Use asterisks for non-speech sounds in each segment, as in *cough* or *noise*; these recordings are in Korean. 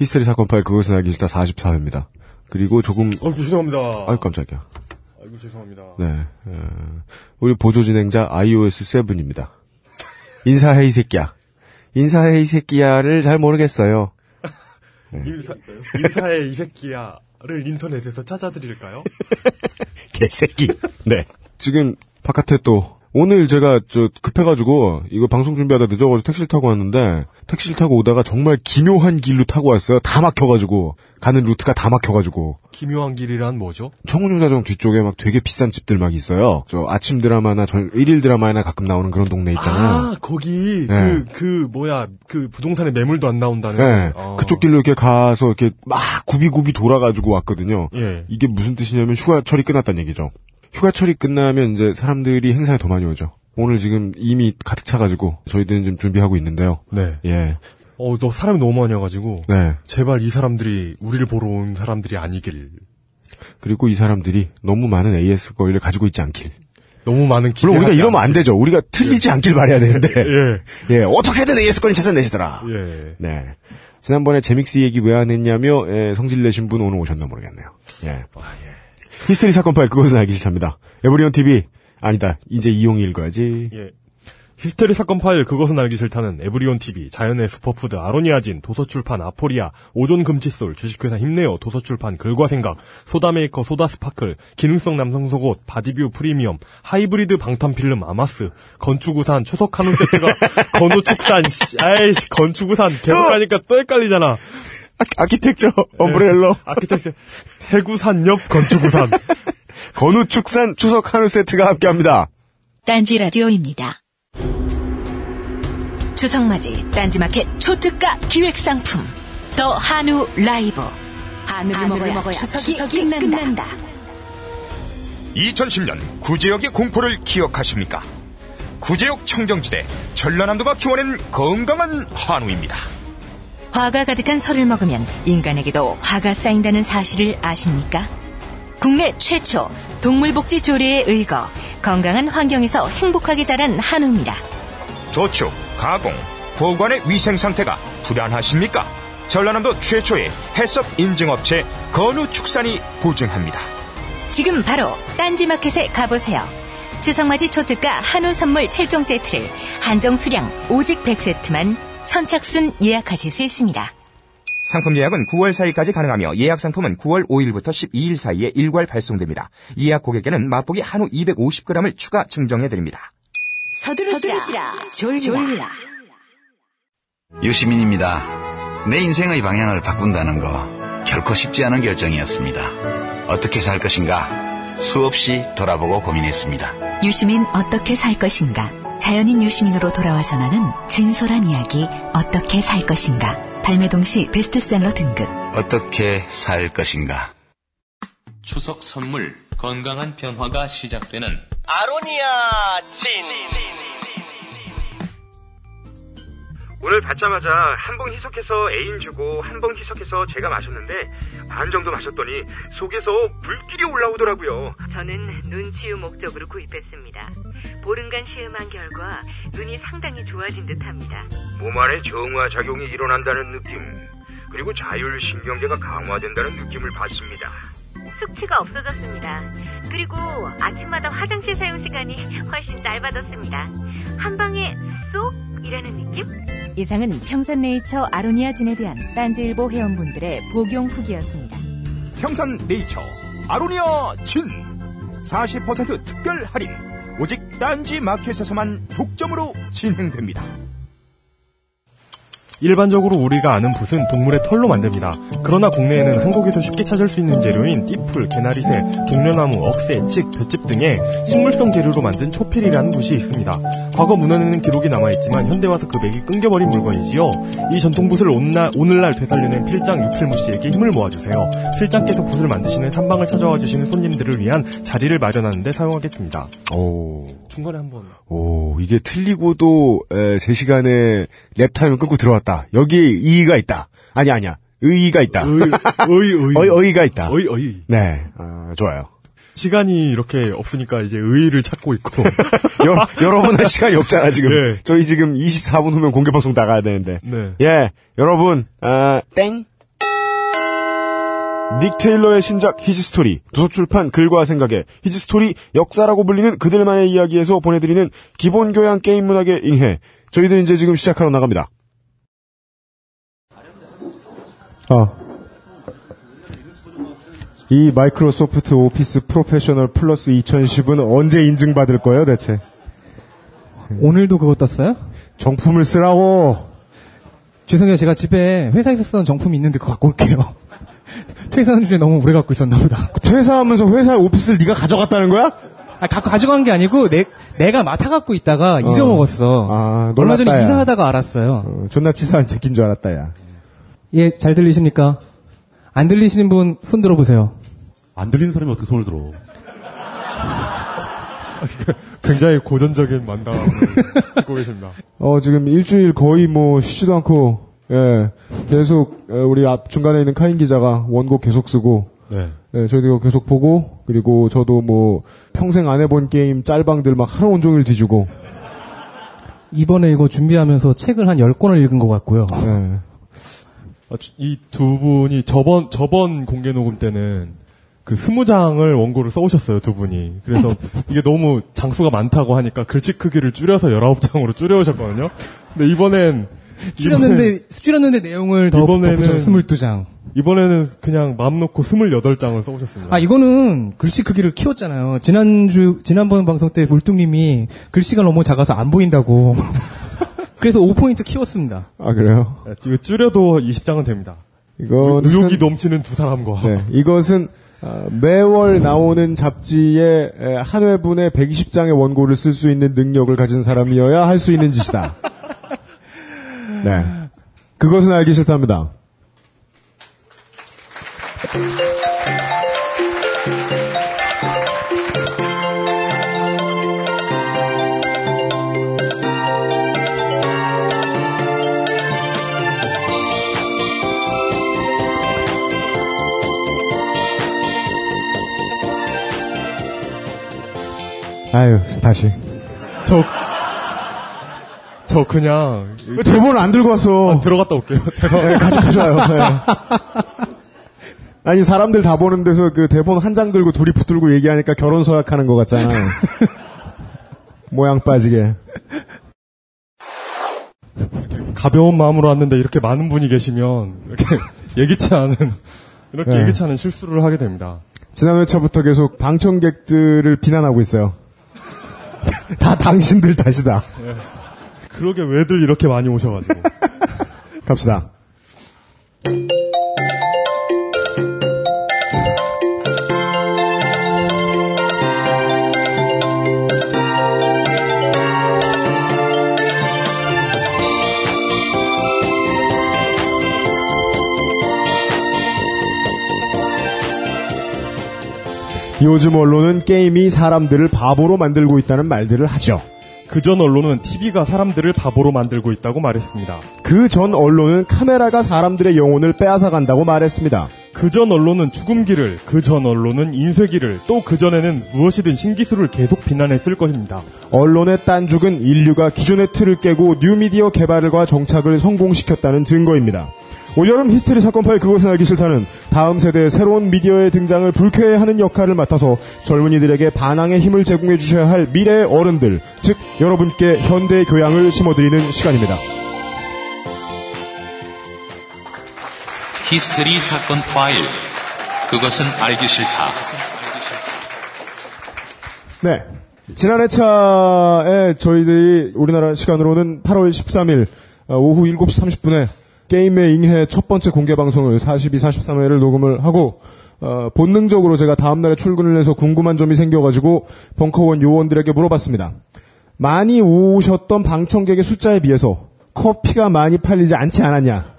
히스테리 사건 파일 그것은 알기 싫다 44회입니다. 그리고 조금 어, 죄송합니다. 아유 깜짝이야. 아이고, 죄송합니다. 네. 어, 우리 보조 진행자 iOS 7입니다. 인사해 이 새끼야. 인사해 이 새끼야를 잘 모르겠어요. 인사, 인사의 이 새끼야를 인터넷에서 찾아드릴까요? *laughs* 개새끼. 네. 지금 바깥에 또 오늘 제가 저 급해가지고 이거 방송 준비하다 늦어가지고 택시를 타고 왔는데 택시를 타고 오다가 정말 기묘한 길로 타고 왔어요. 다 막혀가지고 가는 루트가 다 막혀가지고 기묘한 길이란 뭐죠? 청운유다정 뒤쪽에 막 되게 비싼 집들 막 있어요. 저 아침 드라마나 전 일일 드라마에나 가끔 나오는 그런 동네 있잖아요. 아, 거기, 네. 그, 그, 뭐야, 그 부동산에 매물도 안 나온다는. 네, 어. 그쪽 길로 이렇게 가서 이렇게 막 굽이굽이 돌아가지고 왔거든요. 예. 이게 무슨 뜻이냐면 휴가철이 끝났다는 얘기죠. 휴가철이 끝나면 이제 사람들이 행사에 더 많이 오죠. 오늘 지금 이미 가득 차가지고 저희들은 지금 준비하고 있는데요. 네. 예, 어, 너 사람이 너무 많이 와가지고. 네. 제발 이 사람들이 우리를 보러 온 사람들이 아니길. 그리고 이 사람들이 너무 많은 AS 거리를 가지고 있지 않길. 너무 많은 물론 우리가 이러면 안 않길. 되죠. 우리가 틀리지 않길 바래야 되는데. *laughs* 예. 예, 어떻게든 AS 거리 찾아내시더라. 예. 네. 지난번에 제믹스 얘기 왜 안 했냐며 예, 성질 내신 분 오늘 오셨나 모르겠네요. 예. 히스테리 사건 파일 그것은 알기 싫답니다. 에브리온 TV 아니다. 이제 이용이 읽어야지. 예. 히스테리 사건 파일 그것은 알기 싫다는 에브리온 TV, 자연의 슈퍼푸드 아로니아진, 도서출판 아포리아, 오존 금칫솔, 주식회사 힘내요, 도서출판 글과 생각, 소다메이커 소다 스파클, 기능성 남성 속옷, 바디뷰 프리미엄, 하이브리드 방탄 필름 아마스, 건축우산 추석 한우 세트가 *laughs* 건우축산, 씨, 아이씨 건축우산 계속 가니까 또 헷갈리잖아. 아, 키텍처 엄브렐러 아키텍트 해구산 옆 건축우산. *laughs* 건우축산 추석 한우 세트가 함께합니다. 딴지 라디오입니다. 주석맞이 딴지마켓 초특가 기획상품 더 한우 라이브 한우를, 먹어야, 추석이, 끝난다. 2010년 구제역의 공포를 기억하십니까? 구제역 청정지대 전라남도가 키워낸 건강한 한우입니다. 화가 가득한 설을 먹으면 인간에게도 화가 쌓인다는 사실을 아십니까? 국내 최초 동물복지 조례에 의거 건강한 환경에서 행복하게 자란 한우입니다. 도축, 가공, 보관의 위생 상태가 불안하십니까? 전라남도 최초의 해썹 인증업체 건우축산이 보증합니다. 지금 바로 딴지마켓에 가보세요. 추석맞이 초특가 한우 선물 7종 세트를 한정 수량 오직 100세트만 선착순 예약하실 수 있습니다. 상품 예약은 9월 4일까지 가능하며 예약 상품은 9월 5일부터 12일 사이에 일괄 발송됩니다. 예약 고객에게는 맛보기 한우 250g을 추가 증정해드립니다. 서두르시라, 졸리라. 유시민입니다. 내 인생의 방향을 바꾼다는 거 결코 쉽지 않은 결정이었습니다. 어떻게 살 것인가 수없이 돌아보고 고민했습니다. 유시민 어떻게 살 것인가? 자연인 유시민으로 돌아와 전하는 진솔한 이야기 어떻게 살 것인가? 발매 동시 베스트셀러 등급. 어떻게 살 것인가? 추석 선물 건강한 변화가 시작되는 아로니아 진. 오늘 받자마자 한봉 희석해서 애인 주고 한봉 희석해서 제가 마셨는데 반 정도 마셨더니 속에서 불길이 올라오더라고요. 저는 눈치유 목적으로 구입했습니다. 보름간 시음한 결과 눈이 상당히 좋아진 듯합니다. 몸 안에 정화 작용이 일어난다는 느낌 그리고 자율 신경계가 강화된다는 느낌을 받습니다. 숙취가 없어졌습니다. 그리고 아침마다 화장실 사용 시간이 훨씬 짧아졌습니다. 한 방에 쏙 이라는 느낌? 이상은 평산네이처 아로니아 진에 대한 딴지일보 회원분들의 복용 후기였습니다. 평산 네이처 아로니아 진 40% 특별 할인 오직 딴지 마켓에서만 독점으로 진행됩니다. 일반적으로 우리가 아는 붓은 동물의 털로 만듭니다. 그러나 국내에는 한국에서 쉽게 찾을 수 있는 재료인 띠풀, 개나리새, 종려나무, 억새, 칡, 볏짚 등의 식물성 재료로 만든 초필이라는 붓이 있습니다. 과거 문헌에는 기록이 남아있지만 현대 와서 그 맥이 끊겨버린 물건이지요. 이 전통붓을 오늘날, 오늘날 되살려낸 필장 유필모 씨에게 힘을 모아주세요. 필장께서 붓을 만드시는 산방을 찾아와 주시는 손님들을 위한 자리를 마련하는 데 사용하겠습니다. 오. 중간에 한번 오, 이게 틀리고도 에, 제 시간에 랩타임을 끊고 들어왔다. 여기에 의의가 있다. 아니 아니야. 의의가 있다. 의, 의, *laughs* 의. 어이, 어이가 있다. 어이, 어이. 네, 아, 좋아요. 시간이 이렇게 없으니까 이제 의의를 찾고 있고. *laughs* 여, 여러분 할 시간이 없잖아 지금. 예. 저희 지금 24분 후면 공개 방송 나가야 되는데. 네. 예, 여러분, 아, 땡. 닉 테일러의 신작 His Story, 도서출판 글과 생각에 His Story 역사라고 불리는 그들만의 이야기에서 보내드리는 기본교양 게임 문학의 잉해. 저희들 이제 지금 시작하러 나갑니다. 아. 이 마이크로소프트 Office Professional Plus 2010은 언제 인증받을 거예요, 대체? 오늘도 그거 떴어요? 정품을 쓰라고! 죄송해요. 제가 집에 회사에서 쓰던 정품이 있는데 그거 갖고 올게요. *laughs* 퇴사한 중에 너무 오래 갖고 있었나 보다. 퇴사하면서 회사 오피스를 네가 가져갔다는 거야? 아, 갖고 가져간 게 아니고 내 내가 맡아 갖고 있다가 잊어먹었어. 아, 얼마 전에. 이사하다가 알았어요. 어, 존나 치사한 새끼인 줄 알았다, 야. 예, 잘 들리십니까? 안 들리시는 분 손 들어보세요. 안 들리는 사람이 어떻게 손을 들어? 굉장히 고전적인 만담을 *laughs* 듣고 계십니다. 어, 지금 일주일 거의 뭐 쉬지도 않고, 예, 계속, 에, 우리 앞 중간에 있는 카인 기자가 원고 계속 쓰고, 네. 예, 저희도 이거 계속 보고, 그리고 저도 뭐, 평생 안 해본 게임 짤방들 막 하루 온종일 뒤지고, 이번에 이거 준비하면서 책을 한 10권을 읽은 것 같고요. 예. 이 두 분이 저번 저번 공개 녹음 때는 그 스무 장을 원고를 써오셨어요 두 분이. 그래서 *laughs* 이게 너무 장수가 많다고 하니까 글씨 크기를 줄여서 열아홉 장으로 줄여오셨거든요. 근데 이번엔 줄였는데, 줄였는데 내용을 더 이번에는- 덧붙여서 22장. 이번에는 그냥 마음 놓고 스물여덟 장을 써오셨습니다. 아, 이거는 글씨 크기를 키웠잖아요. 지난주, 지난번 방송 때 물뚱님이 글씨가 너무 작아서 안 보인다고. *laughs* 그래서 5포인트 키웠습니다. 아, 그래요? 네, 이거 줄여도 20장은 됩니다. 이거, 의욕이 넘치는 두 사람과 네, 이것은, 아, 매월 나오는 잡지에 에, 한 회분에 120장의 원고를 쓸 수 있는 능력을 가진 사람이어야 할 수 있는 짓이다. *laughs* 네. 그것은 알기 싫답니다. 아유, 다시. 저, 저 그냥 왜 대본을 안 들고 왔어? 아, 들어갔다 올게요. *laughs* 제가 네, 가져, 가져와요. 네. 아니, 사람들 다 보는 데서 그 대본 한 장 들고 둘이 붙들고 얘기하니까 결혼 서약하는 것 같잖아. *laughs* 모양 빠지게. 가벼운 마음으로 왔는데 이렇게 많은 분이 계시면 이렇게 *laughs* 예기치 않은 이렇게 네. 예기치 않은 실수를 하게 됩니다. 지난 회차부터 계속 방청객들을 비난하고 있어요. 다 당신들 탓이다. 그러게 왜들 이렇게 많이 오셔가지고 *laughs* 갑시다. 요즘 언론은 게임이 사람들을 바보로 만들고 있다는 말들을 하죠. 그 전 언론은 TV가 사람들을 바보로 만들고 있다고 말했습니다. 그 전 언론은 카메라가 사람들의 영혼을 빼앗아 간다고 말했습니다. 그 전 언론은 죽음기를, 그 전 언론은 인쇄기를, 또 그전에는 무엇이든 신기술을 계속 비난했을 것입니다. 언론의 딴죽은 인류가 기존의 틀을 깨고 뉴미디어 개발과 정착을 성공시켰다는 증거입니다. 올여름 히스테리 사건 파일 그것은 알기 싫다는 다음 세대의 새로운 미디어의 등장을 불쾌해하는 역할을 맡아서 젊은이들에게 반항의 힘을 제공해 주셔야 할 미래의 어른들, 즉 여러분께 현대 교양을 심어드리는 시간입니다. 히스테리 사건 파일. 그것은 알기 싫다. 네. 지난 회차에 저희들이 우리나라 시간으로는 8월 13일 어, 오후 7시 30분에 게임의 잉해 첫 번째 공개 방송을 42, 43회를 녹음을 하고 어, 본능적으로 제가 다음날에 출근을 해서 궁금한 점이 생겨가지고 벙커원 요원들에게 물어봤습니다. 많이 오셨던 방청객의 숫자에 비해서 커피가 많이 팔리지 않지 않았냐.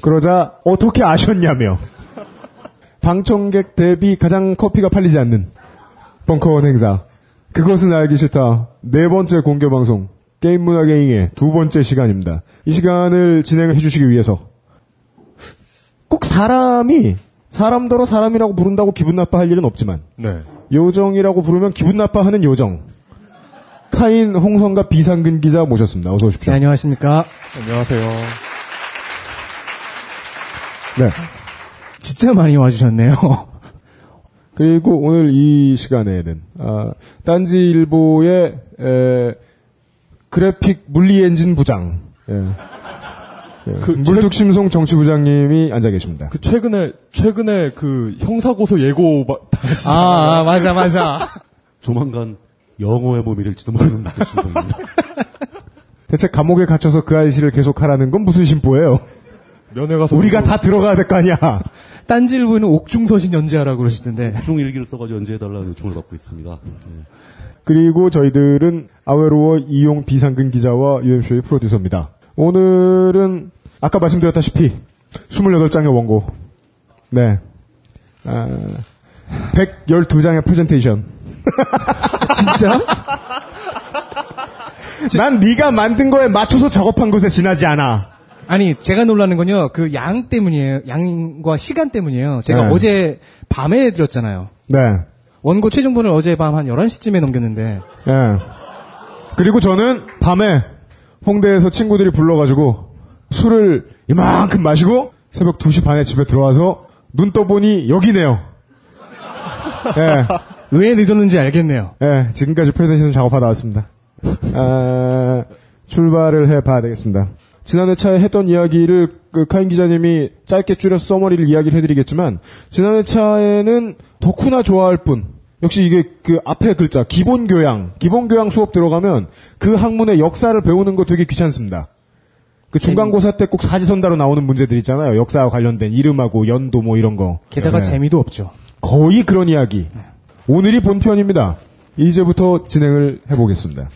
그러자 어떻게 아셨냐며. 방청객 대비 가장 커피가 팔리지 않는 벙커원 행사. 그것은 알기 싫다. 네 번째 공개 방송. 게임 문화의 잉의 두 번째 시간입니다. 이 시간을 진행해 주시기 위해서 꼭 사람이 사람더러 사람이라고 부른다고 기분 나빠할 일은 없지만 네. 요정이라고 부르면 기분 나빠하는 요정. 카인 홍성갑 비상근 기자 모셨습니다. 어서 오십시오. 네, 안녕하십니까. 안녕하세요. 네. 진짜 많이 와주셨네요. 그리고 오늘 이 시간에는 아, 딴지일보의 에, 그래픽 물리 엔진 부장 예. 예, 그 물뚝심송 정치부장님이 앉아 계십니다. 그 최근에 최근에 그 형사고소 예고 마- 당시 아, 아, 맞아, 맞아. *laughs* 조만간 영어의 몸이 될지도 모르는 물뚝심송입니다. *laughs* 대체 감옥에 갇혀서 그 아이씨를 계속하라는 건 무슨 심보예요? 면회 가서 우리가 다 들어가야 될 거 아니야. *laughs* 딴질부는 옥중서신 연재하라고 그러시던데. 중 일기를 써가지고 연재해달라는 요청을 받고 있습니다. 예. 그리고 저희들은 아웨로워 이용 비상근 기자와 UMC의 프로듀서입니다. 오늘은 아까 말씀드렸다시피 28장의 원고. 네. 아, 112장의 프레젠테이션. *laughs* 진짜? *laughs* 난 네가 만든 거에 맞춰서 작업한 것에 지나지 않아. 아니, 제가 놀라는 건요, 그 양 때문이에요. 양과 시간 때문이에요. 제가 네. 어제 밤에 드렸잖아요. 네. 원고 최종본을 어제 밤 한 11시쯤에 넘겼는데, 예. 그리고 저는 밤에 홍대에서 친구들이 불러가지고 술을 이만큼 마시고 새벽 2시 반에 집에 들어와서 눈 떠보니 여기네요. *laughs* 예. 왜 늦었는지 알겠네요. 예, 지금까지 프레젠테이션 작업하다 왔습니다. 아, 출발을 해봐야 되겠습니다. 지난 회차에 했던 이야기를 그 카인 기자님이 짧게 줄여 써머리를 이야기를 해드리겠지만 지난 회차에는 덕후나 좋아할 뿐 역시 이게 그 앞에 글자 기본 교양 기본 교양 수업 들어가면 그 학문의 역사를 배우는 거 되게 귀찮습니다. 그 중간고사 때 꼭 사지선다로 나오는 문제들 있잖아요. 역사와 관련된 이름하고 연도 뭐 이런 거. 게다가 네. 재미도 없죠. 거의 그런 이야기. 오늘이 본편입니다. 이제부터 진행을 해보겠습니다.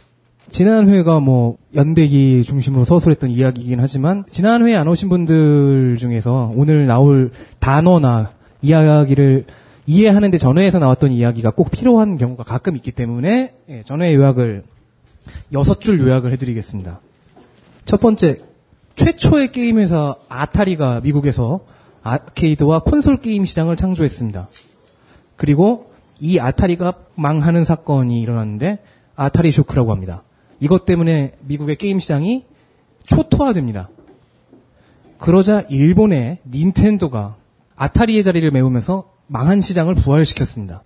지난 회가 뭐 연대기 중심으로 서술했던 이야기이긴 하지만 지난 회에 안 오신 분들 중에서 오늘 나올 단어나 이야기를 이해하는데 전회에서 나왔던 이야기가 꼭 필요한 경우가 가끔 있기 때문에 예, 전회 요약을 여섯 줄 요약을 해드리겠습니다. 첫 번째 최초의 게임 회사 아타리가 미국에서 아케이드와 콘솔 게임 시장을 창조했습니다. 그리고 이 아타리가 망하는 사건이 일어났는데 아타리 쇼크라고 합니다. 이것 때문에 미국의 게임 시장이 초토화됩니다. 그러자 일본의 닌텐도가 아타리의 자리를 메우면서 망한 시장을 부활시켰습니다.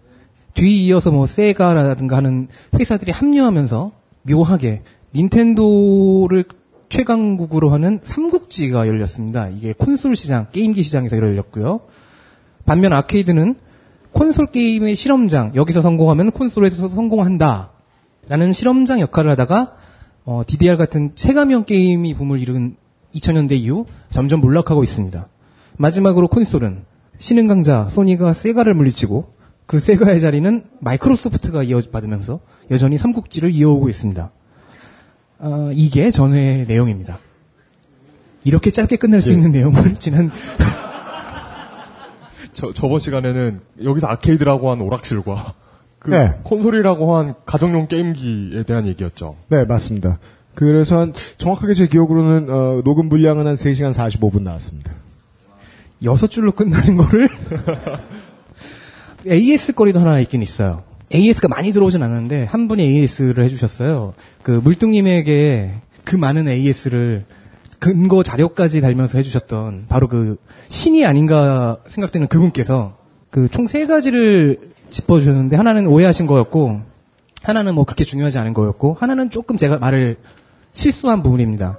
뒤이어서 뭐 세가라든가 하는 회사들이 합류하면서 묘하게 닌텐도를 최강국으로 하는 삼국지가 열렸습니다. 이게 콘솔 시장, 게임기 시장에서 열렸고요. 반면 아케이드는 콘솔 게임의 실험장, 여기서 성공하면 콘솔에서 성공한다. 라는 실험장 역할을 하다가 어, DDR 같은 체감형 게임이 붐을 이룬 2000년대 이후 점점 몰락하고 있습니다. 마지막으로 콘솔은 신흥 강자 소니가 세가를 물리치고 그 세가의 자리는 마이크로소프트가 이어받으면서 여전히 삼국지를 이어오고 있습니다. 어, 이게 전회의 내용입니다. 이렇게 짧게 끝낼 수 있는 내용을 *laughs* 지난 저, 저번 시간에는 여기서 아케이드라고 한 오락실과 그 네. 콘솔이라고 한 가정용 게임기에 대한 얘기였죠. 네, 맞습니다. 그래서 한, 정확하게 제 기억으로는, 어, 녹음 분량은 한 3시간 45분 나왔습니다. 여섯 줄로 끝나는 거를 *laughs* AS 거리도 하나 있긴 있어요. AS가 많이 들어오진 않았는데 한 분이 AS를 해주셨어요. 그 물뚱님에게 그 많은 AS를 근거 자료까지 달면서 해주셨던 바로 그 신이 아닌가 생각되는 그분께서 그 총 세 가지를 짚어주셨는데 하나는 오해하신 거였고 하나는 뭐 그렇게 중요하지 않은 거였고 하나는 조금 제가 말을 실수한 부분입니다.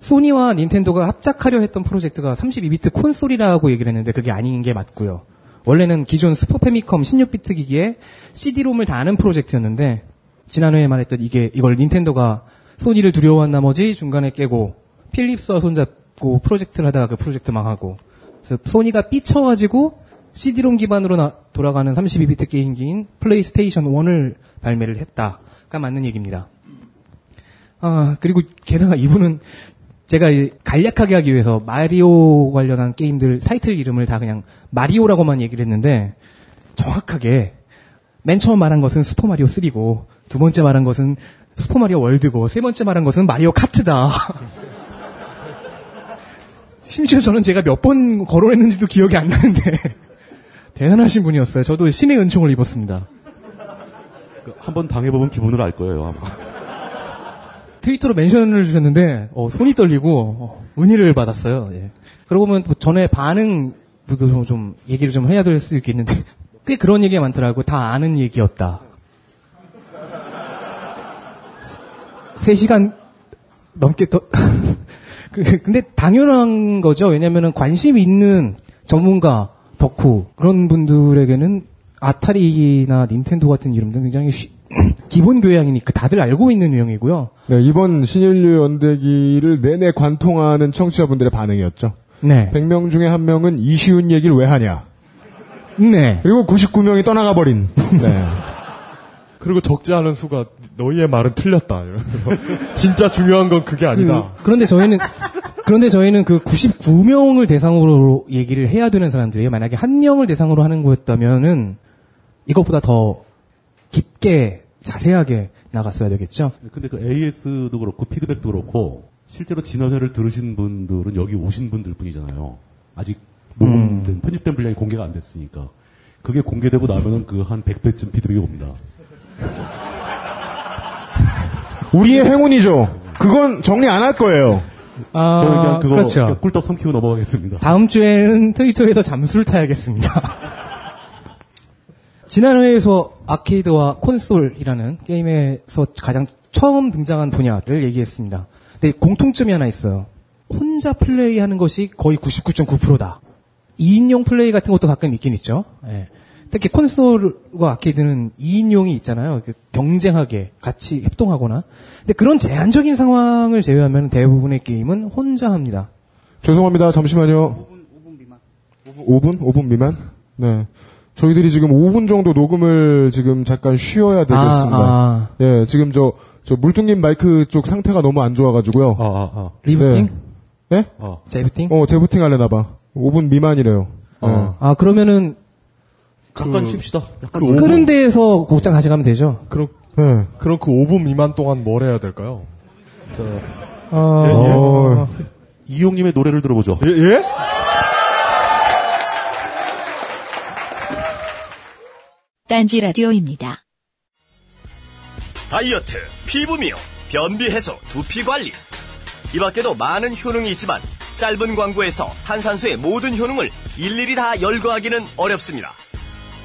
소니와 닌텐도가 합작하려 했던 프로젝트가 32비트 콘솔이라고 얘기를 했는데 그게 아닌 게 맞고요. 원래는 기존 패미컴 16비트 기기에 CD롬을 다는 프로젝트였는데 지난해에 말했던 이게 이걸 닌텐도가 소니를 두려워한 나머지 중간에 깨고 필립스와 손잡고 프로젝트를 하다가 그 프로젝트 망하고 그래서 소니가 삐쳐가지고 CD롬 기반으로 나- 돌아가는 32비트 게임기인 플레이스테이션 1을 발매를 했다가 맞는 얘기입니다. 아, 그리고 게다가 이분은 제가 이 간략하게 하기 위해서 마리오 관련한 게임들 타이틀 이름을 다 그냥 마리오라고만 얘기를 했는데 정확하게 맨 처음 말한 것은 슈퍼마리오 3고 두 번째 말한 것은 슈퍼마리오 월드고 세 번째 말한 것은 마리오 카트다. *laughs* 심지어 저는 제가 몇 번 거론했는지도 기억이 안 나는데 대단하신 분이었어요. 저도 신의 은총을 입었습니다. 그 한번 당해보면 기분을 알 거예요, 아마. 트위터로 멘션을 주셨는데 어, 손이 떨리고 어, 은희를 받았어요. 예. 그러고 보면 뭐 전에 반응도 좀 얘기를 좀 해야 될 수도 있겠는데 *laughs* 꽤 그런 얘기가 많더라고. 다 아는 얘기였다. 3시간 넘게 더 *laughs* 그- 근데 당연한 거죠. 왜냐면은 관심 있는 전문가, 덕후 그런 분들에게는 아타리나 닌텐도 같은 이름들은 굉장히 쉬- *clears throat* 기본 교양이니까 다들 알고 있는 유형이고요. 네, 이번 신인류 연대기를 내내 관통하는 청취자분들의 반응이었죠. 네. 100명 중에 한 명은 이 쉬운 얘기를 왜 하냐. 네. 그리고 99명이 떠나가 버린. 네. *laughs* 그리고 적지 않은 수가 너희의 말은 틀렸다. 이러면서 *laughs* 진짜 중요한 건 그게 아니다. 그, 런데 저희는 그런데 저희는 그 99명을 대상으로 얘기를 해야 되는 사람들이에요. 만약에 한 명을 대상으로 하는 거였다면은 이것보다 더 깊게 자세하게 나갔어야 되겠죠. 근데 그 AS도 그렇고 피드백도 그렇고 실제로 지난회를 들으신 분들은 여기 오신 분들 뿐이잖아요. 아직 녹음된 편집된 분량이 공개가 안 됐으니까. 그게 공개되고 나면은 그 한 100배쯤 피드백이 옵니다. 우리의 행운이죠. 그건 정리 안 할 거예요. 아, 저는 그냥 그거 그렇죠. 그냥 꿀떡 삼키고 넘어가겠습니다. 다음 주에는 트위터에서 잠수를 타야겠습니다. *laughs* 지난 회에서 아케이드와 콘솔이라는 게임에서 가장 처음 등장한 분야를 얘기했습니다. 근데 공통점이 하나 있어요. 혼자 플레이하는 것이 거의 99.9%다. 2인용 플레이 같은 것도 가끔 있긴 있죠. 예. 특히 콘솔과 아케이드는 2인용이 있잖아요. 그 경쟁하게 같이 협동하거나. 근데 그런 제한적인 상황을 제외하면 대부분의 게임은 혼자 합니다. 죄송합니다. 잠시만요. 5분, 미만. 5분? 5분 미만? 네. 저희들이 지금 5분 정도 녹음을 지금 잠깐 쉬어야 되겠습니다. 아, 예, 지금 저, 저 물뚱님 마이크 쪽 상태가 너무 안 좋아가지고요. 아, 아, 아. 리부팅? 예? 어. 재부팅? 어, 재부팅 할래나봐. 5분 미만이래요. 어. 아, 그러면은, 잠깐 쉽시다. 그 5분, 끄는 데에서 곡장 가져가면 되죠. 그럼, 네. 그럼 그 5분 미만 동안 뭘 해야 될까요? 어, 이용님의 노래를 들어보죠. 예? 예? 딴지 라디오입니다. 다이어트, 피부 미용, 변비 해소, 두피 관리. 이 밖에도 많은 효능이 있지만 짧은 광고에서 탄산수의 모든 효능을 일일이 다 열거하기는 어렵습니다.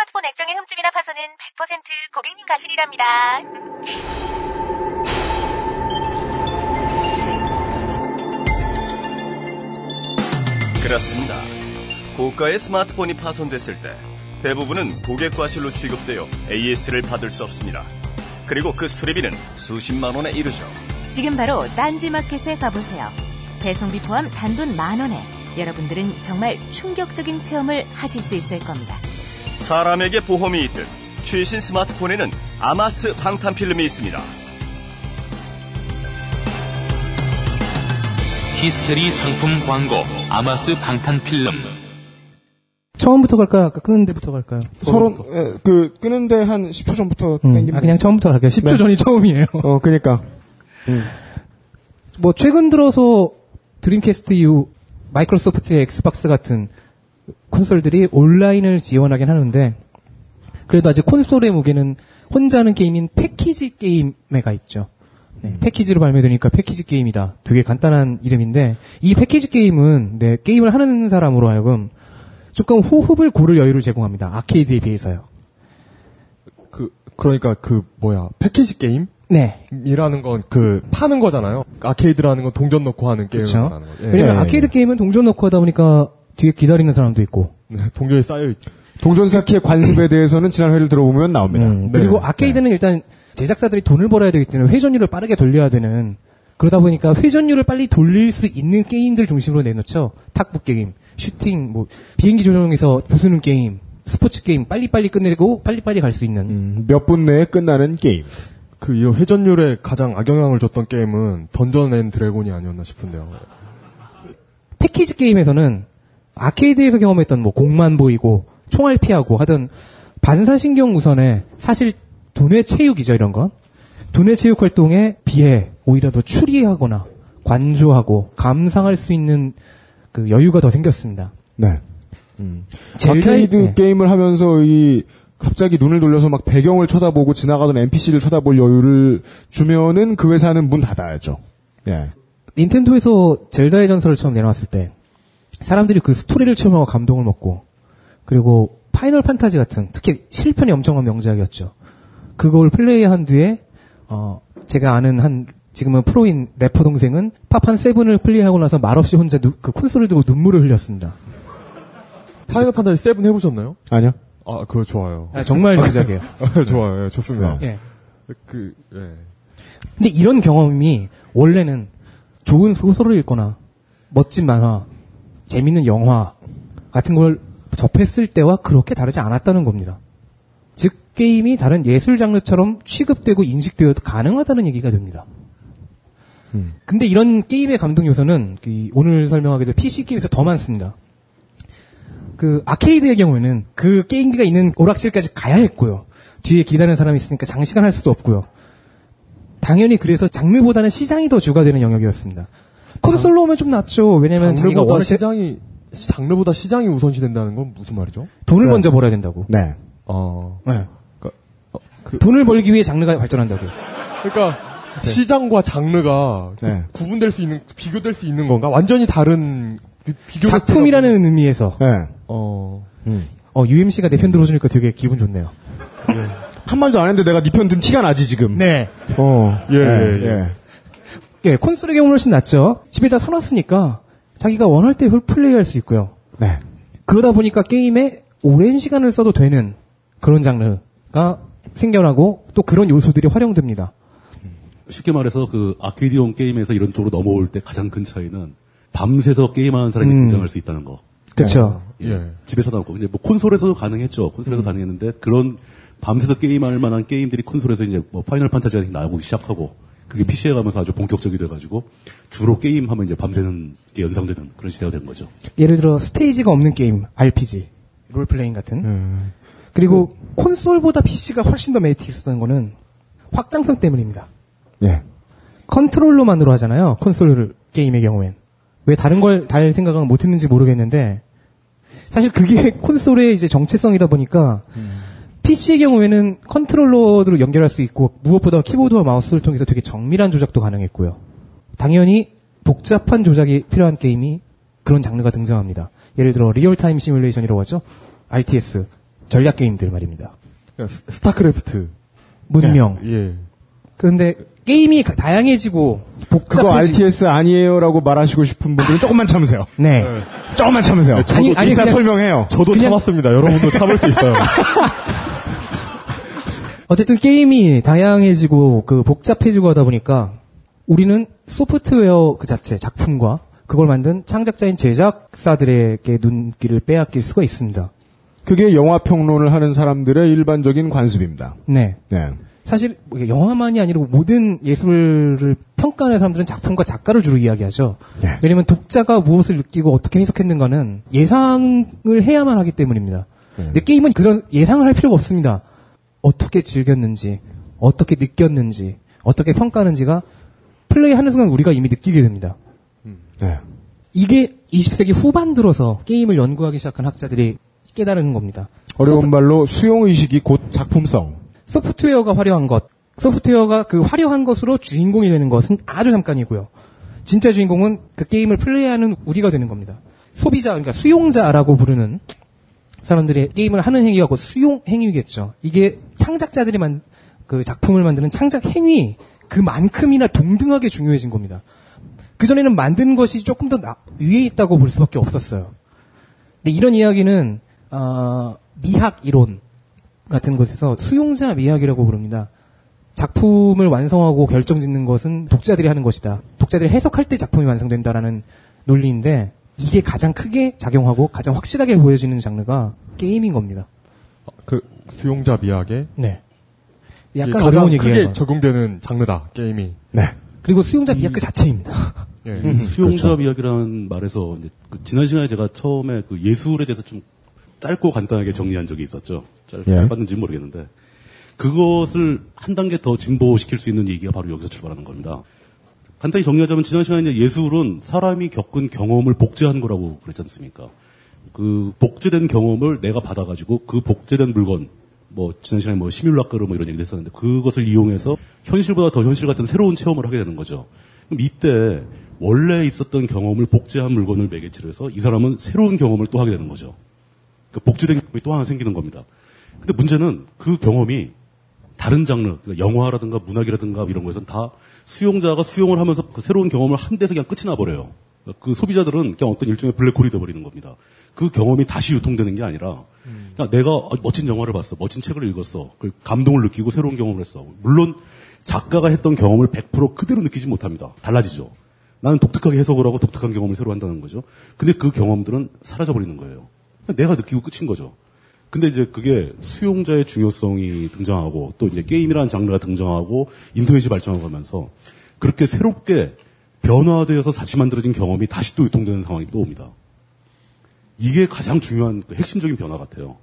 스마트폰 액정의 흠집이나 파손은 100% 고객님 가실이랍니다. 그렇습니다. 고가의 스마트폰이 파손됐을 때 대부분은 고객 과실로 취급되어 AS를 받을 수 없습니다. 그리고 그 수리비는 수십만 원에 이르죠. 지금 바로 딴지마켓에 가보세요. 배송비 포함 단돈 만 원에 여러분들은 정말 충격적인 체험을 하실 수 있을 겁니다. 사람에게 보험이 있듯 최신 스마트폰에는 아마스 방탄 필름이 있습니다. 히스테리 상품 광고 아마스 방탄 필름 처음부터 갈까요? 아까 끄는 데부터 갈까요? 서론, 예, 그, 끄는데 한 10초 전부터 음, 땡기면. 아, 그냥 처음부터 갈게요. 10초 네. 전이 처음이에요. *laughs* 어, 그니까. 뭐, 최근 들어서 드림캐스트 이후 마이크로소프트의 엑스박스 같은 콘솔들이 온라인을 지원하긴 하는데, 그래도 아직 콘솔의 무게는 혼자 하는 게임인 패키지 게임에 가 있죠. 네, 패키지로 발매되니까 패키지 게임이다. 되게 간단한 이름인데, 이 패키지 게임은, 네, 게임을 하는 사람으로 하여금 조금 호흡을 고를 여유를 제공합니다. 아케이드에 비해서요. 그, 그러니까 그, 뭐야, 패키지 게임? 네. 이라는 건 그, 파는 거잖아요. 아케이드라는 건 동전 넣고 하는 게임을. 말하는 거. 예. 왜냐면 아케이드 게임은 동전 넣고 하다 보니까 뒤에 기다리는 사람도 있고. 네, 동전이 쌓여있죠. 동전 쌓기의 관습에 대해서는 지난 회를 들어보면 나옵니다. 음, 그리고 아케이드는 일단 제작사들이 돈을 벌어야 되기 때문에 회전율을 빠르게 돌려야 되는 그러다 보니까 회전율을 빨리 돌릴 수 있는 게임들 중심으로 내놓죠. 탁구 게임, 슈팅, 뭐 비행기 조종에서 부수는 게임, 스포츠 게임 빨리빨리 끝내고 빨리빨리 갈 수 있는. 몇분 내에 끝나는 게임. 그, 이 회전율에 가장 악영향을 줬던 게임은 던전 앤 드래곤이 아니었나 싶은데요. 패키지 게임에서는 아케이드에서 경험했던 뭐 공만 보이고 총알 피하고 하던 반사신경 우선에 사실 두뇌 체육이죠 이런 건 두뇌 체육 활동에 비해 오히려 더 추리하거나 관조하고 감상할 수 있는 그 여유가 더 생겼습니다. 네. 젤다의- 아케이드 네. 게임을 하면서 이 갑자기 눈을 돌려서 막 배경을 쳐다보고 지나가던 NPC를 쳐다볼 여유를 주면은 그 회사는 문 닫아야죠. 예. 닌텐도에서 젤다의 전설을 처음 내놓았을 때 사람들이 그 스토리를 체험하고 감동을 먹고 그리고 파이널 판타지 같은 특히 칠편이 엄청난 명작이었죠. 그걸 플레이한 뒤에 어 제가 아는 한 지금은 프로인 래퍼 동생은 파판 Seven을 플레이하고 나서 말없이 혼자 누- 그 콘솔을 들고 눈물을 흘렸습니다. 파이널 판타지 7 해보셨나요? 아니요. 아, 그거 좋아요. 아, 정말 명작이에요. *laughs* 아, 좋아요. 예, 좋습니다. 예. 그, 예. 근데 이런 경험이 원래는 좋은 소설을 읽거나 멋진 만화, 재밌는 영화 같은 걸 접했을 때와 그렇게 다르지 않았다는 겁니다. 즉 게임이 다른 예술 장르처럼 취급되고 인식되어도 가능하다는 얘기가 됩니다. 근데 이런 게임의 감동 요소는 그 오늘 설명하게 될 PC 게임에서 더 많습니다. 그 아케이드의 경우에는 그 게임기가 있는 오락실까지 가야 했고요. 뒤에 기다리는 사람이 있으니까 장시간 할 수도 없고요. 당연히 그래서 장르보다는 시장이 더 주가 되는 영역이었습니다. 콘솔로 오면 좀 낫죠. 왜냐면 자기가 장르보다 원할 때 시장이, 장르보다 시장이 우선시 된다는 건 무슨 말이죠? 돈을 네. 먼저 벌어야 된다고. 네. 어. 네. 그러니까, 어, 그, 돈을 벌기 위해 장르가 발전한다고요. 그러니까 네. 시장과 장르가 그 네. 구분될 수 있는 비교될 수 있는 건가? 완전히 다른 비- 비교 작품이라는 의미에서 네. 어. 어, UMC가 내 편 들어주니까 되게 기분 좋네요. 한마디도 안 했는데 내가 네 편 든 티가 나지 지금. 네. 어. 예, 예, 예. 예, 콘솔의 경우는 훨씬 낫죠. 집에다 서놨으니까 자기가 원할 때 플레이할 수 있고요. 네. 그러다 보니까 게임에 오랜 시간을 써도 되는 그런 장르가 생겨나고 또 그런 요소들이 활용됩니다. 쉽게 말해서 그 아케이드용 게임에서 이런 쪽으로 넘어올 때 가장 큰 차이는 밤새서 게임하는 사람이 음. 등장할 수 있다는 거. 그렇죠. 예. 집에서 나오고 근데 뭐 콘솔에서도 가능했죠. 콘솔에서 가능했는데 그런 밤새서 게임할 만한 게임들이 콘솔에서 이제 뭐 파이널 판타지 같은 게 나오기 시작하고 그게 PC에 가면서 아주 본격적이 돼가지고 주로 게임하면 이제 밤새는 게 연상되는 그런 시대가 된 거죠. 예를 들어 스테이지가 없는 게임, RPG, role-playing 같은. 그리고 콘솔보다 PC가 훨씬 더 메리트 있었던 거는 확장성 때문입니다. 예. 컨트롤러만으로 하잖아요. 콘솔 게임의 경우엔. 왜 다른 걸 달 생각은 못 했는지 모르겠는데 사실 그게 *laughs* 콘솔의 이제 정체성이다 보니까 PC의 경우에는 컨트롤러로 연결할 수 있고 무엇보다 키보드와 마우스를 통해서 되게 정밀한 조작도 가능했고요. 당연히 복잡한 조작이 필요한 게임이 그런 장르가 등장합니다. 예를 들어 real-time 시뮬레이션이라고 하죠. RTS 전략 게임들 말입니다. 스- 스타크래프트. 문명. 예. 그런데 게임이 가- 다양해지고 복잡해지 그거 RTS 아니에요라고 말하시고 싶은 분들은 조금만 참으세요. 네. 조금만 참으세요. 저도 아니, 아니, 그냥- 설명해요. 저도 그냥- 참았습니다. 여러분도 참을 수 있어요. *laughs* 어쨌든 게임이 다양해지고 그 복잡해지고 하다 보니까 우리는 소프트웨어 그 자체 작품과 그걸 만든 창작자인 제작사들에게 눈길을 빼앗길 수가 있습니다. 그게 영화 평론을 하는 사람들의 일반적인 관습입니다. 네. 네. 사실 뭐 영화만이 아니라 모든 예술을 평가하는 사람들은 작품과 작가를 주로 이야기하죠. 네. 왜냐하면 독자가 무엇을 느끼고 어떻게 해석했는가는 예상을 해야만 하기 때문입니다. 근데 게임은 그런 예상을 할 필요가 없습니다. 어떻게 즐겼는지, 어떻게 느꼈는지, 어떻게 평가하는지가 플레이하는 순간 우리가 이미 느끼게 됩니다. 네. 이게 20세기 후반 들어서 게임을 연구하기 시작한 학자들이 깨달은 겁니다. 어려운 말로 수용 의식이 곧 작품성. 소프트웨어가 화려한 것, 소프트웨어가 그 화려한 것으로 주인공이 되는 것은 아주 잠깐이고요. 진짜 주인공은 그 게임을 플레이하는 우리가 되는 겁니다. 소비자, 그러니까 수용자라고 부르는 사람들이 게임을 하는 행위가 곧 수용 행위겠죠. 이게 창작자들이 만, 그 작품을 만드는 창작 행위, 그만큼이나 동등하게 중요해진 겁니다. 그전에는 만든 것이 조금 더 나- 위에 있다고 볼 수밖에 없었어요. 근데 이런 이야기는, 어, 미학 이론, 같은 곳에서 수용자 미학이라고 부릅니다. 작품을 완성하고 결정짓는 것은 독자들이 하는 것이다. 독자들이 해석할 때 작품이 완성된다라는 논리인데 이게 가장 크게 작용하고 가장 확실하게 보여지는 장르가 게임인 겁니다. 그 수용자 미학에 네. 약간 가장 어려운 크게 얘기예요. 적용되는 장르다 게임이. 네. 그리고 수용자 미학 그 자체입니다. *laughs* 예. 음, 수용자 그렇죠. 이야기라는 말에서 이제 그 지난 시간에 제가 처음에 그 예술에 대해서 좀 짧고 간단하게 정리한 적이 있었죠. 짧, 예. 는 모르겠는데 그것을 한 단계 더 진보시킬 수 있는 얘기가 바로 여기서 출발하는 겁니다. 간단히 정리하자면 지난 시간에 예술은 사람이 겪은 경험을 복제한 거라고 그랬지 않습니까? 그 복제된 경험을 내가 받아가지고 그 복제된 물건 뭐 지난 시간에 뭐 시뮬라크로 뭐 이런 얘기도 했었는데 그것을 이용해서 현실보다 더 현실 같은 새로운 체험을 하게 되는 거죠. 그럼 이때 원래 있었던 경험을 복제한 물건을 매개체로 해서 이 사람은 새로운 경험을 또 하게 되는 거죠. 그 복제된 경험이 또 하나 생기는 겁니다. 근데 문제는 그 경험이 다른 장르, 그러니까 영화라든가 문학이라든가 이런 거에서는 다 수용자가 수용을 하면서 그 새로운 경험을 한 데서 그냥 끝이 나버려요. 그 소비자들은 그냥 어떤 일종의 블랙홀이 돼버리는 겁니다. 그 경험이 다시 유통되는 게 아니라 그냥 내가 어, 멋진 영화를 봤어, 멋진 책을 읽었어, 그 감동을 느끼고 새로운 경험을 했어. 물론 작가가 했던 경험을 100% 그대로 느끼지 못합니다. 달라지죠. 나는 독특하게 해석을 하고 독특한 경험을 새로 한다는 거죠. 근데 그 경험들은 사라져버리는 거예요. 그냥 내가 느끼고 끝인 거죠. 근데 이제 그게 수용자의 중요성이 등장하고 또 이제 게임이라는 장르가 등장하고 인터넷이 발전하면서 그렇게 새롭게 변화되어서 다시 만들어진 경험이 다시 또 유통되는 상황이 또 옵니다. 이게 가장 중요한 그 핵심적인 변화 같아요.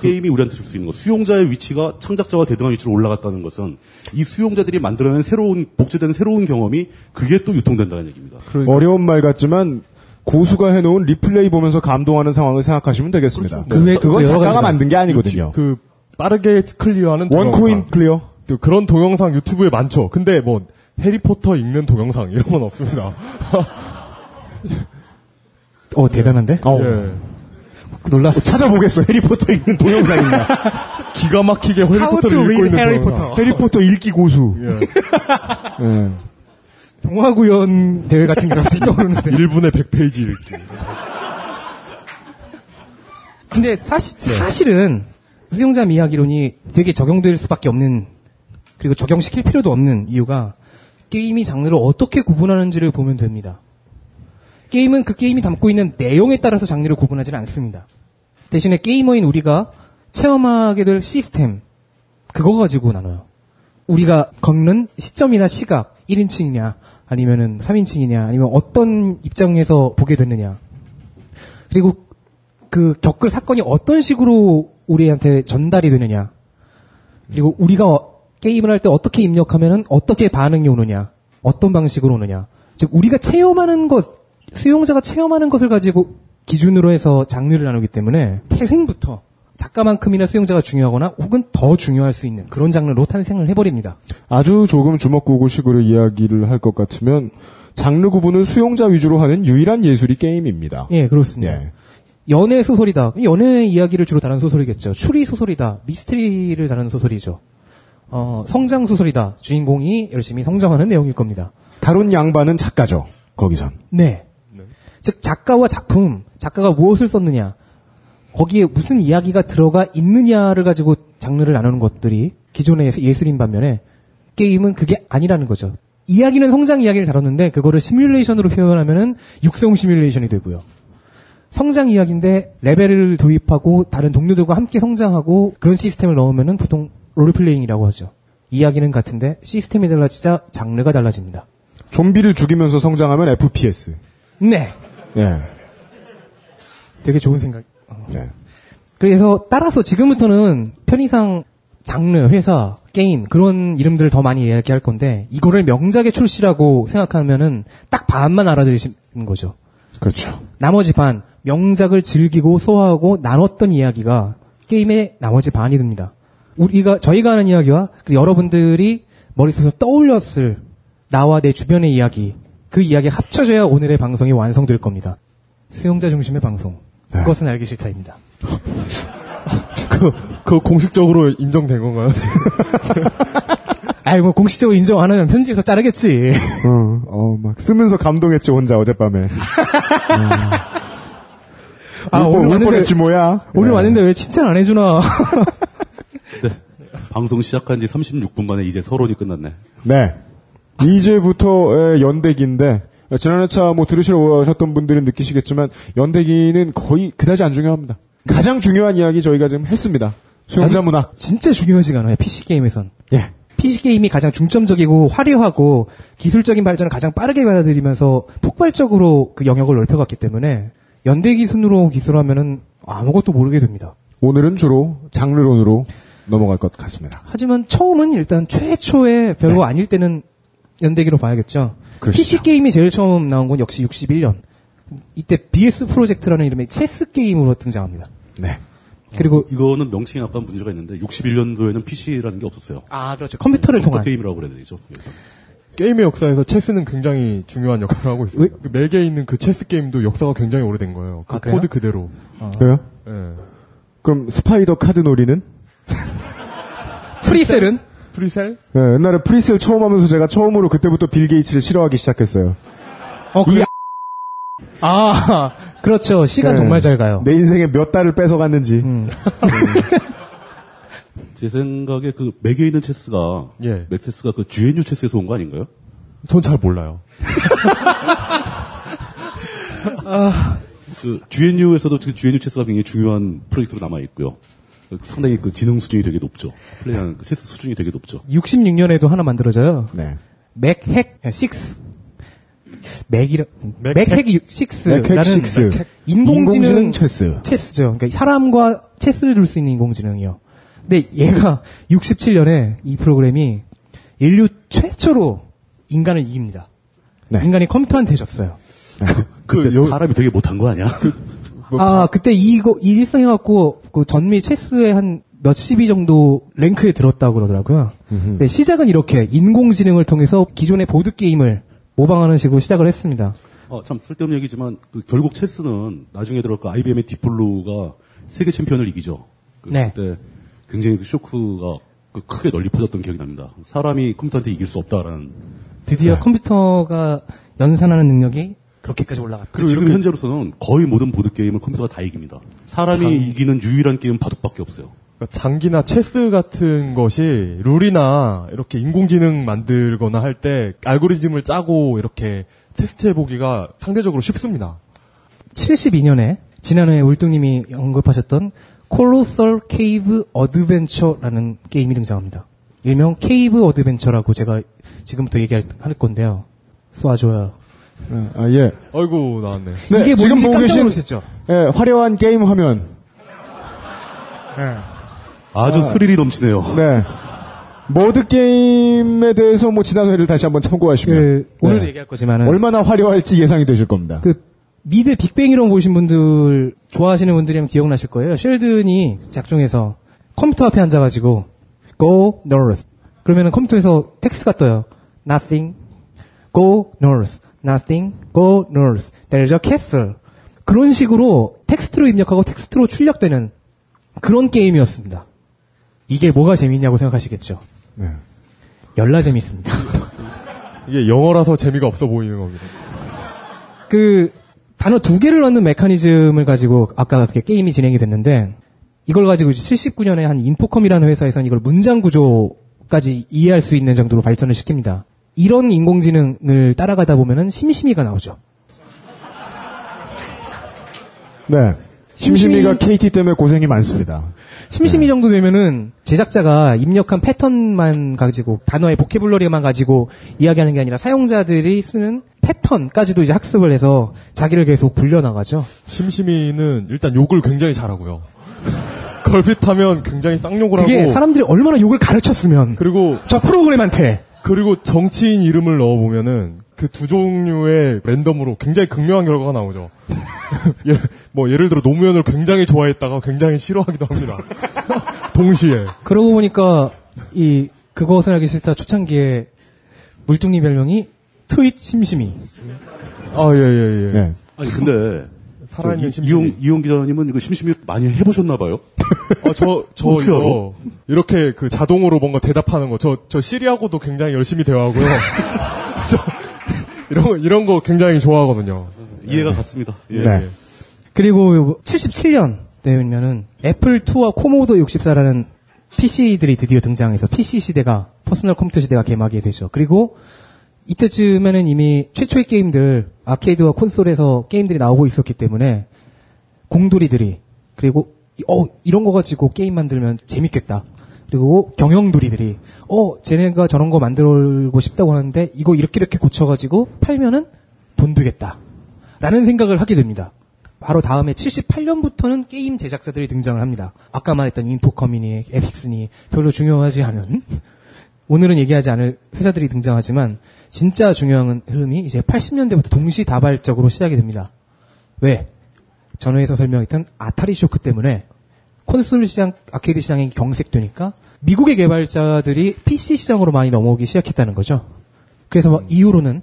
게임이 우리한테 줄 수 있는 거. 수용자의 위치가 창작자와 대등한 위치로 올라갔다는 것은 이 수용자들이 만들어낸 새로운 복제된 새로운 경험이 그게 또 유통된다는 얘기입니다. 어려운 말 같지만 고수가 해놓은 리플레이 보면서 감동하는 상황을 생각하시면 되겠습니다. 그 외에 또 그건 작가가 만든 게 아니거든요. 그 빠르게 clear하는 one 동영상. coin clear. 또 그런 동영상 유튜브에 많죠. 근데 뭐 해리포터 읽는 동영상 이런 건 없습니다. 어 대단한데? 예. 놀랐어. 찾아보겠어. 해리포터 읽는 동영상 있나? *laughs* 기가 막히게 해리포터를 읽고 있는. Potter. 해리포터 읽기 고수. 예. *laughs* 예. 동화구연 대회 같은 게 갑자기 떠오르는데. 1분에 100페이지 읽기. 근데 사실, 사실은 수용자 미학 이론이 되게 적용될 수밖에 없는 그리고 적용시킬 필요도 없는 이유가 게임이 장르를 어떻게 구분하는지를 보면 됩니다. 게임은 그 게임이 담고 있는 내용에 따라서 장르를 구분하지는 않습니다. 대신에 게이머인 우리가 체험하게 될 시스템 그거 가지고 나눠요. 우리가 걷는 시점이나 시각 1인칭이냐 아니면은 3인칭이냐 아니면 어떤 입장에서 보게 됐느냐 그리고 그 겪을 사건이 어떤 식으로 우리한테 전달이 되느냐. 그리고 우리가 어- 게임을 할 때 어떻게 입력하면은 어떻게 반응이 오느냐. 어떤 방식으로 오느냐. 즉 우리가 체험하는 것, 수용자가 체험하는 것을 가지고 기준으로 해서 장르를 나누기 때문에 태생부터 작가만큼이나 수용자가 중요하거나 혹은 더 중요할 수 있는 그런 장르로 탄생을 해버립니다. 아주 조금 주먹구구식으로 이야기를 할 것 같으면 장르 구분을 수용자 위주로 하는 유일한 예술이 게임입니다. 예, 그렇습니다. 예. 연애 소설이다. 연애 이야기를 주로 다루는 소설이겠죠. 추리 소설이다. 미스터리를 다루는 소설이죠. 어, 성장 소설이다. 주인공이 열심히 성장하는 내용일 겁니다. 다룬 양반은 작가죠. 거기선. 네. 즉 작가와 작품, 작가가 무엇을 썼느냐, 거기에 무슨 이야기가 들어가 있느냐를 가지고 장르를 나누는 것들이 기존의 예술인 반면에 게임은 그게 아니라는 거죠. 이야기는 성장 이야기를 다뤘는데 그거를 시뮬레이션으로 표현하면은 육성 시뮬레이션이 되고요. 성장 이야기인데 레벨을 도입하고 다른 동료들과 함께 성장하고 그런 시스템을 넣으면은 보통 롤플레잉이라고 하죠. 이야기는 같은데 시스템이 달라지자 장르가 달라집니다. 좀비를 죽이면서 성장하면 FPS. 네. 예. 되게 좋은 생각. 네. 그래서 따라서 지금부터는 편의상 장르, 회사, 게임 그런 이름들을 더 많이 이야기할 건데 이거를 명작의 출시라고 생각하면은 딱 반만 알아들으시는 거죠. 그렇죠. 나머지 반 명작을 즐기고 소화하고 나눴던 이야기가 게임의 나머지 반이 됩니다. 우리가 저희가 하는 이야기와 그 여러분들이 머릿속에서 떠올렸을 나와 내 주변의 이야기 그 이야기 가 합쳐져야 오늘의 방송이 완성될 겁니다. 수용자 중심의 방송. 그것은 알기 싫다입니다. *laughs* 그, 그 공식적으로 인정된 건가요? *laughs* 아이 뭐 공식적으로 인정하는 편지에서 자르겠지. *laughs* 어, 어, 막 쓰면서 감동했지 혼자 어젯밤에. 아, 울 뻔- 오늘 울 왔는데- 뻔했지 뭐야. 오늘 네. 왔는데 왜 칭찬 안 해주나? 네. 방송 시작한 지 36분 만에 이제 서론이 끝났네. 네. 이제부터 연대기인데 지난 회차 뭐 들으시러 오셨던 분들은 느끼시겠지만 연대기는 거의 그다지 안 중요합니다. 가장 중요한 이야기 저희가 지금 했습니다. 수용자 문학. 진짜 중요하지가 않아요. PC 게임에선. 예. PC 게임이 가장 중점적이고 화려하고 기술적인 발전을 가장 빠르게 받아들이면서 폭발적으로 그 영역을 넓혀갔기 때문에 연대기 순으로 기술하면은 아무것도 모르게 됩니다. 오늘은 주로 장르론으로 넘어갈 것 같습니다. 하지만 처음은 일단 최초의 별거 아닐 때는 연대기로 봐야겠죠. 그러시죠. PC 게임이 제일 처음 나온 건 역시 61년. 이때 BS 프로젝트라는 이름의 체스 게임으로 등장합니다. 네. 그리고 이거는 명칭에 약간 문제가 있는데 61년도에는 PC라는 게 없었어요. 아 그렇죠. 컴퓨터를 컴퓨터 통한 게임이라고 그래야 되죠. 그래서. 게임의 역사에서 체스는 굉장히 중요한 역할을 하고 있어요. 그 맥에 있는 그 체스 게임도 역사가 굉장히 오래된 거예요. 그 아, 그래요? 코드 그대로. 그래요? 예. 그럼 스파이더 카드 놀이는? 프리셀은 프리셀? 네, 옛날에 프리셀 처음 하면서 제가 처음으로 그때부터 빌 게이츠를 싫어하기 시작했어요. 어, 그 아, *laughs* 그렇죠. 시간 네. 정말 잘 가요. 내 인생에 몇 달을 뺏어갔는지. 음. *laughs* 제 생각에 그 맥에 있는 체스가 예. 맥 체스가 그 GNU 체스에서 온 거 아닌가요? 전 잘 몰라요. *laughs* 그 GNU에서도 그 GNU 체스가 굉장히 중요한 프로젝트로 남아 있고요. 그 상당히 그 지능 수준이 되게 높죠. 플레이하는 그 체스 수준이 되게 높죠. 66년에도 하나 만들어져요. 네. 맥핵 6. 맥이라 맥핵. 맥핵 6라는 맥핵 6. 인공지능, 인공지능 체스. 체스죠. 그러니까 사람과 체스를 둘 수 있는 인공지능이요. 근데 얘가 67년에 이 프로그램이 인류 최초로 인간을 이깁니다. 네. 인간이 컴퓨터한테 졌어요. 그때 그 요- 사람이 되게 못한 거 아니야? 아, 그때 이거, 이 일성해갖고, 그 전미 체스에 한 몇십 위 정도 랭크에 들었다고 그러더라고요. 근데 시작은 이렇게 인공지능을 통해서 기존의 보드게임을 모방하는 식으로 시작을 했습니다. 어, 참 쓸데없는 얘기지만 그 결국 체스는 나중에 들어 그 IBM의 딥블루가 세계 챔피언을 이기죠. 그 네. 때 굉장히 그 쇼크가 그 크게 널리 퍼졌던 기억이 납니다. 사람이 컴퓨터한테 이길 수 없다라는. 드디어 컴퓨터가 연산하는 능력이 그렇게까지 올라갔다. 그리고 지금 현재로서는 거의 모든 보드 게임을 컴퓨터가 다 이깁니다. 사람이 참. 이기는 유일한 게임은 바둑밖에 없어요. 그러니까 장기나 체스 같은 것이 룰이나 이렇게 인공지능 만들거나 할 때 알고리즘을 짜고 이렇게 테스트해 보기가 상대적으로 쉽습니다. 72년에 지난 회에 울뚱님이 언급하셨던 콜로설 케이브 어드벤처라는 게임이 등장합니다. 일명 케이브 어드벤처라고 제가 지금부터 얘기할 할 건데요. 쏴줘요. 아, 예. 아이고, 나왔네. 네, 이게 지금 보고 깜짝 계신 놀라셨죠? 예, 화려한 게임 화면. 아주 스릴이 넘치네요. 네. 머드 게임에 대해서 뭐 지난 회를 다시 한번 참고하시면 그, 오늘 네. 얘기할 거지만은 얼마나 화려할지 예상이 되실 겁니다. 그 미드 빅뱅 이론 보신 분들 좋아하시는 분들이면 기억나실 거예요. 쉘든이 작중에서 컴퓨터 앞에 앉아가지고 go north 그러면은 컴퓨터에서 텍스트가 떠요. nothing go north nothing go north there's a castle 그런 식으로 텍스트로 입력하고 텍스트로 출력되는 그런 게임이었습니다. 이게 뭐가 재밌냐고 생각하시겠죠. 네. 열나 재밌습니다. *laughs* 이게 영어라서 재미가 없어 보이는 겁니다. 그 단어 두 개를 넣는 메커니즘을 가지고 아까 그렇게 게임이 진행이 됐는데 이걸 가지고 이제 79년에 한 인포컴이라는 회사에서는 이걸 문장 구조까지 이해할 수 있는 정도로 발전을 시킵니다. 이런 인공지능을 따라가다 보면은 심심이가 나오죠. 네. 심심이가 KT 때문에 고생이 많습니다. 심심이 정도 되면은 제작자가 입력한 패턴만 가지고 단어의 보케블러리만 가지고 이야기하는 게 아니라 사용자들이 쓰는 패턴까지도 이제 학습을 해서 자기를 계속 굴려나가죠. 심심이는 일단 욕을 굉장히 잘하고요. *laughs* 걸핏하면 굉장히 쌍욕을 그게 하고 사람들이 얼마나 욕을 가르쳤으면 그리고 저 프로그램한테 그리고 정치인 이름을 넣어보면은 그 두 종류의 랜덤으로 굉장히 극명한 결과가 나오죠. *laughs* 예, 뭐 예를 들어 노무현을 굉장히 좋아했다가 굉장히 싫어하기도 합니다. *laughs* 동시에. 그러고 보니까 이 그것은 알기 싫다 초창기에 물뚱이 별명이 트윗 심심이. 아 예 예, 예. 네. 아니 근데 살아있는 저 이- 심심이. 이용 이용 기자님은 이거 심심이 많이 해보셨나 봐요. 어, 저, 저 어떻게 이거, 이렇게 그 자동으로 뭔가 대답하는 거, 저, 저 시리하고도 굉장히 열심히 대화하고요. *laughs* 저, 이런 거, 이런 거 굉장히 좋아하거든요. 이해가 갔습니다. 예. 네. 그리고 77년 되면은 애플2와 코모도 64라는 PC들이 드디어 등장해서 PC 시대가 퍼스널 컴퓨터 시대가 개막이 되죠. 그리고 이때쯤에는 이미 최초의 게임들 아케이드와 콘솔에서 게임들이 나오고 있었기 때문에 공돌이들이 그리고 이- 어 이런 거 가지고 게임 만들면 재밌겠다. 그리고 경영돌이들이 어 쟤네가 저런 거 만들고 싶다고 하는데 이거 이렇게 이렇게 고쳐가지고 팔면은 돈 되겠다 라는 생각을 하게 됩니다. 바로 다음에 78년부터는 게임 제작사들이 등장을 합니다. 아까 말했던 Infocom이니, Epyx니 별로 중요하지 않은 오늘은 얘기하지 않을 회사들이 등장하지만 진짜 중요한 흐름이 이제 80년대부터 동시다발적으로 시작이 됩니다. 왜? 전후에서 설명했던 아타리 쇼크 때문에 콘솔 시장, 아케이드 시장이 경색되니까 미국의 개발자들이 PC 시장으로 많이 넘어오기 시작했다는 거죠. 그래서 뭐 이후로는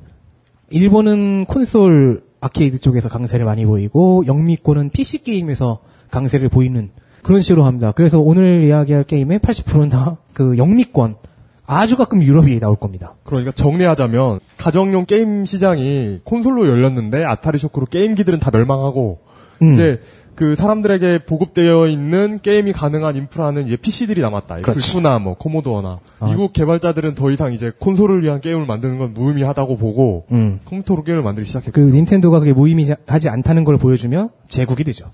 일본은 콘솔 아케이드 쪽에서 강세를 많이 보이고 영미권은 PC 게임에서 강세를 보이는 그런 식으로 합니다. 그래서 오늘 이야기할 게임의 80%는 다 그 영미권 아주 가끔 유럽이 나올 겁니다. 그러니까 정리하자면 가정용 게임 시장이 콘솔로 열렸는데 아타리 쇼크로 게임기들은 다 멸망하고 음. 이제 그 사람들에게 보급되어 있는 게임이 가능한 인프라는 이제 PC들이 남았다. 그렇지. 플스나 뭐 코모도어나 아. 미국 개발자들은 더 이상 이제 콘솔을 위한 게임을 만드는 건 무의미하다고 보고 음. 컴퓨터로 게임을 만들기 시작했고 그리고 닌텐도가 그게 무의미하지 않다는 걸 보여주며 제국이 되죠.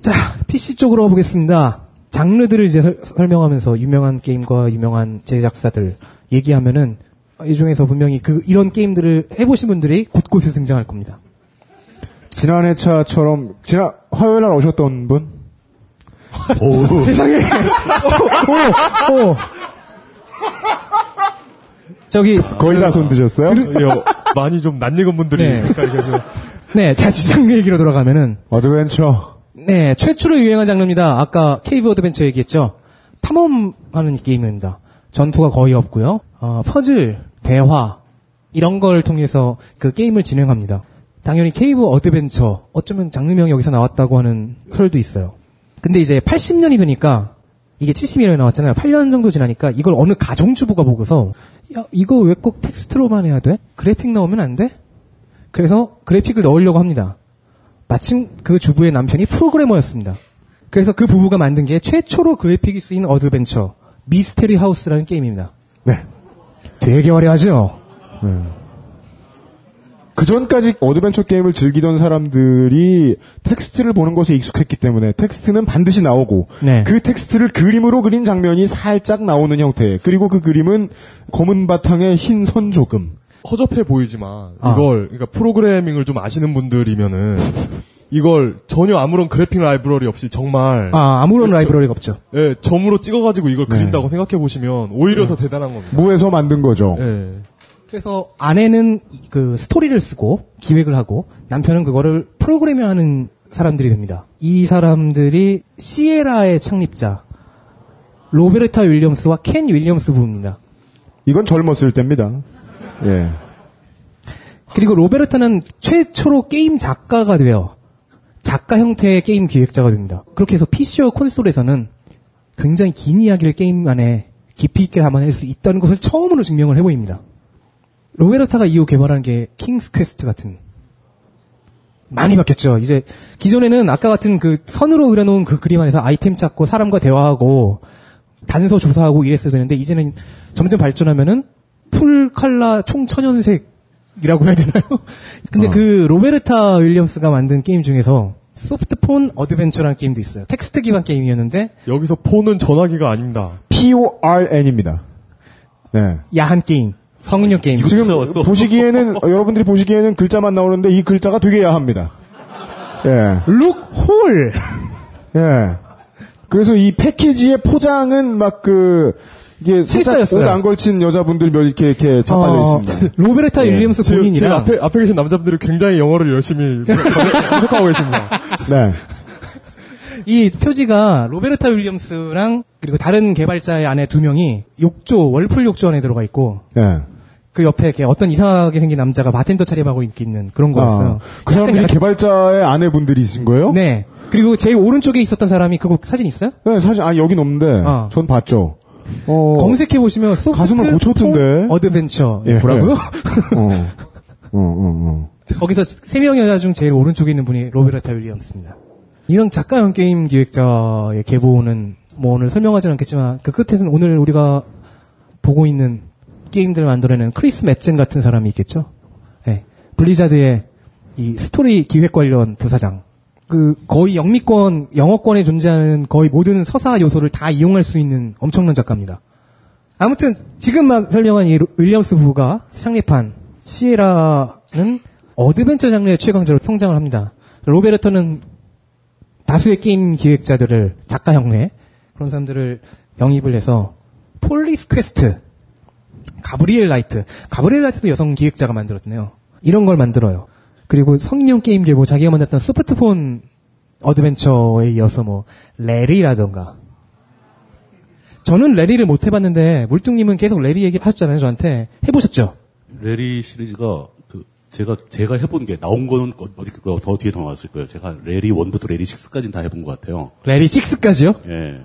자, PC 쪽으로 보겠습니다. 장르들을 이제 설- 설명하면서 유명한 게임과 유명한 제작사들 얘기하면은 이 중에서 분명히 그 이런 게임들을 해보신 분들이 곳곳에 등장할 겁니다. 지난 회차처럼 지난 화요일 날 오셨던 분? *laughs* *laughs* 세상에. 오, 오, 오. 저기 거의 다 손 드셨어요? 여- 많이 좀 낯익은 분들이 네. 있으니까 이게 좀 네, 다시 장르 얘기로 돌아가면은 어드벤처. 네, 최초로 유행한 장르입니다. 아까 Cave Adventure 얘기했죠. 탐험하는 게임입니다. 전투가 거의 없고요. 어, 퍼즐, 대화 이런 걸 통해서 그 게임을 진행합니다. 당연히 Cave Adventure 어쩌면 장르명이 여기서 나왔다고 하는 설도 있어요. 근데 이제 80년이 되니까 이게 70년에 나왔잖아요. 8년 정도 지나니까 이걸 어느 가정주부가 보고서 야 이거 왜 꼭 텍스트로만 해야 돼? 그래픽 넣으면 안 돼? 그래서 그래픽을 넣으려고 합니다. 마침 그 주부의 남편이 프로그래머였습니다. 그래서 그 부부가 만든 게 최초로 그래픽이 쓰인 어드벤처 Mystery House라는 게임입니다. 네. 되게 화려하죠. 그 전까지 어드벤처 게임을 즐기던 사람들이 텍스트를 보는 것에 익숙했기 때문에 텍스트는 반드시 나오고 네. 그 텍스트를 그림으로 그린 장면이 살짝 나오는 형태. 그리고 그 그림은 검은 바탕에 흰 선 조금. 허접해 보이지만 아. 이걸 그러니까 프로그래밍을 좀 아시는 분들이면은 이걸 전혀 아무런 그래픽 라이브러리 없이 정말 아 아무런 라이브러리가 없죠. 예, 점으로 찍어가지고 이걸 네. 그린다고 생각해 보시면 오히려 더 대단한 겁니다. 무에서 만든 거죠. 예. 그래서 아내는 이- 그 스토리를 쓰고 기획을 하고 남편은 그거를 프로그래밍하는 사람들이 됩니다. 이 사람들이 시에라의 창립자 로베르타 윌리엄스와 켄 윌리엄스 부부입니다. 이건 젊었을 때입니다. 예. 그리고 로베르타는 최초로 게임 작가가 되어 작가 형태의 게임 기획자가 됩니다. 그렇게 해서 PC와 콘솔에서는 굉장히 긴 이야기를 게임 안에 깊이 있게 담아낼 수 있다는 것을 처음으로 증명을 해보입니다. 로베르타가 이후 개발한 게 King's Quest 같은 많이 바뀌었죠. 이제 기존에는 아까 같은 그 선으로 그려놓은 그 그림 안에서 아이템 찾고 사람과 대화하고 단서 조사하고 이랬어야 되는데 이제는 점점 발전하면은 full color 총 천연색이라고 해야 되나요? *laughs* 근데 그 로베르타 윌리엄스가 만든 게임 중에서 Softporn Adventure라는 게임도 있어요. 텍스트 기반 게임이었는데 여기서 porn은 전화기가 아닙니다. PORN입니다. 네. 야한 게임, 성인용 게임. 지금 보시기에는 *laughs* 어, 여러분들이 보시기에는 글자만 나오는데 이 글자가 되게 야합니다. 예. 룩홀. 예. 그래서 이 패키지의 포장은 막 그 이게. 옷안 걸친 여자분들 몇 이렇게 이렇게 자빠져 어, 있습니다. 로베르타 예. 윌리엄스 본인이랑 앞에 앞에 계신 남자분들이 굉장히 영어를 열심히 해석하고 계십니다. *laughs* 네. 이 표지가 로베르타 윌리엄스랑 그리고 다른 개발자의 아내 두 명이 욕조 월풀 욕조 안에 들어가 있고 예. 그 옆에 이렇게 어떤 이상하게 생긴 남자가 바텐더 차림하고 있는 그런 거였어요. 아, 그 사람들이 약간- 개발자의 아내분들이신 거예요? 네. 그리고 제일 오른쪽에 있었던 사람이 그거 사진 있어요? 네, 사실 아 여긴 없는데 어. 전 봤죠. 어, 검색해 보시면 Soft 가슴을 고쳤던데. porn Adventure 예. 뭐라고요? *laughs* 어. 어, 어, 어. 거기서 세 명 여자 중 제일 오른쪽에 있는 분이 로베르타 윌리엄스입니다. 이런 작가형 게임 기획자의 계보는 뭐 오늘 설명하지는 않겠지만 그 끝에는 오늘 우리가 보고 있는 게임들을 만들어내는 크리스 멧젠 같은 사람이 있겠죠. 네. 블리자드의 이 스토리 기획 관련 부사장. 그 거의 영미권 영어권에 존재하는 거의 모든 서사 요소를 다 이용할 수 있는 엄청난 작가입니다. 아무튼 지금 막 설명한 이 윌리엄스 부부가 창립한 시에라는 어드벤처 장르의 최강자로 성장을 합니다. 로베르타는 다수의 게임 기획자들을 작가 형내 그런 사람들을 영입을 해서 Police Quest, Gabriel Knight, Gabriel Knight도 여성 기획자가 만들었네요. 이런 걸 만들어요. 그리고 성인용 게임기 뭐 자기가 만들었던 Softporn Adventure에 이어서 뭐 레리라던가 저는 레리를 못 해봤는데 물뚱님은 계속 레리 얘기하셨잖아요 저한테 해보셨죠? 레리 시리즈가 그 제가 제가 해본 게 나온 거는 어- 어디 그더 뒤에 더 나왔을 거예요. 제가 레리 1부터 레리 6까지는 다 해본 것 같아요. 레리 6까지요? 예.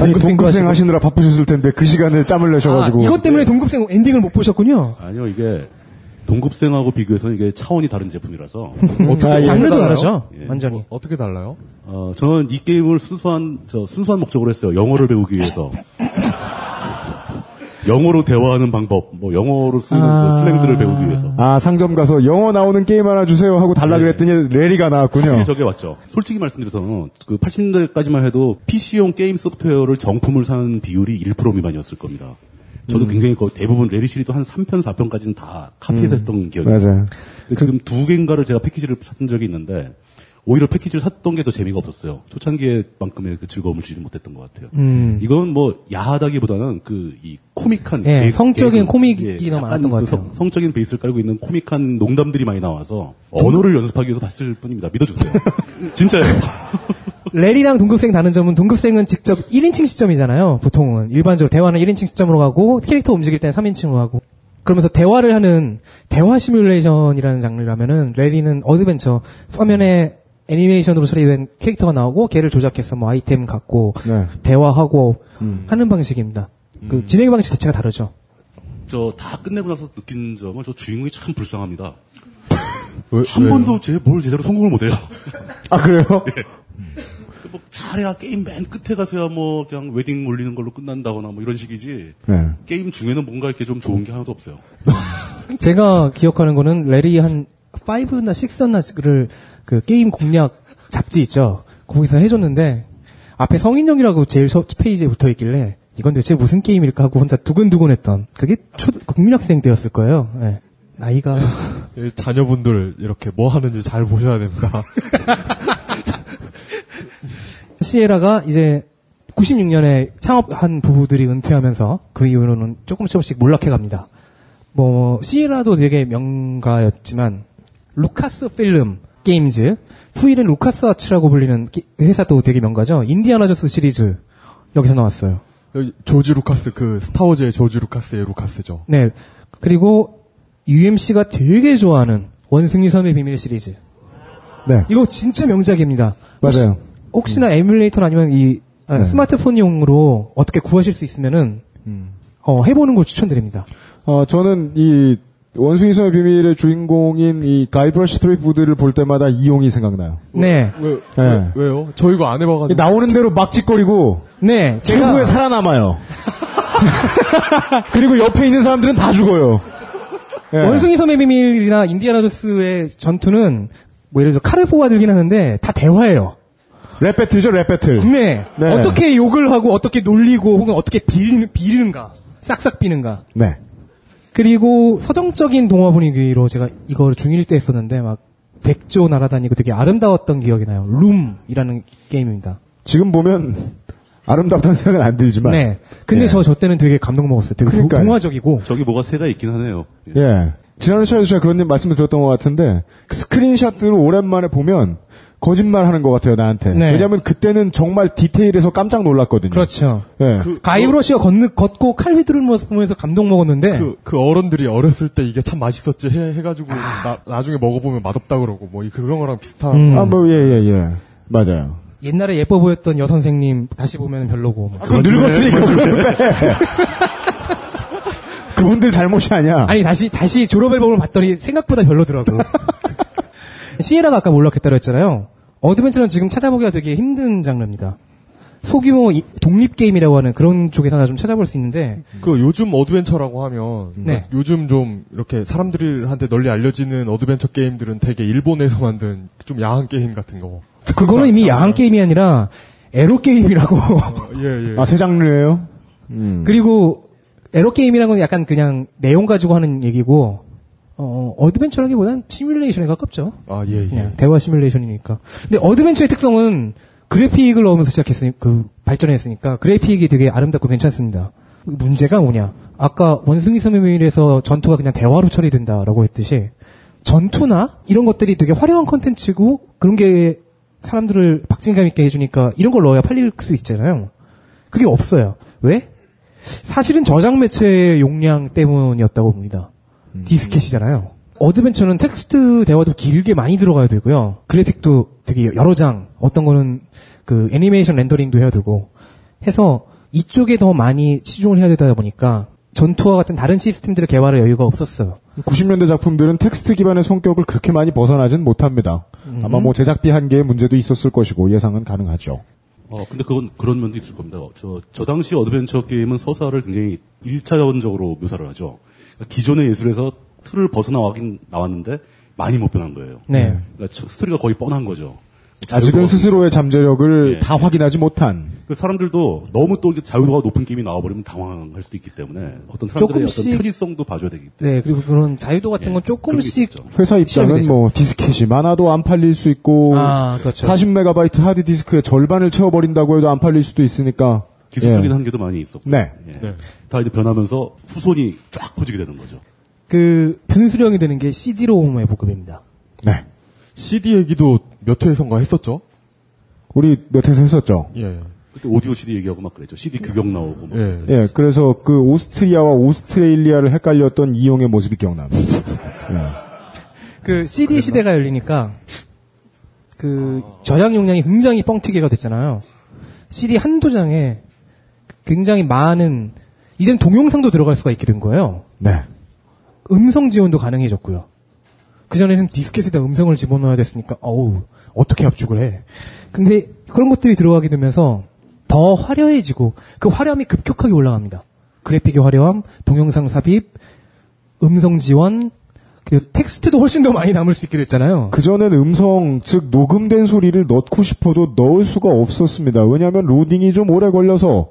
아니, 동급생 하시느라 바쁘셨을 텐데 그 시간을 짬을 내셔가지고. 아, 이것 때문에 동급생 엔딩을 못 보셨군요. 아니요 이게 동급생하고 비교해서는 이게 차원이 다른 제품이라서 *laughs* 어떻게 아, 예. 장르도 달라요? 다르죠? 예. 완전히. 어 떻게 달라요? 어, 저는 이 게임을 순수한 저 순수한 목적으로 했어요. 영어를 배우기 위해서. *laughs* 영어로 대화하는 방법, 뭐 영어로 쓰는 그 슬랭들을 배우기 위해서. 아, 상점 가서 영어 나오는 게임 하나 주세요 하고 달라 그랬더니 레리가 나왔군요. 저게 왔죠. 솔직히 말씀드려서 그 80년대까지만 해도 PC용 게임 소프트웨어를 정품을 사는 비율이 1% 미만이었을 겁니다. 저도 음. 굉장히 그 대부분 레리 시리도 한 3편, 4편까지는 다 카피해서 음. 했던 기억이. 나요. 근데 지금 두 개인가를 제가 패키지를 샀던 적이 있는데 오히려 패키지를 샀던 게 더 재미가 없었어요. 초창기에만큼의 그 즐거움을 주지 못했던 것 같아요. 음. 이건 뭐 야하다기보다는 그 이 코믹한 예, 개- 성적인 개그, 코믹이 예, 더 약간 많았던 것그 같아요. 성- 성적인 베이스를 깔고 있는 코믹한 농담들이 많이 나와서 언어를 연습하기 위해서 봤을 뿐입니다. 믿어주세요. *laughs* 진짜예요. 레리랑 동급생 다른 점은 동급생은 직접 1인칭 시점이잖아요. 보통은 일반적으로 대화는 1인칭 시점으로 가고 캐릭터 움직일 때는 3인칭으로 하고 그러면서 대화를 하는 대화 시뮬레이션이라는 장르라면은 레리는 어드벤처 화면에 애니메이션으로 처리된 캐릭터가 나오고 걔를 조작해서 뭐 아이템 갖고 네. 대화하고 음. 하는 방식입니다. 그 진행 방식 자체가 다르죠. 저 다 끝내고 나서 느낀 점은 저 주인공이 참 불쌍합니다. 왜- 한 왜요? 번도 제 뭘 제대로 성공을 못해요. 아, 그래요? 뭐 *laughs* 잘해야 게임 맨 끝에 가서야 뭐 그냥 웨딩 올리는 걸로 끝난다거나 뭐 이런 식이지. 네. 게임 중에는 뭔가 이렇게 좀 좋은 게 하나도 없어요. *laughs* 제가 기억하는 거는 레리 한 5나 6였나를 그 게임 공략 잡지 있죠. 거기서 해줬는데 앞에 성인용이라고 제일 첫 페이지에 붙어 있길래 이건 대체 무슨 게임일까 하고 혼자 두근두근 했던 그게 초 국민학생 때였을 거예요. 예. 나이가 *laughs* 예, 자녀분들 이렇게 뭐 하는지 잘 보셔야 됩니다. *laughs* 시에라가 이제 96년에 창업한 부부들이 은퇴하면서 그 이후로는 조금씩 조금씩 몰락해 갑니다. 뭐 시에라도 되게 명가였지만 Lucasfilm Games 후일은 LucasArts라고 불리는 기- 회사도 되게 명가죠. 인디아나 존스 시리즈 여기서 나왔어요. 조지 루카스 그 스타워즈의 조지 루카스의 루카스죠. 네. 그리고 UMC가 되게 좋아하는 원숭이 섬의 비밀 시리즈. 네. 이거 진짜 명작입니다. 맞아요. 혹시, 나 에뮬레이터나 아니면 이 아, 네. 스마트폰용으로 어떻게 구하실 수 있으면은 어, 해보는 거 추천드립니다. 어, 저는 이 원숭이 섬의 비밀의 주인공인 이 가이브러시 스리프우드를 볼 때마다 이용이 생각나요. 네. 왜, 네. 왜요? 저 이거 안 해봐가지고. 나오는 대로 막 지껄이고 네. 최후에 살아남아요. *laughs* 그리고 옆에 있는 사람들은 다 죽어요. 예. 원숭이 섬의 비밀이나 인디아나 존스의 전투는 뭐 예를 들어 칼을 뽑아들긴 하는데 다 대화예요. 랩 배틀이죠, 랩 배틀. 네. 네. 어떻게 욕을 하고 어떻게 놀리고 혹은 어떻게 비리는, 비리는가. 싹싹 비는가. 네. 그리고 서정적인 동화 분위기로 제가 이거를 중1 때 했었는데 막 백조 날아다니고 되게 아름다웠던 기억이 나요. 룸이라는 게임입니다. 지금 보면 아름답다는 생각은 안 들지만. 네. 근데 예. 저저 때는 되게 감동 먹었어요. 되게 도- 그러니까요. 동화적이고. 저기 뭐가 새가 있긴 하네요. 예. 지난해 시간에도 제가 그런 말씀을 드렸던 것 같은데 그 스크린샷들을 오랜만에 보면 거짓말 하는 것 같아요, 나한테. 네. 왜냐하면 그때는 정말 디테일에서 깜짝 놀랐거든요. 그렇죠. 예. 가이브러시가 걷는, 걷고 칼 휘두르는 모습 보면서 감동 먹었는데 그, 그 어른들이 어렸을 때 이게 참 맛있었지 해, 해가지고 나, 나중에 먹어보면 맛없다 그러고 뭐 이- 그런 거랑 비슷한. 음. 아, 뭐, 예, 예, 예. 맞아요. 옛날에 예뻐 보였던 여선생님 다시 보면 별로고. 뭐. 그건 늙었으니까 그걸 빼. *laughs* 그분들 잘못이 아니야. 아니 다시 다시 졸업 앨범을 봤더니 생각보다 별로더라고. *laughs* 시에라가 아까 몰락했다고 했잖아요. 어드벤처는 지금 찾아보기가 되게 힘든 장르입니다. 소규모 이- 독립 게임이라고 하는 그런 쪽에서 나 좀 찾아볼 수 있는데 그 요즘 어드벤처라고 하면 네. 요즘 좀 이렇게 사람들한테 널리 알려지는 어드벤처 게임들은 되게 일본에서 만든 좀 야한 게임 같은 거. 그거는 이미 야한 게임이 아니라 에로 게임이라고. 예, 예. 아, 새 장르예요? 음. 그리고 에로 게임이라는 건 약간 그냥 내용 가지고 하는 얘기고 어, 어드벤처라기보단 시뮬레이션에 가깝죠. 아, 예, 예. 그냥 대화 시뮬레이션이니까. 근데 어드벤처의 특성은 그래픽을 넣으면서 시작했으니 그 발전했으니까 그래픽이 되게 아름답고 괜찮습니다. 문제가 뭐냐? 아까 원숭이 섬의 비밀에서 전투가 그냥 대화로 처리된다라고 했듯이 전투나 이런 것들이 되게 화려한 컨텐츠고 그런 게 사람들을 박진감 있게 해주니까 이런 걸 넣어야 팔릴 수 있잖아요. 그게 없어요. 왜? 사실은 저장 매체의 용량 때문이었다고 봅니다. 디스켓이잖아요. 어드벤처는 텍스트 대화도 길게 많이 들어가야 되고요. 그래픽도 되게 여러 장, 어떤 거는 그 애니메이션 렌더링도 해야 되고 해서 이쪽에 더 많이 치중을 해야 되다 보니까 전투와 같은 다른 시스템들의 개발의 여유가 없었어요. 90년대 작품들은 텍스트 기반의 성격을 그렇게 많이 벗어나진 못합니다. 아마 뭐 제작비 한계의 문제도 있었을 것이고 예상은 가능하죠. 어, 근데 그건 그런 면도 있을 겁니다. 저, 저 당시 어드벤처 게임은 서사를 굉장히 1차원적으로 묘사를 하죠. 기존의 예술에서 틀을 벗어나긴 나왔는데 많이 못 변한 거예요. 네. 그러니까 저- 스토리가 거의 뻔한 거죠. 아직은 스스로의 잠재력을 예. 다 확인하지 못한 그 사람들도 너무 또 자유도가 높은 게임이 나와버리면 당황할 수도 있기 때문에 어떤 사람들의 조금씩- 어떤 편의성도 봐줘야 되기 네, 그리고 그런 자유도 같은 건 조금씩 회사 입장은. 뭐 디스켓이 많아도 안 팔릴 수 있고 아, 그렇죠. 40메가바이트 하드 디스크의 절반을 채워버린다고 해도 안 팔릴 수도 있으니까 기술적인 예. 한계도 많이 있었고 네. 예. 다 이제 변하면서 후손이 쫙 퍼지게 되는 거죠. 그 분수령이 되는 게 CD롬의 보급입니다. 네. CD 얘기도 몇 회선가 했었죠? 우리 몇 회에서 했었죠. 예. 그때 오디오 CD 얘기하고 막 그랬죠. CD 규격 나오고 막. 예. 예, 그래서 그 오스트리아와 오스트레일리아를 헷갈렸던 이용의 모습이 기억납니다. 그 CD 시대가 열리니까 그 저장 용량이 굉장히 뻥튀기가 됐잖아요. CD 한두 장에 굉장히 많은 이젠 동영상도 들어갈 수가 있게 된 거예요. 네. 음성 지원도 가능해졌고요. 그전에는 디스켓에다 음성을 집어넣어야 됐으니까, 어우, 어떻게 압축을 해. 근데 그런 것들이 들어가게 되면서 더 화려해지고 그 화려함이 급격하게 올라갑니다. 그래픽의 화려함, 동영상 삽입, 음성 지원, 그리고 텍스트도 훨씬 더 많이 남을 수 있게 됐잖아요. 그전엔 음성, 즉 녹음된 소리를 넣고 싶어도 넣을 수가 없었습니다. 왜냐하면 로딩이 좀 오래 걸려서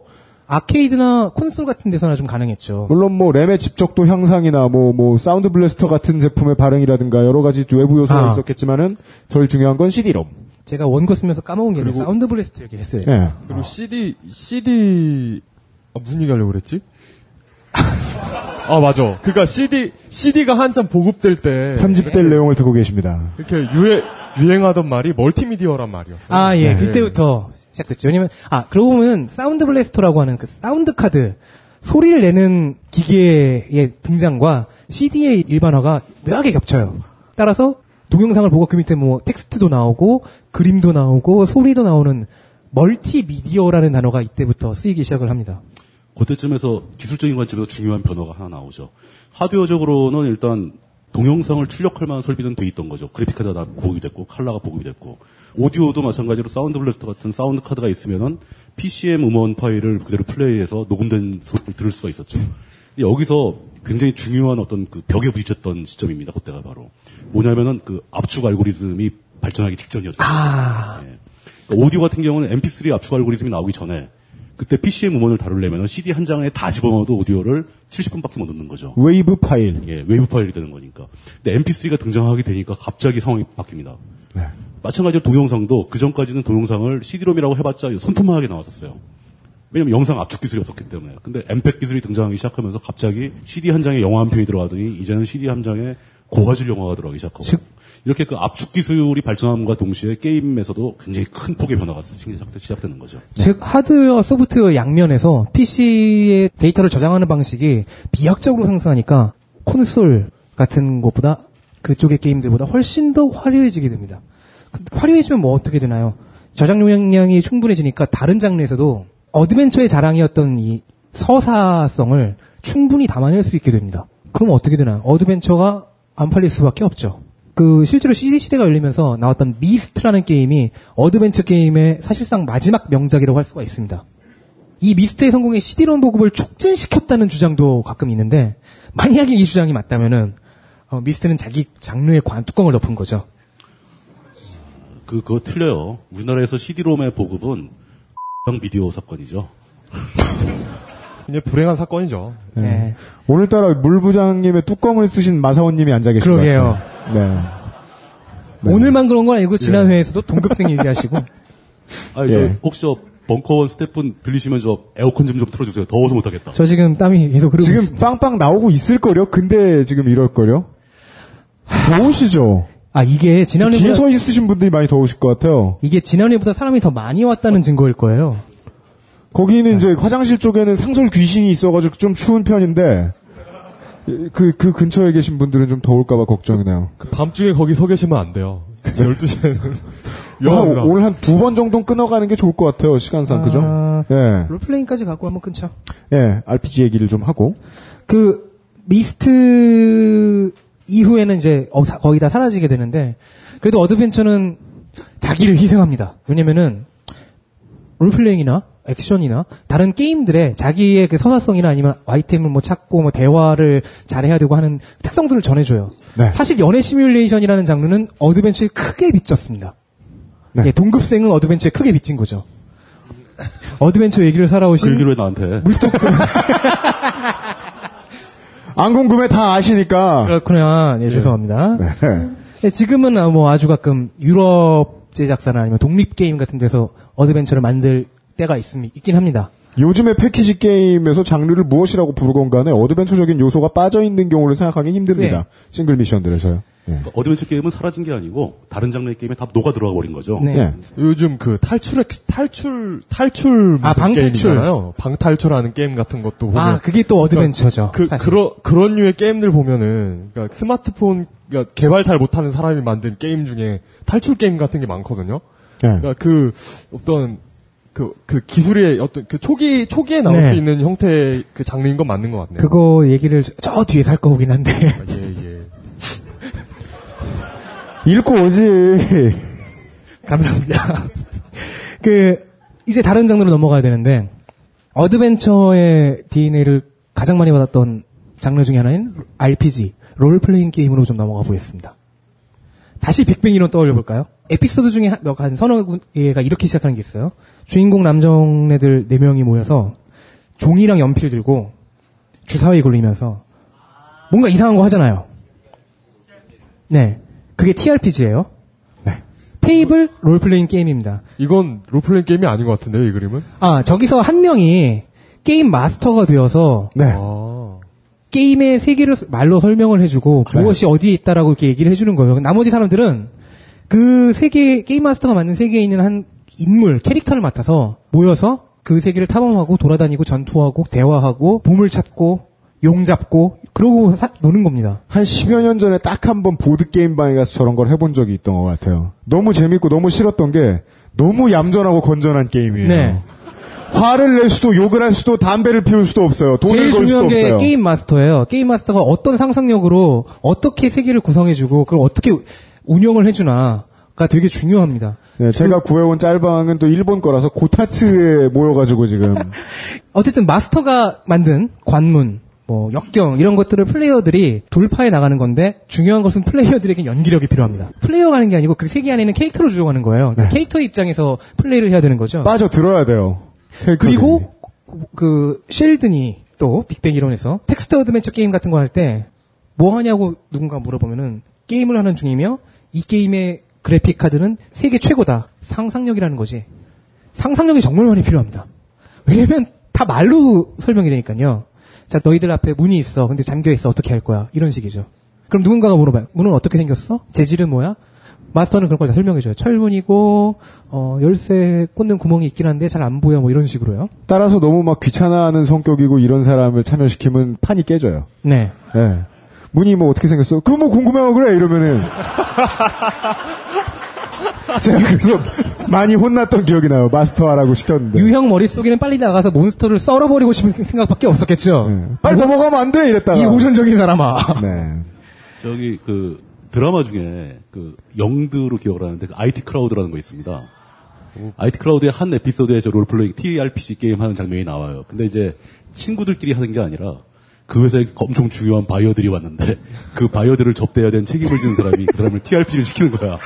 아케이드나 콘솔 같은 데서나 좀 가능했죠. 물론 뭐 램의 집적도 향상이나 뭐 뭐 사운드 블래스터 같은 제품의 반응이라든가 여러 가지 외부 요소가 아. 있었겠지만은 제일 중요한 건 CD롬. 제가 원고 쓰면서 까먹은 게 사운드 블래스트 얘기를 했어요. 예. 그리고 CD, CD, 아, 무슨 얘기 하려고 그랬지? 아, 맞아. 그니까 CD, CD가 한참 보급될 때. 편집될 내용을 듣고 계십니다. 이렇게 유행, 유행하던 말이 멀티미디어란 말이었어요. 아, 예. 네. 그때부터 시작됐죠. 왜냐면, 아, 그러고 보면, 사운드 블래스터라고 하는 그 사운드 카드, 소리를 내는 기계의 등장과 CD의 일반화가 묘하게 겹쳐요. 따라서, 동영상을 보고 그 밑에 뭐, 텍스트도 나오고, 그림도 나오고, 소리도 나오는, 멀티미디어라는 단어가 이때부터 쓰이기 시작을 합니다. 그때쯤에서 기술적인 관점에서 중요한 변화가 하나 나오죠. 하드웨어적으로는 일단 동영상을 출력할 만한 설비는 돼 있던 거죠. 그래픽카드가 다 보급이 됐고 칼라가 보급이 됐고 오디오도 마찬가지로 사운드 블래스터 같은 사운드 카드가 있으면은 PCM 음원 파일을 그대로 플레이해서 녹음된 소리를 들을 수가 있었죠. 여기서 굉장히 중요한 어떤 그 벽에 부딪혔던 시점입니다. 그때가 바로 뭐냐면은 그 압축 알고리즘이 발전하기 직전이었던 거죠. 예. 그러니까 오디오 같은 경우는 MP3 압축 알고리즘이 나오기 전에 그때 PCM 음원을 다루려면 CD 한 장에 다 집어넣어도 오디오를 70분밖에 못 넣는 거죠. 웨이브 파일. 예, 웨이브 파일이 되는 거니까. 근데 MP3가 등장하게 되니까 갑자기 상황이 바뀝니다. 네. 마찬가지로 동영상도 그 전까지는 동영상을 CD롬이라고 해봤자 손톱만하게 나왔었어요. 왜냐면 영상 압축 기술이 없었기 때문에. 근데 엠팩 기술이 등장하기 시작하면서 갑자기 CD 한 장에 영화 한 편이 들어가더니 이제는 CD 한 장에 고화질 영화가 들어가기 시작하고. 즉- 이렇게 그 압축 기술이 발전함과 동시에 게임에서도 굉장히 큰 폭의 변화가 시작- 시작되는 거죠. 즉 하드웨어, 소프트웨어 양면에서 PC의 데이터를 저장하는 방식이 비약적으로 상승하니까 콘솔 같은 것보다 그쪽의 게임들보다 훨씬 더 화려해지게 됩니다. 그- 화려해지면 뭐 어떻게 되나요? 저장 용량이 충분해지니까 다른 장르에서도 어드벤처의 자랑이었던 이 서사성을 충분히 담아낼 수 있게 됩니다. 그럼 어떻게 되나요? 어드벤처가 안 팔릴 수밖에 없죠. 그 실제로 CD 시대가 열리면서 나왔던 미스트라는 게임이 어드벤처 게임의 사실상 마지막 명작이라고 할 수가 있습니다. 이 미스트의 성공에 CD롬 보급을 촉진시켰다는 주장도 가끔 있는데 만약에 이 주장이 맞다면은 어, 미스트는 자기 장르의 관 뚜껑을 덮은 거죠. 그, 그거 틀려요. 우리나라에서 CD롬의 보급은 형 비디오 사건이죠. 이제 불행한 사건이죠. 네. 오늘따라 물 부장님의 뚜껑을 쓰신 마사오님이 앉아 계신 그러게요. 것 같아요. 네. 오늘만 그런 건 아니고 지난 회에서도 동급생 얘기하시고 *laughs* 아니, 예. 저, 혹시 저, 벙커원 스태프분 들리시면 저 에어컨 좀 좀 틀어주세요. 더워서 못하겠다. 저 지금 땀이 계속 흐르고 지금 있습니다. 빵빵 나오고 있을걸요? 근데 지금 이럴걸요? 더우시죠? 아 이게 지난해보다 뒤에 서 있으신 분들이 많이 더우실 것 같아요. 이게 지난해보다 사람이 더 많이 왔다는 증거일 거예요. 거기는 이제 화장실 쪽에는 상설 귀신이 있어가지고 좀 추운 편인데, 그, 그 근처에 계신 분들은 좀 더울까봐 걱정이네요. 그 밤중에 거기 서 계시면 안 돼요. 12시에는. 한- 오늘 한 두 번 정도 끊어가는 게 좋을 것 같아요, 시간상, 그죠? 아, 예. 롤플레잉까지 갖고 한번 끊죠. 예, RPG 얘기를 좀 하고. 그 미스트 이후에는 이제 어, 사- 거의 다 사라지게 되는데 그래도 어드벤처는 자기를 희생합니다. 왜냐면은 롤플레잉이나 액션이나 다른 게임들의 자기의 그 선화성이나 아니면 아이템을 뭐 찾고 뭐 대화를 잘해야 되고 하는 특성들을 전해줘요. 네. 사실 연애 시뮬레이션이라는 장르는 어드벤처에 크게 빚졌습니다. 네. 예, 동급생은 어드벤처에 크게 빚진 거죠. 어드벤처 얘기를 살아오신 그 얘기를 왜 나한테. 물속 *laughs* 안 궁금해, 다 아시니까. 그렇구나. 예, 죄송합니다. 네. 네, 지금은 아, 뭐 아주 가끔 유럽 제작사나 아니면 독립 게임 같은 데서 어드벤처를 만들 때가 있습, 있긴 합니다. 요즘의 패키지 게임에서 장르를 무엇이라고 부르건 간에 어드벤처적인 요소가 빠져있는 경우를 생각하기 힘듭니다. 네. 싱글 미션들에서요. 예. 그러니까 어드벤처 게임은 사라진 게 아니고 다른 장르의 게임에 다 녹아 들어가 버린 거죠. 네. 예. 요즘 그 탈출, 탈출, 탈출. 아, 무슨 방탈출. 게임이잖아요. 방탈출하는 게임 같은 것도 보면. 아, 그게 또 어드벤처죠. 그, 사실. 그런, 그런 류의 게임들 보면은, 그러니까 스마트폰, 그러니까 개발 잘 못하는 사람이 만든 게임 중에 탈출 게임 같은 게 많거든요. 예. 그러니까 그, 어떤, 그, 그 기술의 어떤, 그 초기, 초기에 나올 네. 수 있는 형태의 그 장르인 건 맞는 것 같네요. 그거 얘기를 저, 저 뒤에 살 거긴 한데. 아, 예, 예. 읽고 오지. *laughs* 감사합니다. *laughs* 그, 이제 다른 장르로 넘어가야 되는데, 어드벤처의 DNA를 가장 많이 받았던 장르 중에 하나인 RPG, 롤플레잉 게임으로 좀 넘어가 보겠습니다. 다시 빅뱅 이론 떠올려 볼까요? 에피소드 중에 한, 몇- 한 서너 개가 이렇게 시작하는 게 있어요. 주인공 남정네들 네 명이 모여서 종이랑 연필 들고 주사위 굴리면서 뭔가 이상한 거 하잖아요. 네. 그게 TRPG예요. 네. 테이블 롤플레잉 게임입니다. 이건 롤플레잉 게임이 아닌 것 같은데요, 이 그림은? 아, 저기서 한 명이 게임 마스터가 되어서 네. 아. 게임의 세계를 말로 설명을 해주고 무엇이 어디에 있다라고 이렇게 얘기를 해주는 거예요. 나머지 사람들은 그 세계 게임 마스터가 만든 세계에 있는 한 인물 캐릭터를 맡아서 모여서 그 세계를 탐험하고 돌아다니고 전투하고 대화하고 보물 찾고 용 잡고 그러고 사- 노는 겁니다. 한 10여 년 전에 딱 한 번 보드게임방에 가서 저런 걸 해본 적이 있던 것 같아요. 너무 재밌고 너무 싫었던 게 너무 얌전하고 건전한 게임이에요. 네. 화를 낼 수도 욕을 할 수도 담배를 피울 수도 없어요. 돈을 제일 중요한 게 없어요. 게임 마스터예요. 게임 마스터가 어떤 상상력으로 어떻게 세계를 구성해주고 그걸 어떻게 운영을 해주나가 되게 중요합니다. 네, 제가 구해온 짤방은 또 일본 거라서 고타츠에 모여가지고 지금 *laughs* 어쨌든 마스터가 만든 관문, 뭐 역경 이런 것들을 플레이어들이 돌파해 나가는 건데 중요한 것은 플레이어들에게 연기력이 필요합니다. 플레이어가 하는 게 아니고 그 세계 안에 있는 캐릭터를 조정하는 거예요. 네. 캐릭터 입장에서 플레이를 해야 되는 거죠. 빠져 들어야 돼요. 그리고 그 쉘든이 또 빅뱅 이론에서 텍스트 어드벤처 게임 같은 거 할 때 뭐 하냐고 누군가 물어보면은 게임을 하는 중이며 이 게임의 그래픽 카드는 세계 최고다. 상상력이라는 거지. 상상력이 정말 많이 필요합니다. 왜냐면 다 말로 설명이 되니까요. 자, 너희들 앞에 문이 있어. 근데 잠겨 있어. 어떻게 할 거야? 이런 식이죠. 그럼 누군가가 물어봐요. 문은 어떻게 생겼어? 재질은 뭐야? 마스터는 그런 걸 다 설명해줘요. 철문이고, 어, 열쇠 꽂는 구멍이 있긴 한데 잘 안 보여. 뭐 이런 식으로요. 따라서 너무 막 귀찮아하는 성격이고 이런 사람을 참여시키면 판이 깨져요. 네. 예. 문이 뭐 어떻게 생겼어? 그거 뭐 궁금해하고 그래 이러면은 *laughs* *laughs* 제가 그래서 많이 혼났던 기억이 나요. 마스터하라고 시켰는데. 유형 머릿속에는 빨리 나가서 몬스터를 썰어버리고 싶은 생각밖에 없었겠죠. 네. 빨리 넘어가면 안 돼 이랬다가. 이 오전적인 사람아. 네. 저기 그 드라마 중에 그 영드로 기억을 하는데 그 IT 크라우드라는 거 있습니다. IT 크라우드의 한 에피소드에 저 롤플레잉 TRPG 게임 하는 장면이 나와요. 근데 이제 친구들끼리 하는 게 아니라 그 회사에 엄청 중요한 바이어들이 왔는데 그 바이어들을 접대해야 되는 책임을 지는 사람이 그 사람을 TRP를 시키는 거야.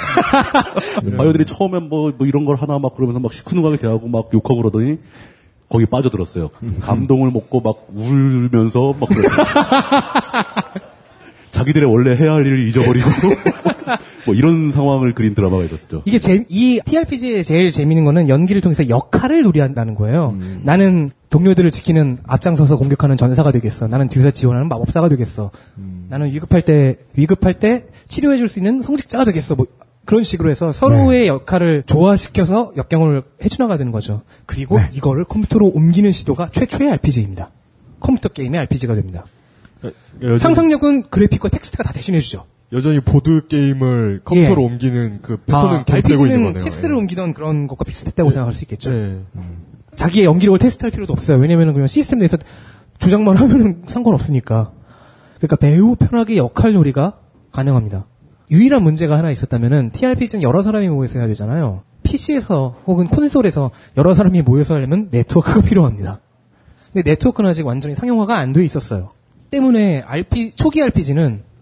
*laughs* 바이어들이 처음엔 뭐, 뭐 이런 걸 하나 막 그러면서 막 시큰둥하게 대하고 막 욕하고 그러더니 거기 빠져들었어요. 감동을 먹고 막 울면서 막. *laughs* 자기들의 원래 해야 할 일을 잊어버리고 *laughs* 뭐 이런 상황을 그린 드라마가 있었죠. 이게 재, 이 TRPG의 제일 재밌는 거는 연기를 통해서 역할을 놀이한다는 거예요. 나는 동료들을 지키는 앞장서서 공격하는 전사가 되겠어. 나는 뒤에서 지원하는 마법사가 되겠어. 나는 위급할 때 위급할 때 치료해 줄 수 있는 성직자가 되겠어. 뭐 그런 식으로 해서 서로의 역할을 조화시켜서 역경을 해주나가 되는 거죠. 그리고 이거를 컴퓨터로 옮기는 시도가 최초의 RPG입니다. 컴퓨터 게임의 RPG가 됩니다. 여전히, 상상력은 그래픽과 텍스트가 다 대신해주죠. 여전히 보드 게임을 컴퓨터로 예. 옮기는 그 패턴은 아, 계속되고 있는 거네요. 체스를 옮기던 그런 것과 비슷했다고 생각할 수 있겠죠. 예. 자기의 연기력을 테스트할 필요도 없어요. 왜냐면 은 그냥 시스템 내에서 조작만 *laughs* 하면은 상관없으니까. 그러니까 매우 편하게 역할 놀이가 가능합니다. 유일한 문제가 하나 있었다면은 TRPG는 여러 사람이 모여서 해야 되잖아요. PC에서 혹은 콘솔에서 여러 사람이 모여서 하려면 네트워크가 *laughs* 필요합니다. 근데 네트워크는 아직 완전히 상용화가 안 돼 있었어요. 때문에 RP 초기 RPG는 그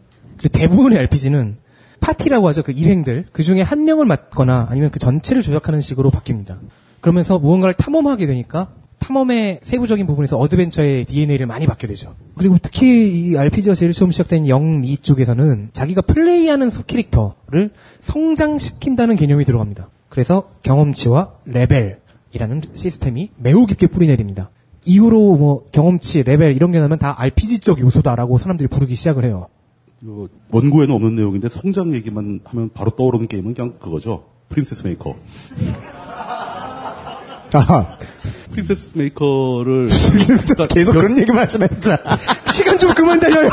대부분의 RPG는 파티라고 하죠. 그 일행들 그 중에 한 명을 맡거나 아니면 그 전체를 조작하는 식으로 바뀝니다. 그러면서 무언가를 탐험하게 되니까 탐험의 세부적인 부분에서 어드벤처의 DNA를 많이 받게 되죠. 그리고 특히 이 RPG가 제일 처음 시작된 영미 쪽에서는 자기가 플레이하는 소 캐릭터를 성장시킨다는 개념이 들어갑니다. 그래서 경험치와 레벨이라는 시스템이 매우 깊게 뿌리내립니다. 이후로 뭐 경험치, 레벨 이런 게 나면 다 RPG적 요소다라고 사람들이 부르기 시작을 해요. 그 원고에는 없는 내용인데 성장 얘기만 하면 바로 떠오르는 게임은 그냥 그거죠. 프린세스 메이커. *laughs* 아하. 프린세스 메이커를 *laughs* 계속 그런 얘기만 하시네, 진짜. *laughs* 시간 좀 그만 달려요.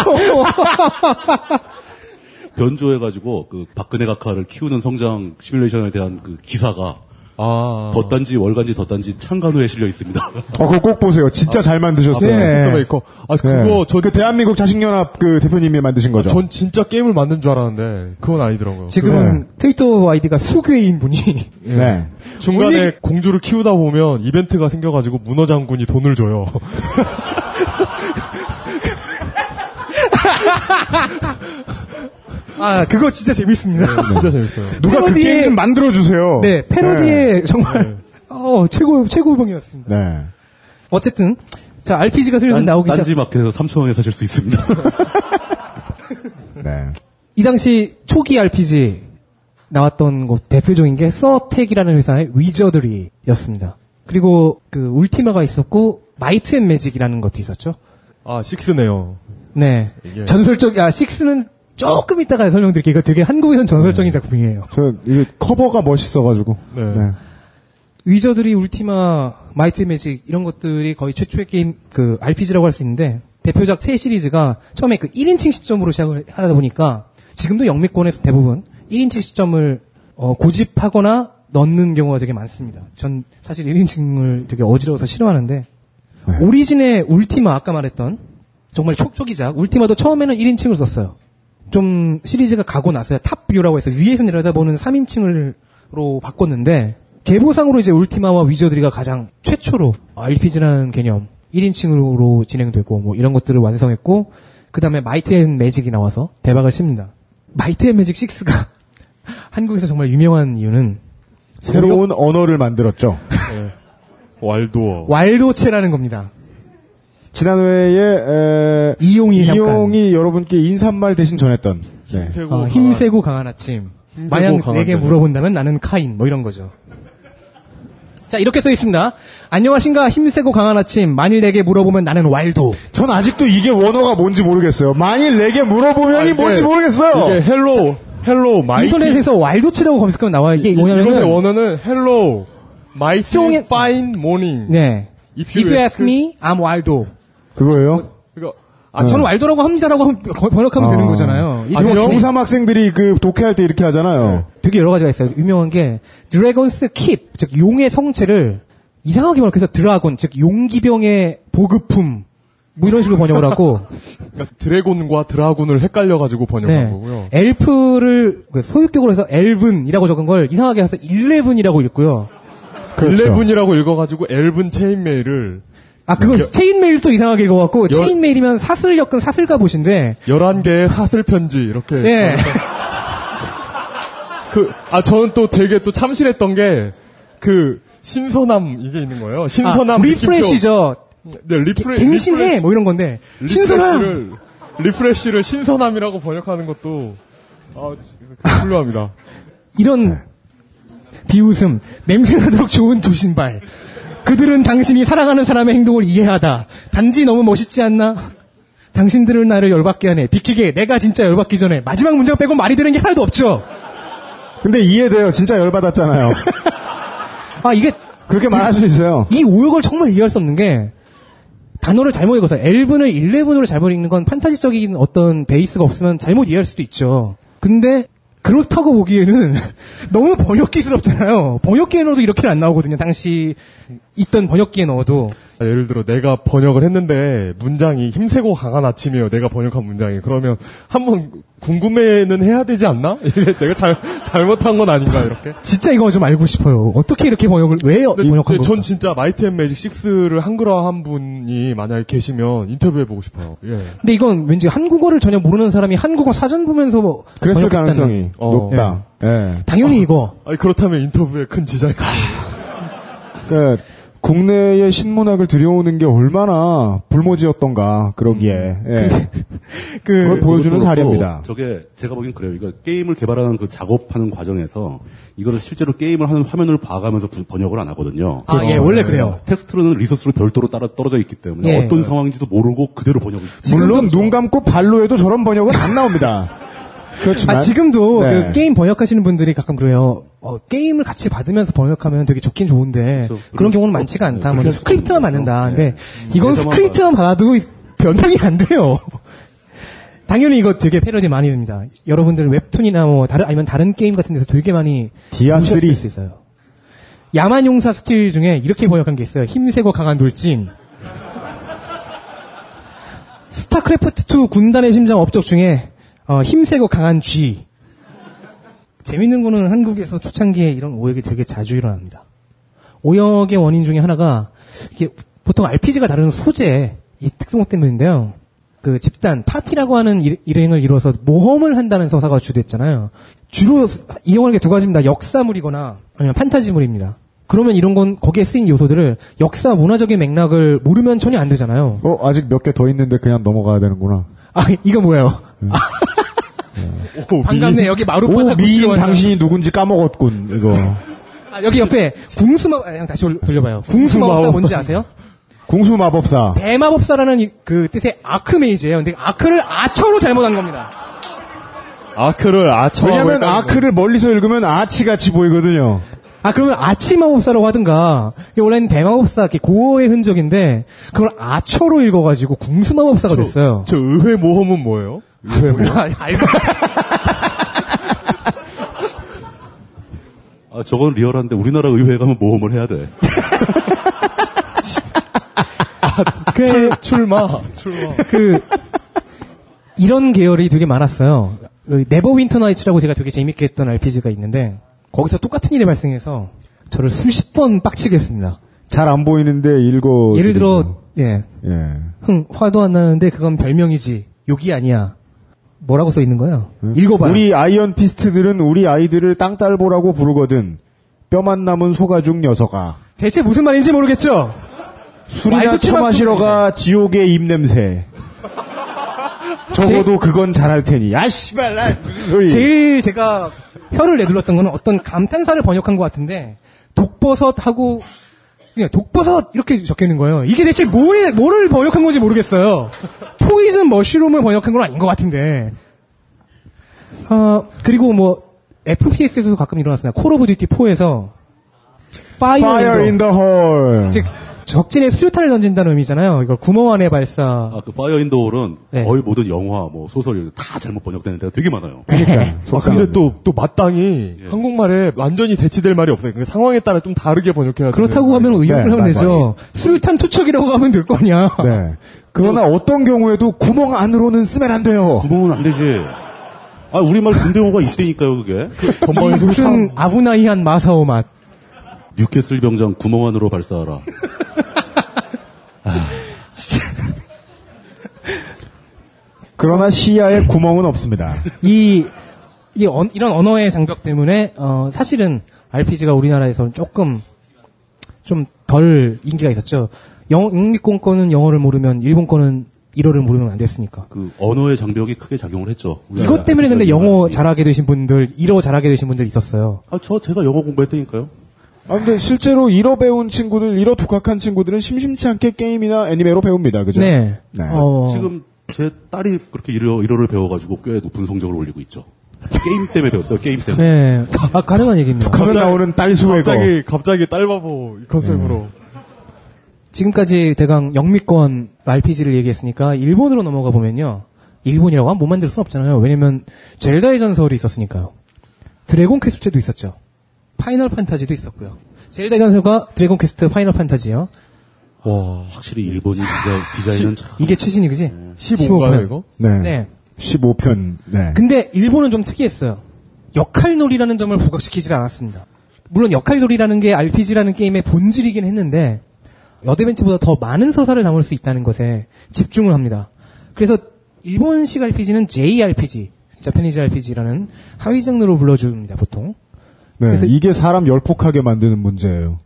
변조해가지고 그 박근혜 각하를 키우는 성장 시뮬레이션에 대한 그 기사가 아. 덧단지 월간지 덧단지 창간호에 실려 있습니다. 어, 그거 꼭 보세요. 진짜 잘 만드셨어요. 프린세스 메이커. 아, 그거 저- 그 대한민국 자식연합 그 대표님이 만드신 거죠. 전 진짜 게임을 만든 줄 알았는데 그건 아니더라고요. 지금은 트위터 아이디가 수괴인 분이 *laughs* 예. 네. 중간에 공주를 키우다 보면 이벤트가 생겨가지고 문어 장군이 돈을 줘요. *laughs* *laughs* 아 그거 진짜 재밌습니다. 진짜 재밌어요. *laughs* 누가 그 게임 좀 만들어주세요. 네 패러디의 네. 정말 어 최고 최고봉이었습니다. 네. 어쨌든 자 RPG가 슬슬 나오기 시작. 딴지 마켓에서 3천 원에 사실 수 있습니다. 네. *laughs* 이 당시 초기 RPG 나왔던 것 대표적인 게 Sir-Tech이라는 회사의 위저드리였습니다. 그리고 그 울티마가 있었고 마이트 앤 매직이라는 것도 있었죠. 아, 식스네요. 네. 이게- 전설적 아 식스는 조금 이따가 설명드릴게요. 이거 되게 한국에선 전설적인 작품이에요. 저, 이게 커버가 멋있어가지고. 네. 네. 위저드리 울티마, 마이트 매직 이런 것들이 거의 최초의 게임 그 RPG라고 할 수 있는데 대표작 세 시리즈가 처음에 그 1인칭 시점으로 시작을 하다 보니까 지금도 영미권에서 대부분 1인칭 시점을 어, 고집하거나 넣는 경우가 되게 많습니다. 전 사실 1인칭을 되게 어지러워서 싫어하는데 오리진의 울티마 아까 말했던 정말 촉촉이작 울티마도 처음에는 1인칭을 썼어요. 좀 시리즈가 가고 나서야 top view라고 해서 위에서 내려다보는 3인칭으로 바꿨는데 계보상으로 이제 울티마와 위저드리가 가장 최초로 RPG라는 개념 1인칭으로 진행되고 뭐 이런 것들을 완성했고 그 다음에 마이트 앤 매직이 나와서 대박을 칩니다. 마이트 앤 매직 6가 *laughs* 한국에서 정말 유명한 이유는 새로운 언어를 만들었죠. 왈도어. 왈도체라는 겁니다. 지난 회에 에, 이용이. 이용이 여러분께 인사말 대신 전했던 네. 어, 힘세고 강한 아침. 힘세고 만약 강한 내게. 물어본다면 나는 카인. 뭐 이런 거죠. 자, 이렇게 써 있습니다. 안녕하신가 힘세고 강한 아침. 만일 내게 물어보면 나는 왈도. 전 아직도 이게 원어가 뭔지 모르겠어요. 만일 내게 물어보면이 이게- 뭔지 모르겠어요. 이게 hello, hello, mighty. 인터넷에서 왈도체라고 검색하면 나와요. 이게 이것의 뭐냐면은 원어는 hello, Mighty 수용의- fine morning. 네. If If you you ask me, I'm 왈도. 그거예요? 그거 아, 저는 왈도라고 합니다라고 하면 번- 번역하면 되는 거잖아요. 아, 이거 중3 학생들이 그 독해할 때 이렇게 하잖아요. 되게 여러 가지가 있어요. 유명한 게 Dragon's Keep, 즉 용의 성체를 이상하게 번역해서 dragoon, 즉 용기병의 보급품 뭐 이런 식으로 번역을 하고 *laughs* 그러니까 dragon과 dragoon을 헷갈려가지고 번역한 네. 거고요. 엘프를 그 소유격으로 해서 elven이라고 적은 걸 이상하게 해서 eleven이라고 읽고요. 그렇죠. eleven이라고 읽어가지고 elven chain mail을 아, 그건 chain mail도 이상하게 읽어갖고, chain mail이면 사슬 엮은 사슬가 보신데, 11개의 사슬 편지 이렇게. 예. *laughs* 그, 아, 저는 또 되게 또 참신했던 게, 그, 신선함, 이게 있는 거예요. 신선함. 아, refresh죠. 느낌표. 네, refre- 갱신해! refresh. 뭐 이런 건데, 신선함! refresh를, refresh를 신선함이라고 번역하는 것도, 아, 훌륭합니다. 이런 비웃음, 냄새나도록 좋은 두 신발. 그들은 당신이 사랑하는 사람의 행동을 이해하다. 단지 너무 멋있지 않나? 당신들은 나를 열받게 하네. 비키게 내가 진짜 열받기 전에 마지막 문장 빼고 말이 되는 게 하나도 없죠. 근데 이해돼요. 진짜 열받았잖아요. *laughs* 아 이게 그렇게 말할 수 있어요. 이 오역을 정말 이해할 수 없는 게 단어를 잘못 읽어서 엘븐을 11으로 잘못 읽는 건 판타지적인 어떤 베이스가 없으면 잘못 이해할 수도 있죠. 근데 그렇다고 보기에는 *laughs* 너무 번역기스럽잖아요. 번역기에 넣어도 이렇게는 안 나오거든요. 당시 있던 번역기에 넣어도. 아, 예를 들어 내가 번역을 했는데 문장이 힘세고 강한 아침이에요. 내가 번역한 문장이. 그러면 한번 궁금해는 해야 되지 않나? *laughs* 이게 내가 잘 잘못한 건 아닌가 이렇게. 진짜 이거 좀 알고 싶어요. 어떻게 이렇게 번역을 왜 번역한 근데 거죠? 전 진짜 마이트 앤 매직 6를 한글화한 분이 만약에 계시면 인터뷰해 보고 싶어요. 예. 근데 이건 왠지 한국어를 전혀 모르는 사람이 한국어 사전 보면서 뭐 그랬을 번역했다는- 가능성이 어. 높다. 예. 당연히 이거. 아니 그렇다면 인터뷰에 큰 지장이 그러니까 국내에 신문학을 들여오는 게 얼마나 불모지였던가 그러기에 예. *laughs* 그 그걸 보여주는 사례입니다. 그렇고 저게 제가 보기엔 그래요. 이거 게임을 개발하는 그 작업하는 과정에서 이거를 실제로 게임을 하는 화면을 봐가면서 부- 번역을 안 하거든요. 아, 예, 원래 그래요. 텍스트로는 리소스로 별도로 따라 떨어져 있기 때문에 예. 어떤 상황인지도 모르고 그대로 번역을. 물론 눈 감고 발로 해도 저런 번역은 안 나옵니다. *laughs* 그렇지만 아, 지금도 네. 그 게임 번역하시는 분들이 가끔 그래요. 어, 게임을 같이 받으면서 번역하면 되게 좋긴 좋은데 그런 경우는 많지가 않다. 뭐 그렇게 스크립트만 받는다. 근데 이건 스크립트만 받아도 변명이 안 돼요. *laughs* 당연히 이거 되게 패러디 많이 됩니다. 여러분들 웹툰이나 뭐 다른 아니면 다른 게임 같은 데서 되게 많이 디아3. 보셨을 수 있어요. 야만 용사 스킬 중에 이렇게 번역한 게 있어요. 힘세고 강한 돌진. *laughs* 스타크래프트 2 군단의 심장 업적 중에 어, 힘세고 강한 쥐. 재밌는 거는 한국에서 초창기에 이런 오역이 되게 자주 일어납니다. 오역의 원인 중에 하나가 이게 보통 RPG가 다루는 소재 이 특성 때문인데요. 그 집단 파티라고 하는 일- 일행을 이루어서 모험을 한다는 서사가 주됐잖아요. 주로 이용하는 게 두 가지입니다. 역사물이거나 아니면 판타지물입니다. 그러면 이런 건 거기에 쓰인 요소들을 역사 문화적인 맥락을 모르면 전혀 안 되잖아요. 어 아직 몇 개 더 있는데 그냥 넘어가야 되는구나. 아 이거 뭐예요? *laughs* 반갑네 여기 마루바닥 오 미인 당신이 누군지 까먹었군 이거. *laughs* 아, 여기 옆에 궁수마 아, 형 다시 올- 돌려봐요. 궁수마법사 뭔지 아세요? 궁수 마법사. 대마법사라는 이- 그 뜻의 아크메이즈예요. 근데 아크를 아처로 잘못한 겁니다. 아크를 아처. 왜냐면 아크를 멀리서 읽으면 아치 같이 보이거든요. 아 그러면 아치마법사라고 하든가 이게 원래는 대마법사 이렇게 고어의 흔적인데 그걸 아처로 읽어가지고 궁수마법사가 됐어요. 저 의회 모험은 뭐예요? 모험. 아, 알고 아, 저건 리얼한데 우리나라 의회에 가면 모험을 해야 돼. 출, 출마. 출마. 그 이런 계열이 되게 많았어요. 그 네버 윈터 나이츠라고 제가 되게 재밌게 했던 RPG가 있는데 거기서 똑같은 일이 발생해서 저를 수십 번 빡치게 했습니다. 잘 안 보이는데 읽어. 예를 들어 예. 예. 흥 화도 안 나는데 그건 별명이지 욕이 아니야. 뭐라고 써 있는 거예요? 읽어봐요. 우리 아이언 피스트들은 우리 아이들을 땅딸보라고 부르거든. 뼈만 남은 소가죽 녀석아. 대체 무슨 말인지 모르겠죠? 술이나 처마시러 가 지옥의 입냄새. 적어도 그건 잘할 테니. 아, 씨발, 나 무슨 소리. 제일 제가 혀를 내둘렀던 거는 어떤 감탄사를 번역한 것 같은데 독버섯하고 그냥 독버섯 이렇게 적혀 있는 거예요. 이게 대체 뭐에 뭐를 번역한 건지 모르겠어요. poison mushroom을 번역한 건 아닌 것 같은데. 어 그리고 뭐 FPS에서도 가끔 일어났습니다. 콜 오브 듀티 4에서 Fire, Fire in the hole. 즉 적진에 수류탄을 던진다는 의미잖아요. 이걸 구멍 안에 발사. 아, 그 fire in the hole은 네. 거의 모든 영화, 뭐 소설 다 잘못 번역되는 데가 되게 많아요. 그러니까. 아, 근데 또, 또 마땅히 한국말에 완전히 대치될 말이 없어요. 그 상황에 따라 좀 다르게 번역해야 그렇다고 하면 의역을 네, 하면 되죠. 수류탄 투척이라고 하면 될 거냐. 네. 그러나 어. 어떤 경우에도 구멍 안으로는 쓰면 안 돼요. 구멍은 안 되지. 아, 우리말 군대용어가 있으니까요, 그게. *laughs* 전방에 무슨 아브나이한 마사오 맛. 뉴캐슬 병장 구멍 안으로 발사하라. *laughs* 아. 그러나 시야에 구멍은 없습니다. 이, 이 언, 이런 언어의 장벽 때문에 어, 사실은 RPG가 우리나라에서는 조금 좀 덜 인기가 있었죠. 영, 영미권 거는 영어를 모르면 일본 거는 일어를 모르면 안 됐으니까. 그 언어의 장벽이 크게 작용을 했죠. 이것 때문에 근데 영어 잘하게 되신 분들, 일어 잘하게 되신 분들 있었어요. 아, 저 제가 영어 공부했다니까요. 아, 근데 실제로 일어 배운 친구들, 일어 독학한 친구들은 심심치 않게 게임이나 애니메로 배웁니다. 그죠? 네. 어. 지금 제 딸이 그렇게 일어, 일어를 배워가지고 꽤 높은 성적을 올리고 있죠. 게임 때문에 배웠어요. 게임 때문에. 네. 아, 가능한 얘기입니다. 북한에 나오는 딸 수웨거. 갑자기 갑자기 딸바보 이 컨셉으로. 지금까지 대강 영미권 RPG를 얘기했으니까 일본으로 넘어가 보면요. 일본이라고 하면 못 만들 수는 없잖아요. 왜냐면 젤다의 전설이 있었으니까요. 드래곤 퀘스트도 있었죠. 파이널 판타지도 있었고요. 젤다의 전설과 드래곤 퀘스트 파이널 판타지요. 와, 확실히 일본이 디자, 디자인은 참. 이게 최신이 그지? 15인가요, 이거? 네. 네. 15편, 네. 근데 일본은 좀 특이했어요. 역할놀이라는 점을 부각시키질 않았습니다. 물론 역할놀이라는 게 RPG라는 게임의 본질이긴 했는데 어드벤처보다 더 많은 서사를 담을 수 있다는 것에 집중을 합니다. 그래서 일본식 RPG는 JRPG, Japanese RPG라는 하위 장르로 불러줍니다, 보통. 네, 그래서- 이게 사람 열폭하게 만드는 문제예요.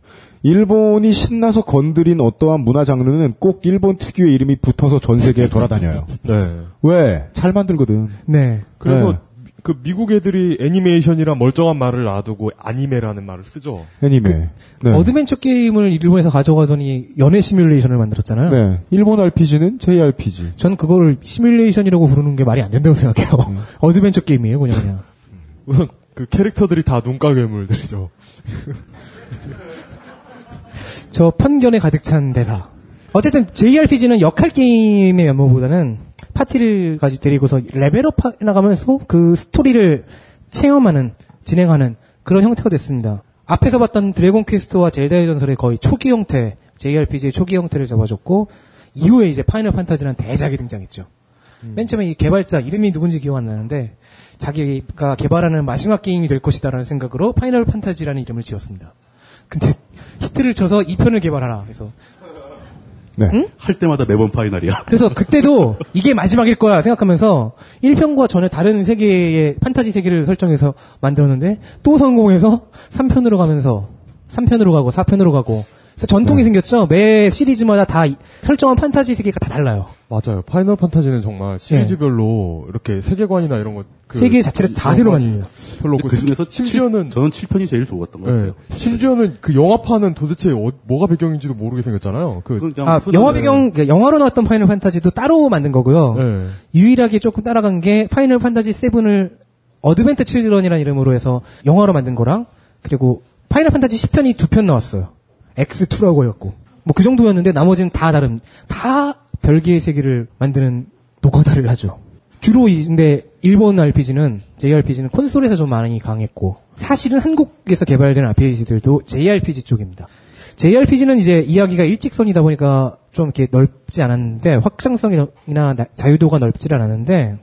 일본이 신나서 건드린 어떠한 문화 장르는 꼭 일본 특유의 이름이 붙어서 전 세계에 돌아다녀요. *laughs* 네. 왜? 잘 만들거든. 네. 그래서 네. 그 미국 애들이 애니메이션이란 멀쩡한 말을 놔두고 anime라는 말을 쓰죠. anime. 네. 어드벤처 게임을 일본에서 가져가더니 연애 시뮬레이션을 만들었잖아요. 네. 일본 RPG는 JRPG. 저는 그거를 시뮬레이션이라고 부르는 게 말이 안 된다고 생각해요. 음. *laughs* 어드벤처 게임이에요, 그냥 그냥. 우선 그 캐릭터들이 다 눈깔 괴물들이죠. *laughs* 저 편견에 가득 찬 대사. 어쨌든 JRPG는 역할 게임의 면모보다는 파티를 가지 데리고서 level up 해 나가면서 그 스토리를 체험하는 진행하는 그런 형태가 됐습니다. 앞에서 봤던 드래곤 퀘스트와 젤다의 전설의 거의 초기 형태, JRPG의 초기 형태를 잡아줬고 이후에 이제 파이널 판타지라는 대작이 등장했죠. 맨 처음에 이 개발자 이름이 누군지 기억 안 나는데 자기가 개발하는 마지막 게임이 될 것이다라는 생각으로 파이널 판타지라는 이름을 지었습니다. 근데 *laughs* 히트를 쳐서 2편을 개발하라. 그래서 네. 할 때마다 매번 final이야. 그래서 그때도 이게 마지막일 거야 생각하면서 1편과 전혀 다른 세계의 판타지 세계를 설정해서 만들었는데 또 성공해서 3편으로 가면서 3편으로 가고 4편으로 가고 그래서 전통이 생겼죠. 매 시리즈마다 다 이- 설정한 판타지 세계가 다 달라요. 맞아요. 파이널 판타지는 정말 시리즈별로 이렇게 세계관이나 이런 것. 그 세계 자체를 다 새로 만듭니다. 별로 그 중에서 심지어는 저는 7편이 제일 좋았던 것 같아요. 네. 심지어는 그 영화판은 도대체 어- 뭐가 배경인지도 모르게 생겼잖아요. 그 아, 영화 배경, 그러니까 영화로 나왔던 파이널 판타지도 따로 만든 거고요. 네. 유일하게 조금 따라간 게 파이널 판타지 7을 어드벤트 칠드런이라는 이름으로 해서 영화로 만든 거랑 그리고 파이널 판타지 10편이 두 편 나왔어요. X2라고 해갖고. 뭐 그 정도였는데 나머지는 다 다른, 다 별개의 세계를 만드는 노가다를 하죠. 주로 이, 근데 일본 RPG는, JRPG는 콘솔에서 좀 많이 강했고, 사실은 한국에서 개발된 RPG들도 JRPG 쪽입니다. JRPG는 이제 이야기가 일직선이다 보니까 좀 이렇게 넓지 않았는데, 확장성이나 나- 자유도가 넓지 않았는데,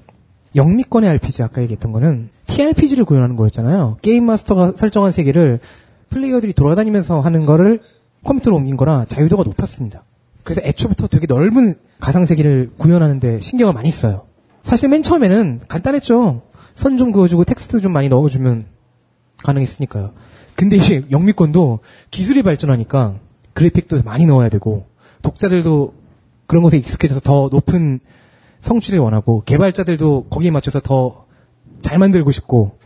영미권의 RPG 아까 얘기했던 거는 TRPG를 구현하는 거였잖아요. 게임 마스터가 설정한 세계를 플레이어들이 돌아다니면서 하는 거를 컴퓨터로 옮긴 거라 자유도가 높았습니다. 그래서 애초부터 되게 넓은 가상 세계를 구현하는데 신경을 많이 써요. 사실 맨 처음에는 간단했죠. 선 좀 그어주고 텍스트 좀 많이 넣어주면 가능했으니까요. 근데 이제 영미권도 기술이 발전하니까 그래픽도 많이 넣어야 되고 독자들도 그런 것에 익숙해져서 더 높은 성취를 원하고 개발자들도 거기에 맞춰서 더 잘 만들고 싶고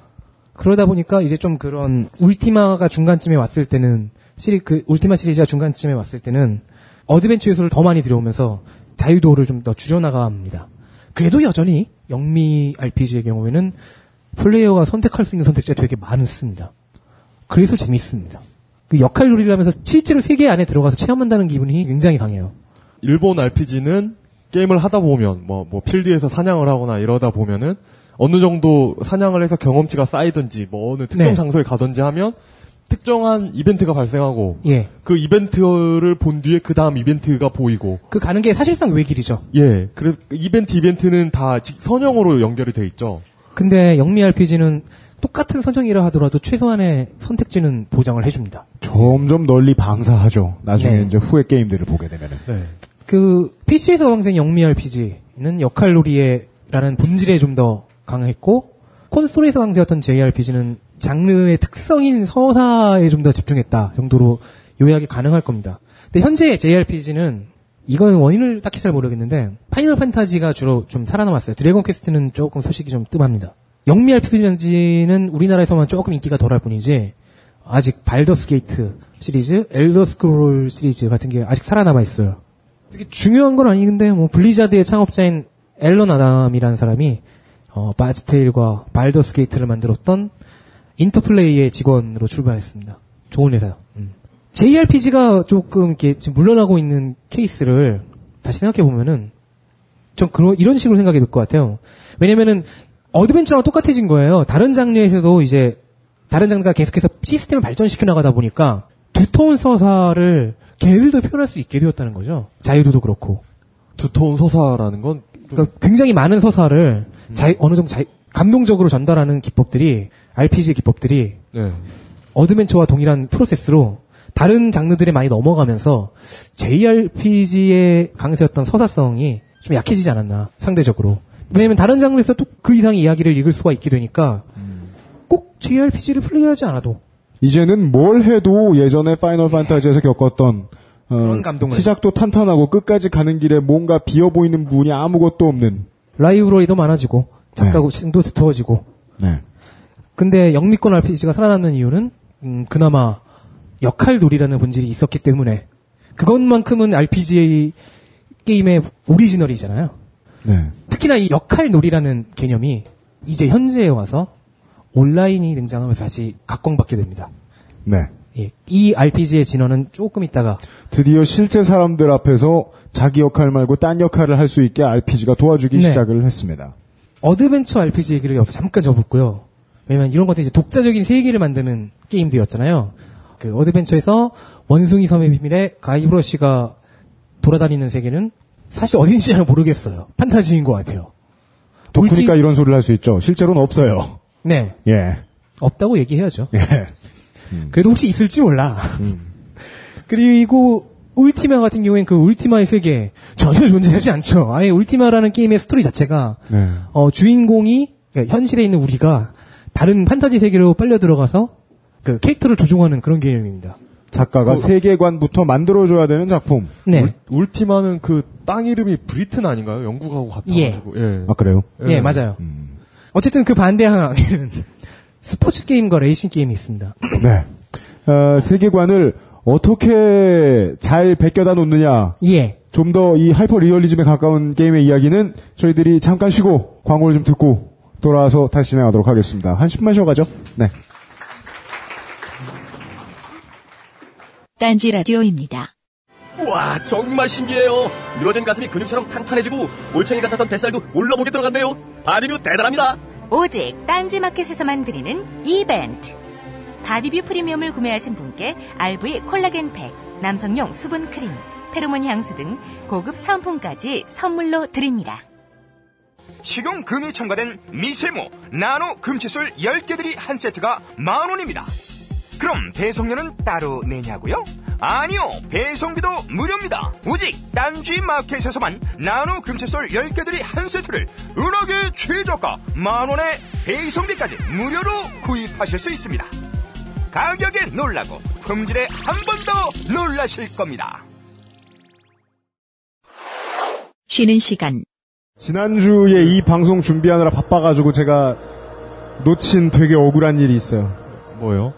그러다 보니까 이제 좀 그런 울티마가 중간쯤에 왔을 때는 시리 그 울티마 시리즈가 중간쯤에 왔을 때는 어드벤처 요소를 더 많이 들여오면서 자유도를 좀 더 줄여나갑니다. 그래도 여전히 영미 RPG의 경우에는 플레이어가 선택할 수 있는 선택지가 되게 많습니다. 그래서 재밌습니다. 그 역할놀이를 하면서 실제로 세계 안에 들어가서 체험한다는 기분이 굉장히 강해요. 일본 RPG는 게임을 하다 보면 뭐 뭐 필드에서 사냥을 하거나 이러다 보면은 어느 정도 사냥을 해서 경험치가 쌓이든지 뭐 어느 특정 네. 장소에 가든지 하면 특정한 이벤트가 발생하고 예. 그 이벤트를 본 뒤에 그 다음 이벤트가 보이고 그 가는 게 사실상 외길이죠. 예 그래서 이벤트 이벤트는 다 직- 선형으로 연결이 돼 있죠. 근데 영미 RPG는 똑같은 선정이라 하더라도 최소한의 선택지는 보장을 해줍니다. 점점 널리 방사하죠. 나중에 네. 이제 후에 게임들을 보게 되면은. 네. 그 PC에서 발생 영미 RPG는 역할놀이의 라는 본질에 좀 더 강했고 콘솔에서 강세였던 JRPG는 장르의 특성인 서사에 좀 더 집중했다 정도로 요약이 가능할 겁니다. 근데 현재 JRPG는 이건 원인을 딱히 잘 모르겠는데 파이널 판타지가 주로 좀 살아남았어요. 드래곤 퀘스트는 조금 소식이 좀 뜸합니다. 영미 RPG는 우리나라에서만 조금 인기가 덜할 뿐이지 아직 발더스 게이트 시리즈, 엘더 스크롤 시리즈 같은 게 아직 살아남아 있어요. 되게 중요한 건 아닌데 뭐 블리자드의 창업자인 앨런 아담이라는 사람이 어, 바즈테일과 발더스 게이트를 만들었던 인터플레이의 직원으로 출발했습니다. 좋은 회사요. 음. JRPG가 조금 이렇게 지금 물러나고 있는 케이스를 다시 생각해 보면은 좀 그런 이런 식으로 생각이 들 것 같아요. 왜냐면은 어드벤처랑 똑같아진 거예요. 다른 장르에서도 이제 다른 장르가 계속해서 시스템을 발전시켜 나가다 보니까 두터운 서사를 걔네들도 표현할 수 있게 되었다는 거죠. 자유도도 그렇고. 두터운 서사라는 건 그러니까 굉장히 많은 서사를 자 어느 정도 자 감동적으로 전달하는 기법들이 RPG 기법들이 네. 어드벤처와 동일한 프로세스로 다른 장르들에 많이 넘어가면서 JRPG의 강세였던 서사성이 좀 약해지지 않았나 상대적으로 왜냐면 다른 장르에서 또 그 이상의 이야기를 읽을 수가 있게 되니까 꼭 JRPG를 플레이하지 않아도 이제는 뭘 해도 예전에 파이널 판타지에서 겪었던 어, 그런 감동을. 시작도 탄탄하고 끝까지 가는 길에 뭔가 비어 보이는 부분이 아무것도 없는. 라이브러리도 많아지고 작가고 층도 두터워지고 네. 근데 영미권 RPG가 살아남는 이유는 음, 그나마 역할놀이라는 본질이 있었기 때문에 그것만큼은 RPG 게임의 오리지널이잖아요. 네. 특히나 이 역할놀이라는 개념이 이제 현재에 와서 온라인이 등장하면서 다시 각광받게 됩니다. 네. 예, 이 RPG의 진화는 조금 있다가 드디어 실제 사람들 앞에서 자기 역할 말고 딴 역할을 할 수 있게 RPG가 도와주기 네. 시작을 했습니다. 어드벤처 RPG 얘기를 여기서 잠깐 접었고요. 왜냐면 이런 것들이 이제 독자적인 세계를 만드는 게임들이었잖아요. 그 어드벤처에서 원숭이 섬의 비밀에 가이브러시가 돌아다니는 세계는 사실 어딘지 잘 모르겠어요. 판타지인 것 같아요. 덕후니까 이런 소리를 할 수 있죠. 실제로는 없어요. 네. 예. 없다고 얘기해야죠. 예. *laughs* 그래도 혹시 있을지 몰라. *laughs* 그리고 울티마 같은 경우엔 그 울티마의 세계 전혀 존재하지 않죠. 아예 울티마라는 게임의 스토리 자체가 네. 어, 주인공이 그러니까 현실에 있는 우리가 다른 판타지 세계로 빨려 들어가서 그 캐릭터를 조종하는 그런 개념입니다. 작가가 그- 세계관부터 만들어줘야 되는 작품. 네. 울티마는 그 땅 이름이 브리튼 아닌가요? 영국하고 같아가지고. 예. 아 그래요? 예, 맞아요. 어쨌든 그 반대항에는 *laughs* 스포츠 게임과 레이싱 게임이 있습니다. *coughs* 네. 어, 세계관을 어떻게 잘 베껴다 놓느냐. 예. 좀 더 이 하이퍼 리얼리즘에 가까운 게임의 이야기는 저희들이 잠깐 쉬고 광고를 좀 듣고 돌아와서 다시 진행하도록 하겠습니다. 한 10분 쉬어가죠? 네. 딴지 라디오입니다. 와 정말 신기해요. 늘어진 가슴이 근육처럼 탄탄해지고 올챙이 같았던 뱃살도 몰라보게 들어갔네요. 바디뷰 대단합니다. 오직 딴지 마켓에서만 드리는 이벤트. 바디뷰 프리미엄을 구매하신 분께 RV 콜라겐 팩, 남성용 수분 크림, 페로몬 향수 등 고급 사은품까지 선물로 드립니다. 식용 금이 첨가된 미세모 나노 금칫솔 10개들이 한 세트가 만원입니다. 그럼 배송료는 따로 내냐고요? 아니요 배송비도 무료입니다. 오직 딴지 마켓에서만 나노 금칫솔 10개들이 한 세트를 은하계 최저가 만원에 배송비까지 무료로 구입하실 수 있습니다. 가격에 놀라고 품질에 한 번 더 놀라실 겁니다. 쉬는 시간. 지난주에 이 방송 준비하느라 바빠가지고 제가 놓친 되게 억울한 일이 있어요. 뭐요?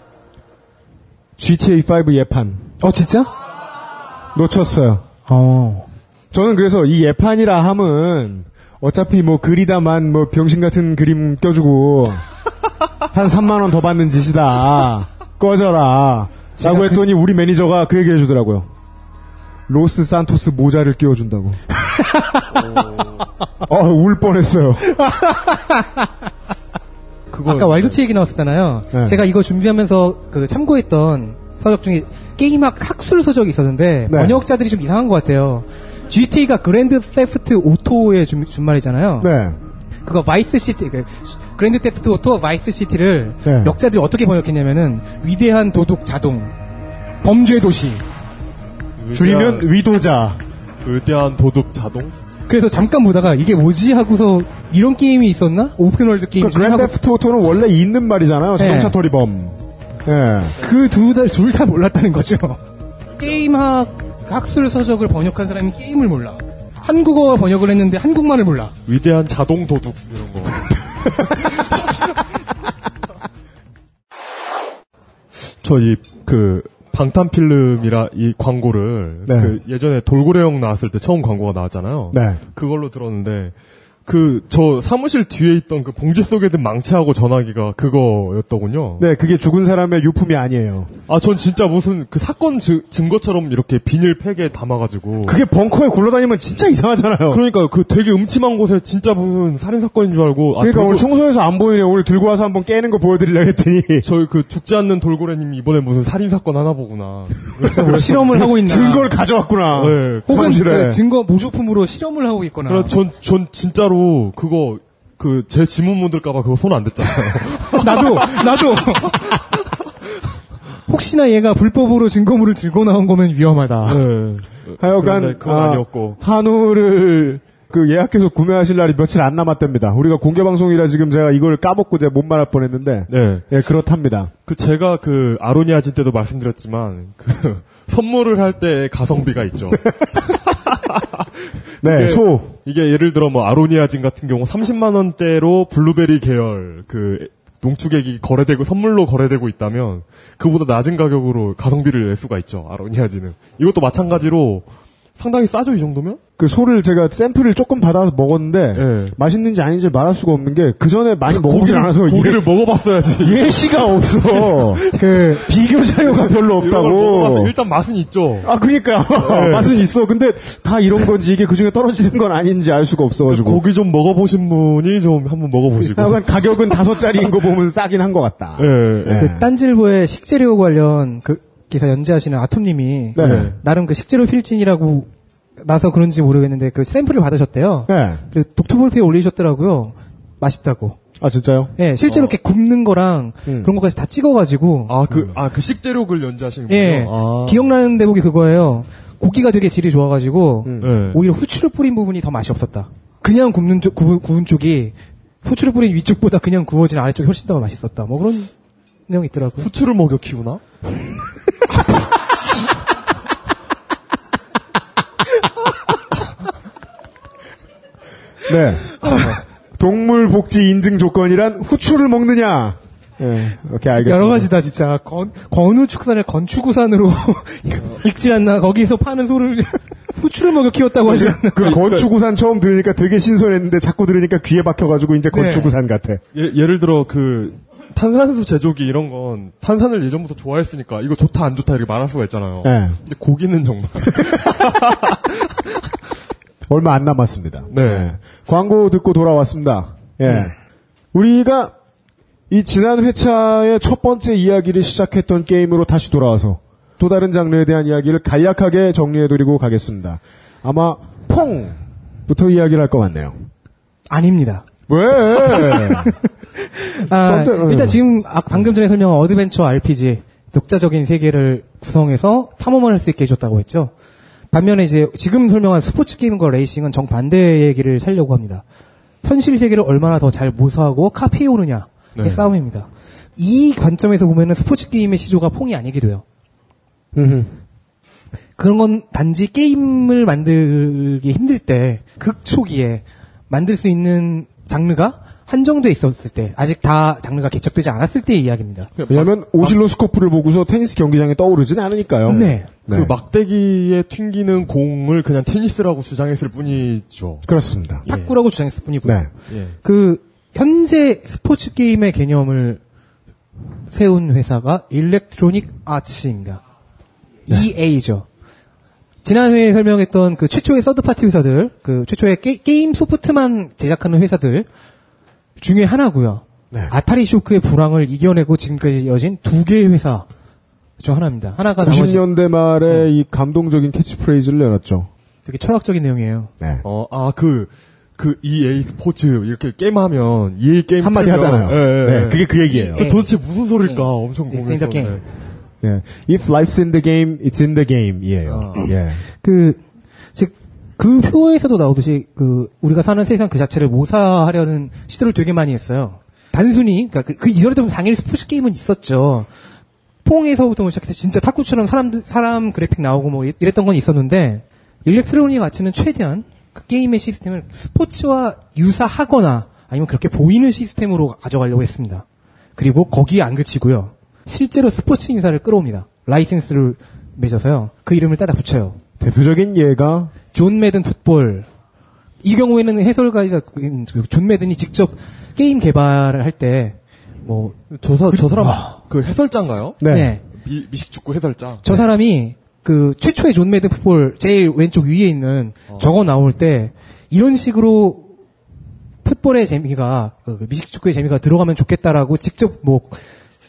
GTA5 예판. 어, 진짜? 놓쳤어요. 어. 저는 그래서 이 예판이라 함은 어차피 뭐 그리다만 뭐 병신 같은 그림 껴주고 한 3만 원 더 받는 짓이다. 꺼져라. 라고 그- 했더니 우리 매니저가 그 얘기 해주더라고요. 로스 산토스 모자를 끼워준다고. *laughs* 어, 울 뻔했어요. *laughs* 아까 왈도치 얘기 나왔었잖아요. 네. 제가 이거 준비하면서 그 참고했던 서적 중에 게임학 학술 서적이 있었는데 네. 번역자들이 좀 이상한 것 같아요. GTA가 그랜드 세프트 오토의 준, 준말이잖아요. 네. 그거 바이스 시티, 그 그랜드 세프트 오토 바이스 시티를 네. 역자들이 어떻게 번역했냐면은 위대한 도둑 자동, 범죄 도시. 줄이면 위도자. 위대한 도둑 자동? 그래서 잠깐 보다가 이게 뭐지 하고서 이런 게임이 있었나? 오픈월드 게임 그 중에 하고 그랜드 세프트 오토는 원래 있는 말이잖아요. 자동차 네. 절도범. 예. 그 둘 다 몰랐다는 거죠. 게임학 학술 서적을 번역한 사람이 게임을 몰라. 한국어 번역을 했는데 한국말을 몰라. 위대한 자동 도둑 이런 거. *laughs* 저이 그 방탄 필름이라 이 광고를 네. 그 예전에 돌고래형 나왔을 때 처음 광고가 나왔잖아요. 네. 그걸로 들었는데 그 저 사무실 뒤에 있던 그 봉지 속에 든 망치하고 전화기가 그거였더군요. 네, 그게 죽은 사람의 유품이 아니에요. 아, 전 진짜 무슨 그 사건 증, 증거처럼 이렇게 비닐 팩에 담아가지고. 그게 벙커에 굴러다니면 진짜 이상하잖아요. 그러니까요. 그 되게 음침한 곳에 진짜 무슨 살인 사건인 줄 알고. 아, 그러니까 돌고- 오늘 청소해서 안 보이네. 오늘 들고 와서 한번 깨는 거 보여드리려 했더니. *laughs* 저희 그 죽지 않는 돌고래님이 이번에 무슨 살인 사건 하나 보구나. 뭐 실험을 하고 있나. 증거를 가져왔구나. 네. 혹은. 그 증거 모조품으로 실험을 하고 있거나. 그래, 전, 전 진짜로 그거 그 제 지문 묻을까봐 그거 손 안 댔잖아요. *laughs* 나도 나도 혹시나 얘가 불법으로 증거물을 들고 나온 거면 위험하다. 네. 하여간 그건 아, 아니었고. 한우를 그 예약해서 구매하실 날이 며칠 안 남았답니다. 우리가 공개 방송이라 지금 제가 이걸 까먹고 제가 못 말할 뻔했는데 네. 예 그렇답니다. 그 제가 그 아로니아진 때도 말씀드렸지만 그 *laughs* 선물을 할 때 가성비가 있죠. *laughs* *laughs* 네, 이게- 소. 이게 예를 들어 뭐 아로니아진 같은 경우 30만 원대로 블루베리 계열 그 농축액이 거래되고 선물로 거래되고 있다면 그보다 낮은 가격으로 가성비를 낼 수가 있죠. 아로니아진은. 이것도 마찬가지로 상당히 싸죠 이 정도면? 그 소를 제가 샘플을 조금 받아서 먹었는데 네. 맛있는지 아닌지 말할 수가 없는 게 그 전에 많이 먹어보지 고기를- 않아서 고기를 먹어봤어야지. *laughs* 예시가 없어. *laughs* 그 비교 자료가 별로 없다고. 일단 맛은 있죠. 아 그니까요. 네. *laughs* 맛은 있어. 근데 다 이런 건지 이게 그 중에 떨어지는 건 아닌지 알 수가 없어가지고. 고기 좀 먹어보신 분이 좀 한번 먹어보시고. 하여간 가격은 다섯 짜리인 거 보면 싸긴 한 것 같다. 예, 예. 그 딴질보의 식재료 관련 그 기사 연재하시는 아톰님이 네. 나름 그 식재료 필진이라고 나서 그런지 모르겠는데 그 샘플을 받으셨대요. 네. 그래서 독투볼피에 올리셨더라고요. 맛있다고. 아 진짜요? 예, 실제로 이렇게 굽는 거랑 음. 그런 것까지 다 찍어가지고. 아, 그, 아, 그 식재료글 연주하시는 거요 예, 아. 기억나는 대목이 그거예요. 고기가 되게 질이 좋아가지고 네. 오히려 후추를 뿌린 부분이 더 맛이 없었다. 그냥 굽는 쪽 구, 구운 쪽이 후추를 뿌린 위쪽보다 그냥 구워진 아래쪽이 훨씬 더 맛있었다. 뭐 그런 내용이 있더라고요. 후추를 먹여 키우나? *laughs* 네. 동물 복지 인증 조건이란 후추를 먹느냐. 예, 이렇게 알겠습니다. 여러 가지다 진짜 건, 건우축산을 건축우산으로 *laughs* 읽지 않나 거기서 파는 소를 *laughs* 후추를 먹여 키웠다고 하지 않나 그 건축우산 처음 들으니까 되게 신선했는데 자꾸 들으니까 귀에 박혀가지고 이제 네. 건축우산 같아. 예, 예를 들어 그 탄산수 제조기 이런 건 탄산을 예전부터 좋아했으니까 이거 좋다 안 좋다 이렇게 말할 수가 있잖아요. 네. 근데 고기는 정말 *laughs* 얼마 안 남았습니다. 네. 광고 듣고 돌아왔습니다. 예. 우리가 이 지난 회차의 첫 번째 이야기를 시작했던 게임으로 다시 돌아와서 또 다른 장르에 대한 이야기를 간략하게 정리해드리고 가겠습니다. 아마 퐁부터 이야기를 할 것 같네요. 아닙니다. 왜? 아, 어. 일단 지금 아, 방금 전에 설명한 어드벤처 RPG 독자적인 세계를 구성해서 탐험을 할 수 있게 해줬다고 했죠. 반면에 이제 지금 설명한 스포츠 게임과 레이싱은 정반대의 얘기를 살려고 합니다. 현실 세계를 얼마나 더 잘 모사하고 카피해오느냐의 네. 싸움입니다. 이 관점에서 보면은 스포츠 게임의 시조가 퐁이 아니게 돼요. 그런 건 단지 게임을 만들기 힘들 때 극초기에 만들 수 있는 장르가 한정돼 있었을 때 아직 다 장르가 개척되지 않았을 때의 이야기입니다. 왜냐면 오실로스코프를 보고서 테니스 경기장에 떠오르진 않으니까요. 네. 그 막대기에 튕기는 공을 그냥 테니스라고 주장했을 뿐이죠. 그렇습니다. 탁구라고 주장했을 뿐이고요. 네. 예. 그 현재 스포츠 게임의 개념을 세운 회사가 일렉트로닉 아츠입니다. EA죠. 지난 회에 설명했던 그 최초의 서드파티 회사들, 그 최초의 게, 임 소프트만 제작하는 회사들 중에 하나고요. 네. 아타리 쇼크의 불황을 이겨내고 지금까지 이어진 두 개의 회사 중 하나입니다. 하나가 나머지 90년대 말에 이 감동적인 캐치프레이즈를 내놨죠. 되게 철학적인 내용이에요. 네. 어, 아, 그, 그 EA 스포츠 이렇게 게임하면 EA 게임 한마디 틀면- 하잖아요. 예, 예, 네, 예. 그게 그 얘기예요. 그 도대체 무슨 소릴까 예. 엄청 궁금했었는데. 예. If it's in the game, it's in the game이에요. 아. 예. 그, 즉, 그 표에서도 나오듯이 그 우리가 사는 세상 그 자체를 모사하려는 시도를 되게 많이 했어요. 단순히 그러니까 그, 그 이전에도 당연히 스포츠 게임은 있었죠. 퐁에서부터 시작해서 진짜 탁구처럼 사람 사람 그래픽 나오고 뭐 이랬던 건 있었는데 일렉트로닉 아츠는 최대한 그 게임의 시스템을 스포츠와 유사하거나 아니면 그렇게 보이는 시스템으로 가져가려고 했습니다. 그리고 거기에 안 그치고요. 실제로 스포츠 인사를 끌어옵니다. 라이센스를 맺어서요. 그 이름을 따다 붙여요. 대표적인 예가 존 매든 풋볼. 이 경우에는 해설가이자 존 매든이 직접 게임 개발을 할 때 뭐 저, 사, 저 사람 아. 그 해설자인가요? 네. 미, 미식 축구 해설자. 저 사람이 그 최초의 존 매든 풋볼 제일 왼쪽 위에 있는 저거 나올 때 이런 식으로 풋볼의 재미가 그 미식 축구의 재미가 들어가면 좋겠다라고 직접 뭐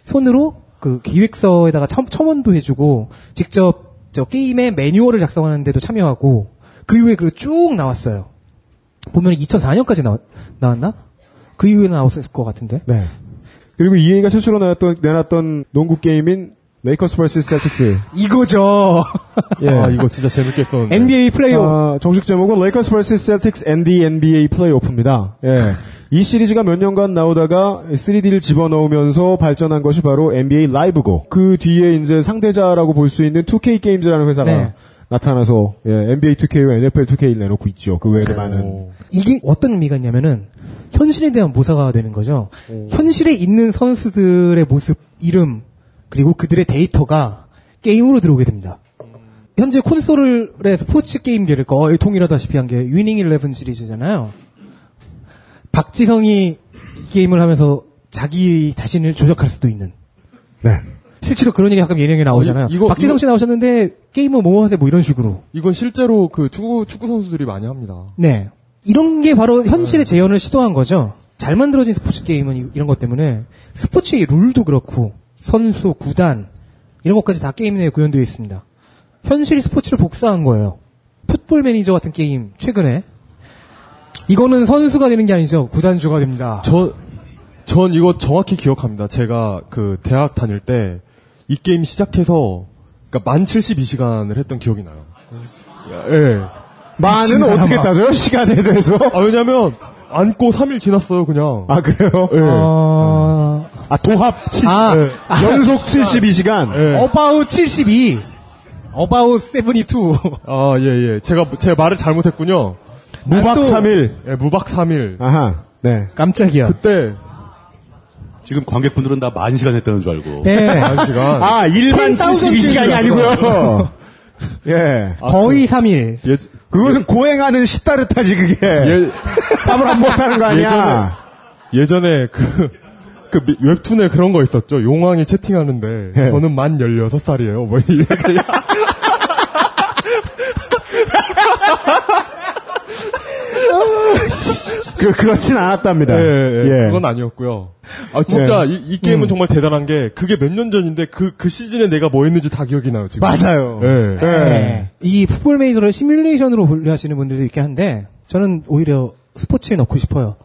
손으로 그 기획서에다가 첨, 첨언도 해주고 직접 저 게임의 매뉴얼을 작성하는데도 참여하고 그 이후에 그쭉 나왔어요. 보면 2004년까지 나왔, 나왔나? 그 이후에 나왔을 것 같은데. 네. 그리고 EA가 최초로 내놨던, 내놨던 농구 게임인 레이커스 vs 셀틱스. 이거죠. *laughs* 예. 아, 이거 진짜 재밌겠었는데. NBA 플레이오프. 아, 정식 제목은 레이커스 vs 셀틱스 and NBA 플레이오프입니다. 예. *laughs* 이 시리즈가 몇 년간 나오다가 3D를 집어넣으면서 발전한 것이 바로 NBA 라이브고 그 뒤에 이제 상대자라고 볼 수 있는 2K 게임즈라는 회사가 네. 나타나서 예, NBA 2K와 NFL 2K를 내놓고 있죠. 그 외에도 많은. 이게 어떤 의미가 있냐면은 현실에 대한 모사가 되는 거죠. 현실에 있는 선수들의 모습, 이름 그리고 그들의 데이터가 게임으로 들어오게 됩니다. 현재 콘솔의 스포츠 게임계를 거의 통일하다시피 한 게 위닝 11 시리즈잖아요. 박지성이 이 게임을 하면서 자기 자신을 조작할 수도 있는. 네. 실제로 그런 얘기 가끔 예능에 나오잖아요. 어, 이- 이거- 박지성 씨 나오셨는데 게임은 뭐 하세요? 뭐 이런 식으로. 이건 실제로 그 축구, 축구 선수들이 많이 합니다. 네. 이런 게 바로 현실의 재현을 시도한 거죠. 잘 만들어진 스포츠 게임은 이- 이런 것 때문에 스포츠의 룰도 그렇고 선수, 구단 이런 것까지 다 게임 내에 구현되어 있습니다. 현실 스포츠를 복사한 거예요. 풋볼 매니저 같은 게임 최근에 이거는 선수가 되는 게 아니죠. 구단주가 됩니다. 저, 전 이거 정확히 기억합니다. 제가 그 대학 다닐 때 이 게임 시작해서 그러니까 만 72시간을 했던 기억이 나요. 예. 많은 어떻게 따져요? 시간에 대해서? 아, 왜냐면 안고 3일 지났어요, 그냥. 아, 그래요? 예. 어... 아, 도합 70, 아, 예. 연속 72시간. 예. About 72. About 72. 아, 예, 예. 제가, 제가 말을 잘못했군요. 무박 또- 3일. 예, 무박 3일. 아하. 네. 깜짝이야. 그때, 지금 관객분들은 다 만 시간 했다는 줄 알고. 네. 한 시간. 아, 1만 72시간이 아니고요. *laughs* 예. 거의 3일. 예, 그것은 고행하는 시따르타지, 그게. 예, 밥을 안 먹다는 거 아니야. 예전에 그, 그 미- 웹툰에 그런 거 있었죠. 용왕이 채팅하는데, 예. 저는 만 16살이에요. 뭐, 이렇게. 그, 그렇진 않았답니다. 예, 예, 예. 그건 아니었고요. 아, 진짜, 이, 이 게임은 정말 대단한 게, 그게 몇 년 전인데, 그, 그 시즌에 내가 뭐 했는지 다 기억이 나요, 지금. 맞아요. 예. 네. 이 풋볼 메이저를 시뮬레이션으로 분류하시는 분들도 있긴 한데 저는 오히려 스포츠에 넣고 싶어요.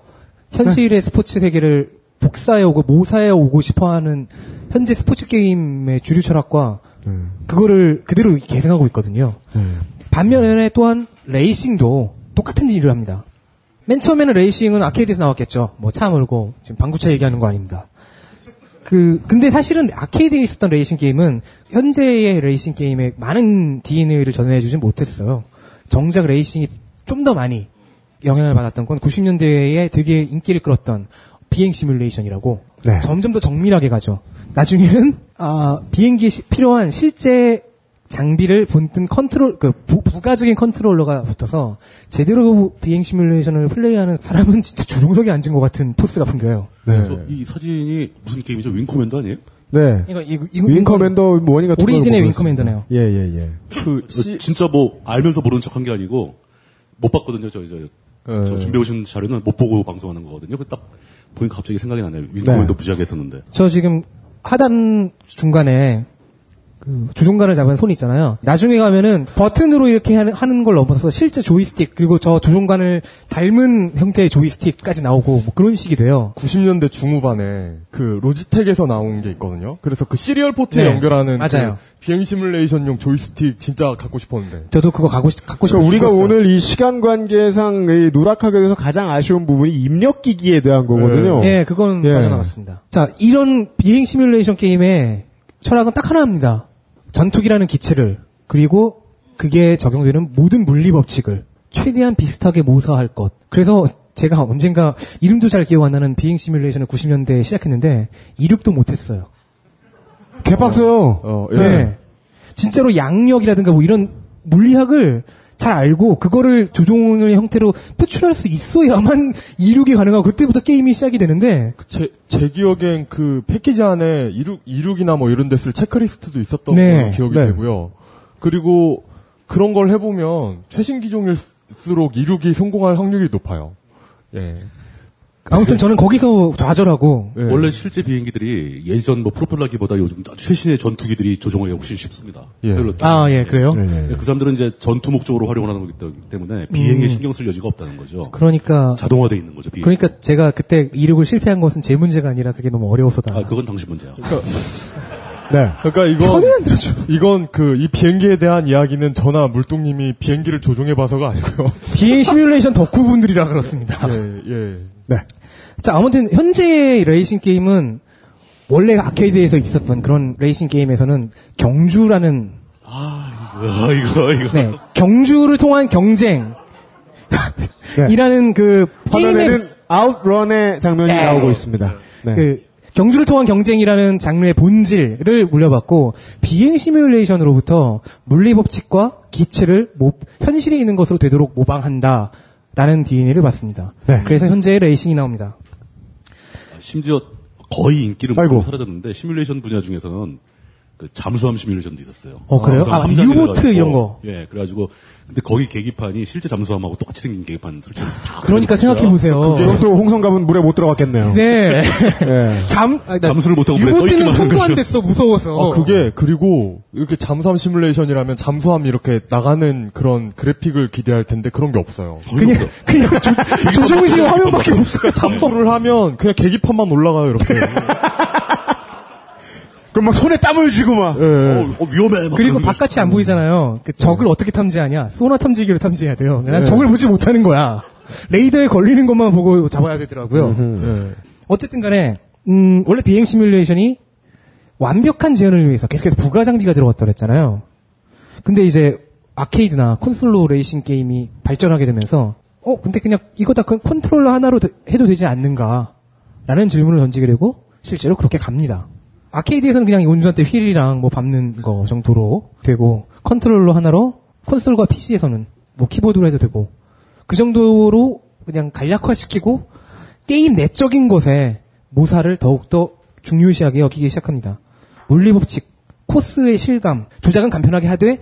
현실의 스포츠 세계를 복사해 오고 모사해 오고 싶어 하는 현재 스포츠 게임의 주류 철학과 그거를 그대로 계승하고 있거든요. 반면에 또한 레이싱도 똑같은 일을 합니다. 맨 처음에는 레이싱은 아케이드에서 나왔겠죠. 뭐 차 몰고 지금 방구차 얘기하는 거 아닙니다. 그 근데 사실은 아케이드에 있었던 레이싱 게임은 현재의 레이싱 게임에 많은 DNA를 전해주진 못했어요. 정작 레이싱이 좀 더 많이 영향을 받았던 건 90년대에 되게 인기를 끌었던 비행 시뮬레이션이라고 네. 점점 더 정밀하게 가죠. 나중에는 아, 비행기에 시- 필요한 실제 장비를 본뜬 컨트롤 그 부, 부가적인 컨트롤러가 붙어서 제대로 비행 시뮬레이션을 플레이하는 사람은 진짜 조종석에 앉은 것 같은 포스가 풍겨요. 네. 저이 사진이 무슨 게임이죠? 윙코맨도 아니에요? 네. 이거 이거 이거 윙커맨더 one이 같은 오리진의 윙커맨더네요. 예, 예, 예. 그 진짜 뭐 알면서 모르는 척한 게 아니고 못 봤거든요. 저, 저, 저 예. 준비해 오신 자료는 못 보고 방송하는 거거든요. 그딱 보니까 갑자기 생각이 나네요. 윙코맨도 무지하게 했었는데. 저 지금 하단 중간에 그 조종관을 잡은 손 있잖아요. 나중에 가면은 버튼으로 이렇게 하는, 하는 걸 넘어서 실제 조이스틱 그리고 저 조종관을 닮은 형태의 조이스틱까지 나오고 뭐 그런 식이 돼요. 90년대 중후반에 그 로지텍에서 나온 게 있거든요. 그래서 그 시리얼 포트에 네, 연결하는 맞아요. 그 비행 시뮬레이션용 조이스틱 진짜 갖고 싶었는데. 저도 그거 가고 싶, 갖고 싶어 그러니까 우리가. 오늘 이 시간 관계상 이 누락하게 돼서 가장 아쉬운 부분이 입력 기기에 대한 거거든요. 예, 그건 예. 빠져나갔습니다. 자, 이런 비행 시뮬레이션 게임의 철학은 딱 하나입니다. 전투기라는 기체를 그리고 그게 적용되는 모든 물리 법칙을 최대한 비슷하게 모사할 것. 그래서 제가 언젠가 이름도 잘 기억 안 나는 비행 시뮬레이션을 90년대에 시작했는데 이륙도 못했어요. 개빡세요. 어, 예. 네. 진짜로 양력이라든가 뭐 이런 물리학을 잘 알고 그거를 조종의 형태로 표출할 수 있어야만 *laughs* 이륙이 가능하고 그때부터 게임이 시작이 되는데 제, 제 기억엔 그 패키지 안에 이륙, 이륙이나 뭐 이런 데 쓸 체크리스트도 있었던 네. 기억이 네. 되고요. 그리고 그런 걸 해보면 최신 기종일수록 이륙이 성공할 확률이 높아요. 예. 아무튼 저는 거기서 좌절하고 네. 원래 실제 비행기들이 예전 뭐 프로펠러기보다 요즘 최신의 전투기들이 조종하기 훨씬 쉽습니다. 예. 아, 예, 그래요? 그 사람들은 이제 전투 목적으로 활용을 하는 거기 때문에 비행에 음. 신경 쓸 여지가 없다는 거죠. 그러니까 자동화돼 있는 거죠. 비행. 그러니까 제가 그때 이륙을 실패한 것은 제 문제가 아니라 그게 너무 어려워서다. 아, 그건 당신 문제야. *laughs* 네. 그러니까 이건 편을 안 들어줘. 이건 그 이 비행기에 대한 이야기는 저나 물뚱님이 비행기를 조종해 봐서가 아니고요. *laughs* 비행 시뮬레이션 *laughs* 덕후분들이라 그렇습니다. 예, 예. 네. 자, 아무튼 현재의 레이싱 게임은 원래 아케이드에서 있었던 그런 레이싱 게임에서는 경주라는 아, 이거, 이거. 네, 경주를 통한 경쟁 *laughs* 이라는 그 게임의 아웃런의 장면이 네. 나오고 있습니다. 네. 그 경주를 통한 경쟁이라는 장르의 본질을 물려받고 비행 시뮬레이션으로부터 물리 법칙과 기체를 모- 현실에 있는 것으로 되도록 모방한다 라는 DNA를 받습니다. 네. 그래서 현재 레이싱이 나옵니다. 심지어 거의 인기를. 못 사라졌는데 시뮬레이션 분야 중에서는 그 잠수함 시뮬레이션도 있었어요. 어, 그래요? 아, 유보트 이런 거. 예, 그래가지고 근데 거기 계기판이 실제 잠수함하고 똑같이 생긴 계기판 설정. 다 그러니까 생각해 보세요. 그럼 또 홍성갑은 물에 못 들어갔겠네요. 네. 예. *laughs* 잠 아니, 나 잠수를 못 하고 물에 떠 유보트는 손도 안. 됐어 무서워서. 아, 그게, 그리고, 이렇게 잠수함 시뮬레이션이라면 잠수함이 이렇게 나가는 그런 그래픽을 기대할 텐데 그런 게 없어요. 그냥 그냥 조, *laughs* 조종식 화면밖에 없어. 그러니까 잠수를 하면 그냥 계기판만 올라가요, 이렇게. *laughs* 그럼 막 손에 땀을 쥐고 막. 예. 어, 어, 위험해. 막 그리고 그런 바깥이 안 보이잖아요. 그 적을 어떻게 탐지하냐? 소나 탐지기로 탐지해야 돼요. 난 네. 적을 보지 못하는 거야. 레이더에 걸리는 것만 보고 잡아야 되더라고요. 예. 어쨌든 간에 음, 원래 비행 시뮬레이션이 완벽한 재현을 위해서 계속해서 부가 장비가 들어갔다고 했잖아요. 근데 이제 아케이드나 콘솔로 레이싱 게임이 발전하게 되면서 어 근데 그냥 이거 다그 컨트롤러 하나로 되- 해도 되지 않는가 라는 질문을 던지게 되고 실제로 그렇게 갑니다. 아케이드에서는 그냥 운전대 휠이랑 뭐 밟는 거 정도로 되고 컨트롤러 하나로 콘솔과 PC에서는 뭐 키보드로 해도 되고 그 정도로 그냥 간략화시키고 게임 내적인 것에 모사를 더욱더 중요시하게 여기기 시작합니다. 물리 법칙, 코스의 실감, 조작은 간편하게 하되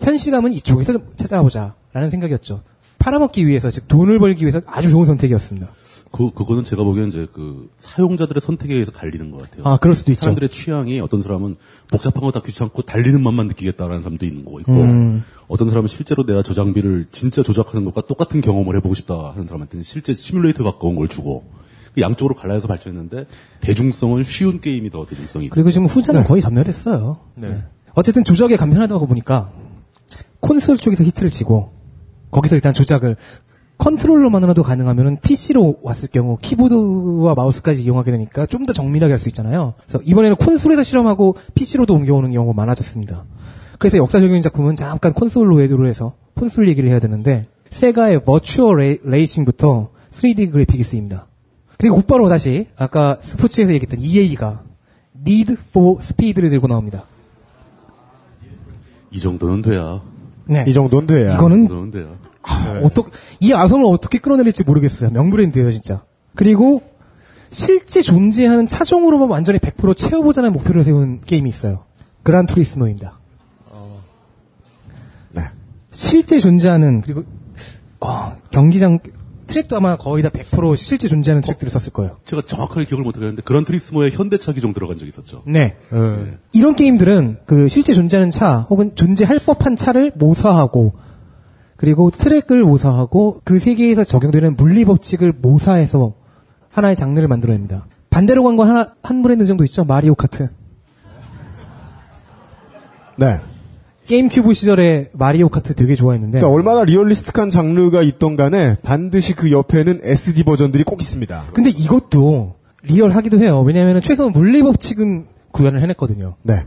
현실감은 이쪽에서 좀 찾아보자라는 생각이었죠. 팔아먹기 위해서 즉 돈을 벌기 위해서 아주 좋은 선택이었습니다. 그, 그거는 제가 보기엔 이제 그 사용자들의 선택에 의해서 갈리는 것 같아요. 아, 그럴 수도 있죠. 사람들의 취향이 어떤 사람은 복잡한 거 다 귀찮고 달리는 맛만 느끼겠다라는 사람도 있는 거고 있고 음. 어떤 사람은 실제로 내가 저 장비를 진짜 조작하는 것과 똑같은 경험을 해보고 싶다 하는 사람한테는 실제 시뮬레이터 가까운 걸 주고 그 양쪽으로 갈라서 발전했는데 대중성은 쉬운 게임이 더 대중성이 있고 그리고 지금 후자는 거의 전멸했어요. 네. 어쨌든 조작이 간편하다고 보니까 콘솔 쪽에서 히트를 치고 거기서 일단 조작을 컨트롤러만으로도 가능하면은 PC로 왔을 경우 키보드와 마우스까지 이용하게 되니까 좀 더 정밀하게 할 수 있잖아요. 그래서 이번에는 콘솔에서 실험하고 PC로도 옮겨오는 경우가 많아졌습니다. 그래서 역사적인 작품은 잠깐 콘솔로 외도를 해서 콘솔 얘기를 해야 되는데 세가의 버추얼 레이, 레이싱부터 3D 그래픽이 쓰입니다. 그리고 곧바로 다시 아까 스포츠에서 얘기했던 EA가 Need for Speed를 들고 나옵니다. 이 정도는 돼야 네. 이 정도는 돼야. 이 이거는 정도는 돼야 어떻게 이 아성을 어떻게 끌어내릴지 모르겠어요. 명브랜드예요, 진짜. 그리고 실제 존재하는 차종으로만 완전히 100% 채워보자는 목표를 세운 게임이 있어요. 그란 투리스모입니다. 실제 존재하는 그리고 어, 경기장 트랙도 아마 거의 다 100% 실제 존재하는 트랙들을 썼을 거예요. 제가 정확하게 기억을 못하겠는데 그란 트리스모의 현대차 기종 들어간 적이 있었죠. 네. 이런 게임들은 그 실제 존재하는 차 혹은 존재할 법한 차를 모사하고 그리고 트랙을 모사하고 그 세계에서 적용되는 물리 법칙을 모사해서 하나의 장르를 만들어냅니다. 반대로 간 건 하나 한 브랜드 정도 있죠. 마리오 카트. 네. 게임 큐브 시절에 마리오 카트 되게 좋아했는데 그러니까 얼마나 realistic한 장르가 있던 간에 반드시 그 옆에는 SD 버전들이 꼭 있습니다. 근데 이것도 리얼하기도 해요. 왜냐하면 최소한 물리 법칙은 구현을 해냈거든요. 네.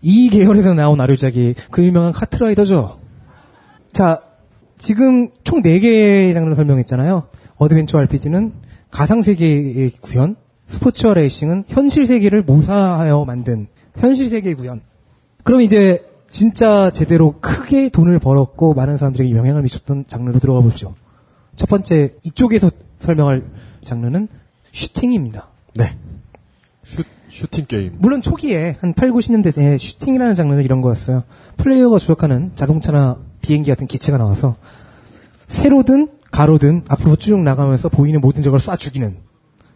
이 계열에서 나온 아류작이 그 유명한 카트라이더죠. 자, 지금 총 4개의 장르를 설명했잖아요. 어드벤처 RPG는 가상세계의 구현, 스포츠와 레이싱은 현실 세계를 모사하여 만든 현실 세계의 구현. 그럼 이제 진짜 제대로 크게 돈을 벌었고 많은 사람들에게 영향을 미쳤던 장르로 들어가 보죠. 첫 번째 이쪽에서 설명할 장르는 슈팅입니다. 네. 슈, 슈팅 게임. 물론 초기에 한 8, 90년대에 슈팅이라는 장르는 이런 거였어요. 플레이어가 조작하는 자동차나 비행기 같은 기체가 나와서 세로든 가로든 앞으로 쭉 나가면서 보이는 모든 적을 쏴 죽이는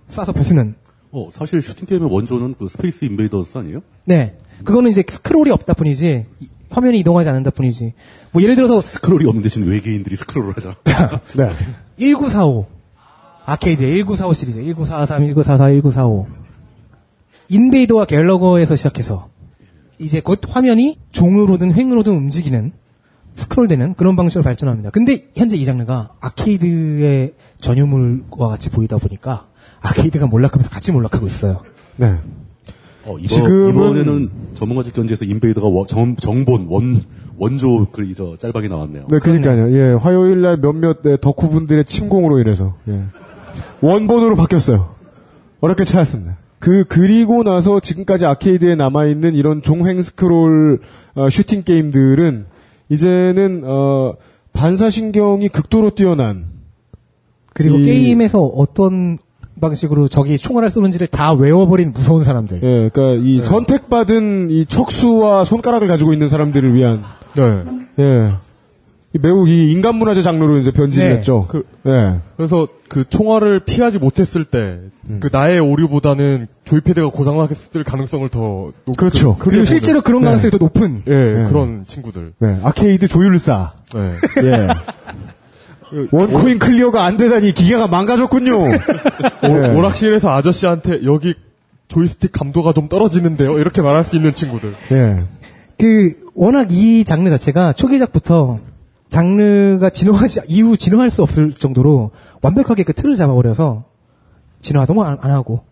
쏴서 부수는 어, 사실 슈팅 게임의 원조는 그 스페이스 인베이더스 아니에요? 네. 그거는 이제 스크롤이 없다 뿐이지 이- 화면이 이동하지 않는다 뿐이지. 뭐 예를 들어서 스크롤이 없는 대신 외계인들이 스크롤을 하죠. *laughs* 네. 1945 아케이드 1945 시리즈 1943, 1944, 1945 인베이더와 갤러그에서 시작해서 이제 곧 화면이 종으로든 횡으로든 움직이는 스크롤되는 그런 방식으로 발전합니다. 근데 현재 이 장르가 아케이드의 전유물과 같이 보이다 보니까 아케이드가 몰락하면서 같이 몰락하고 있어요. 네. 어, 이번, 지금은- 이번에는 전문가적 견지에서 인베이더가 원- 정, 정본 원 원조 그저 짤방이 나왔네요. 네, 그러니까요. 예, 화요일 날 몇몇 네, 덕후분들의 침공으로 인해서 예. 원본으로 바뀌었어요. 어렵게 찾았습니다. 그 그리고 나서 지금까지 아케이드에 남아 있는 이런 종횡 스크롤 어, 슈팅 게임들은 이제는 어, 반사신경이 극도로 뛰어난 그리고 이- 게임에서 어떤 방식으로 적이 총알을 쏘는지를 다 외워버린 무서운 사람들. 예, 그러니까 이 선택받은 이 척수와 손가락을 가지고 있는 사람들을 위한 네. 예. 이 매우 이 인간 문화재 장르로 이제 변질됐죠. 그, 예. 그래서 그 총알을 피하지 못했을 때, 그 나의 오류보다는 조이패드가 고장났을 가능성을 더 높, 그렇죠. 크게 그리고 실제로 그런 네. 가능성이 더 높은. 예, 네. 그런 친구들. 네, 아케이드 조율사. 네. *laughs* 예. one coin clear가 안 되다니 기계가 망가졌군요. *laughs* 예. 오락실에서 아저씨한테 여기 조이스틱 감도가 좀 떨어지는데요. 이렇게 말할 수 있는 친구들. 예. 그 워낙 이 장르 자체가 초기작부터 장르가 진화하지 이후 진화할 수 없을 정도로 완벽하게 그 틀을 잡아버려서 진화도 안, 안 하고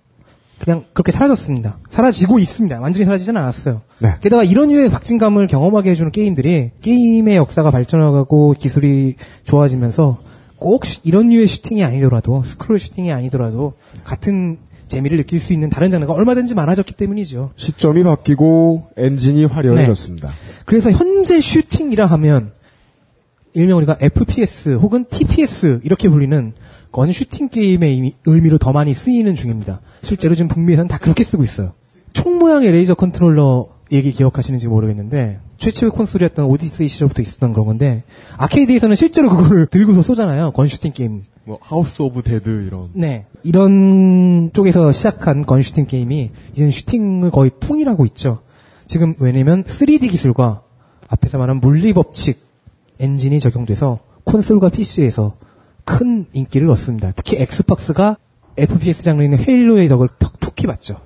그냥 그렇게 사라졌습니다. 사라지고 있습니다. 완전히 사라지지는 않았어요. 네. 게다가 이런 류의 박진감을 경험하게 해주는 게임들이 게임의 역사가 발전해가고 기술이 좋아지면서 꼭 슈- 이런 류의 슈팅이 아니더라도 스크롤 슈팅이 아니더라도 같은 재미를 느낄 수 있는 다른 장르가 얼마든지 많아졌기 때문이죠. 시점이 바뀌고 엔진이 화려해졌습니다. 그래서 현재 슈팅이라 하면 일명 우리가 FPS 혹은 TPS 이렇게 불리는 gun 슈팅 게임의 의미- 의미 로 더 많이 쓰이는 중입니다. 실제로 지금 북미에서는 다 그렇게 쓰고 있어요. 총 모양의 레이저 컨트롤러 얘기 기억하시는지 모르겠는데 최초의 콘솔이었던 오디세이 시절부터 있었던 그런 건데 아케이드에서는 실제로 그걸 들고서 쏘잖아요. gun 슈팅 게임. 뭐 하우스 오브 데드 이런. 네. 이런 쪽에서 시작한 gun 슈팅 게임이 이제는 슈팅을 거의 통일하고 있죠. 지금 왜냐면 3D 기술과 앞에서 말한 물리 법칙 엔진이 적용돼서 콘솔과 PC에서 큰 인기를 얻습니다. 특히 엑스박스가 FPS인 헤일로의 덕을 톡톡히 봤죠.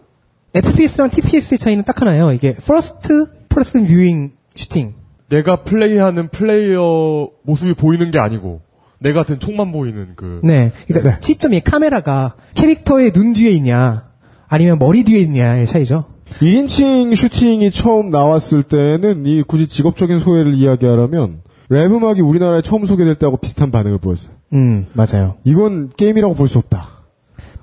FPS랑 TPS의 차이는 딱 하나예요. 이게 first person viewing 슈팅. 내가 플레이하는 플레이어 모습이 보이는 게 아니고 내 같은 총만 보이는 그. 네. 그러니까 시점이 카메라가 캐릭터의 눈 뒤에 있냐 아니면 머리 뒤에 있냐의 차이죠. 2인칭 슈팅이 처음 나왔을 때는 이 굳이 직업적인 소외를 이야기하라면 랩 음악이 우리나라에 처음 소개될 때하고 비슷한 반응을 보였어요. 음, 맞아요. 이건 게임이라고 볼 수 없다.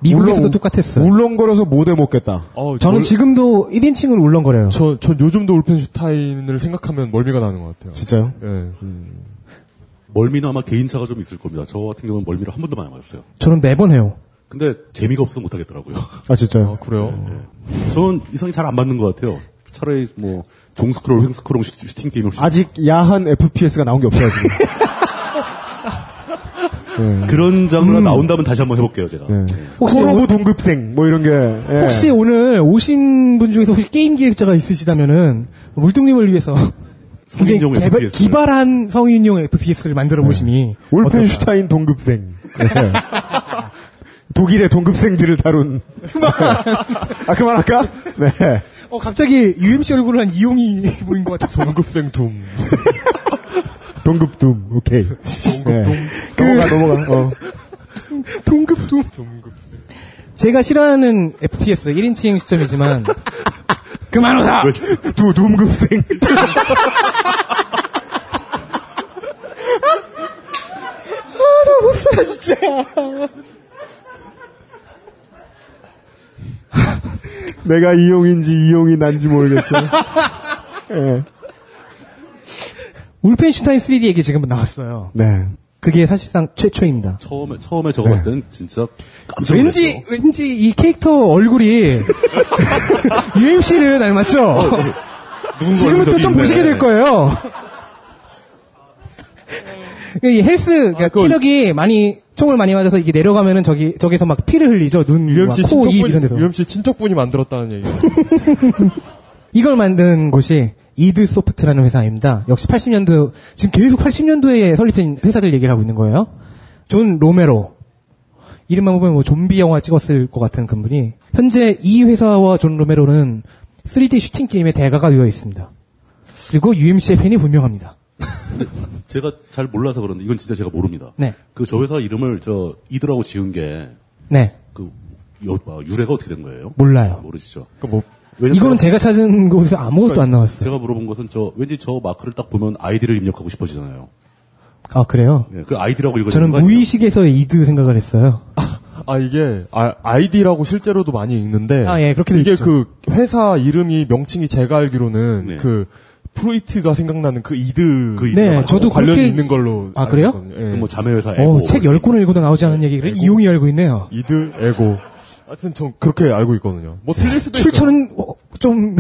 미국에서도 울렁- 똑같았어요. 울렁거려서 못 해 먹겠다. 어, 저는 지금도 1인칭을 울렁거려요. 저, 전 요즘도 울펜슈타인을 생각하면 멀미가 나는 것 같아요. 진짜요? 예. 멀미는 아마 개인차가 좀 있을 겁니다. 저 같은 경우는 멀미를 한 번도 많이 맞았어요. 저는 매번 해요. 근데 재미가 없어서 못 하겠더라고요. 아 진짜요? 그래요? 저는 이성이 잘 안 맞는 것 같아요. 차라리 뭐 종스크롤, 횡스크롤 슈- 슈팅 게임을 아직 야한 FPS가 나온 게 없어가지고. *laughs* 네. 그런 장르가 나온다면 다시 한번 해볼게요, 제가. 혹시 호러브 동급생 뭐 이런 게 예. 혹시 오늘 오신 분 중에서 혹시 게임 기획자가 있으시다면은 물뚱님을 위해서 *laughs* 굉장히 성인용 개발- FPS. 기발한 성인용 FPS를 만들어 보시니 울펜슈타인 동급생. *laughs* 네. 독일의 동급생들을 다룬. 아, 그만할까? 네. 어 갑자기 UMC 얼굴을 한 이용이 *laughs* 보인 것 같아서 동급생 둠. 동급둠, 오케이. 동급둠. 넘어가, 넘어가. 어. 동급둠. 제가 싫어하는 FPS 1인칭 시점이지만 *laughs* 그만 웃어. 두 둠급생. *laughs* 아 나 못 살아 진짜. *laughs* 내가 이용인지 이용이 난지 모르겠어. *laughs* 예. 울펜슈타인 3D 얘기 지금 나왔어요. 네. 그게 사실상 최초입니다. 처음에, 처음에 저거 봤을 때는 진짜 깜짝 네. 왠지. 왠지 이 캐릭터 얼굴이 *laughs* UMC를 닮았죠. 누군가 지금부터 저기 좀 있네. 보시게 될 거예요. 이 헬스 그러니까 키력이 많이 총을 많이 맞아서 이게 내려가면은 저기 저기서 막 피를 흘리죠. 눈, UMC 코, 입 이런 데서. UMC 친척분이 만들었다는 얘기. *laughs* 이걸 만든 곳이 이드 소프트라는 회사입니다. 역시 80년도 지금 계속 80년도에 설립된 회사들 얘기를 하고 있는 거예요. 존 로메로 이름만 보면 뭐 좀비 영화 찍었을 것 같은 그분이 현재 이 회사와 존 로메로는 3D 슈팅 게임의 대가가 되어 있습니다. 그리고 UMC의 팬이 분명합니다. 제가 잘 몰라서 그런데 이건 진짜 제가 모릅니다. 네. 그 저 회사 이름을 저 이드라고 지은 게 네. 그 여- 아, 유래가 어떻게 된 거예요? 몰라요. 모르시죠? 뭐 왜냐면 이거는 제가 찾은 곳에서 아무것도 안 나왔어요. 제가 물어본 것은 저 왠지 저 마크를 딱 보면 아이디를 입력하고 싶어지잖아요. 아 그래요? 예, 그 아이디라고 읽어지는 저는? 무의식에서의 이드 생각을 했어요. 아 이게 아, 아이디라고 실제로도 많이 읽는데 아, 예, 그렇게도 이게 읽죠. 그 회사 이름이 명칭이 제가 알기로는 네. 그 프로이트가 생각나는 그 이드 그 네. 저도 관련이 그렇게 있는 걸로 아, 그래요? 예. 뭐 자매회사 어, 에고 책 10권을 읽어도 나오지 않은 얘기를 이용이 알고 있네요. 이드 에고 하여튼 전 그렇게 알고 있거든요. 뭐 틀릴 수도. 출처는 어, 좀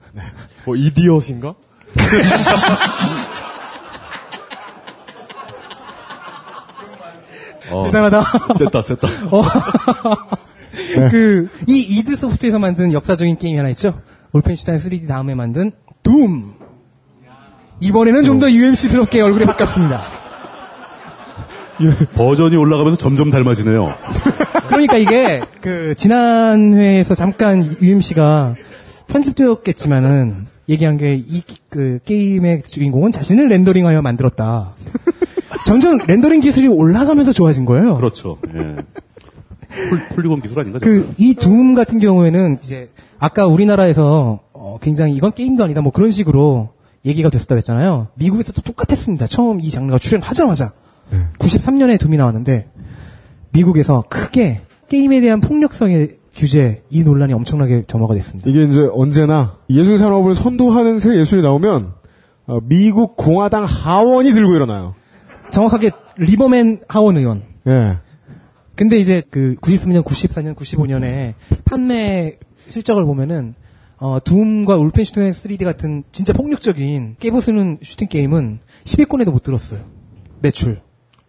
*laughs* 뭐 idiot인가? *laughs* 어, 대단하다. 셌다 셌다. *laughs* 어. 그, 이 이드 소프트에서 만든 역사적인 게임이 하나 있죠? 올펜슈타인 3D 다음에 만든 둠. 이번에는 좀 더 UMC스럽게 얼굴이 바뀌었습니다. 버전이 올라가면서 점점 닮아지네요. 그러니까 이게, 그, 지난 회에서 잠깐 UMC가 편집되었겠지만은, 얘기한 게, 이, 그, 게임의 주인공은 자신을 렌더링하여 만들었다. 점점 렌더링 기술이 올라가면서 좋아진 거예요. 그렇죠. 예. 폴, 폴리곤 기술 아닌가? 그, 이 둠 같은 경우에는 이제, 아까 우리나라에서, 어, 굉장히 이건 게임도 아니다, 뭐 그런 식으로 얘기가 됐었다 그랬잖아요. 미국에서도 똑같았습니다. 처음 이 장르가 출연하자마자. 93년에 둠이 나왔는데, 미국에서 크게 게임에 대한 폭력성의 규제, 이 논란이 엄청나게 점화가 됐습니다. 이게 이제 언제나 예술 산업을 선도하는 새 예술이 나오면 어, 미국 공화당 하원이 들고 일어나요. 정확하게 리버맨 하원 의원. 예. 근데 이제 그 93년, 94년, 95년에 판매 실적을 보면은 어, 둠과 울펜슈타인 3D 같은 진짜 폭력적인 깨부수는 슈팅 게임은 10위권에도 못 들었어요. 매출,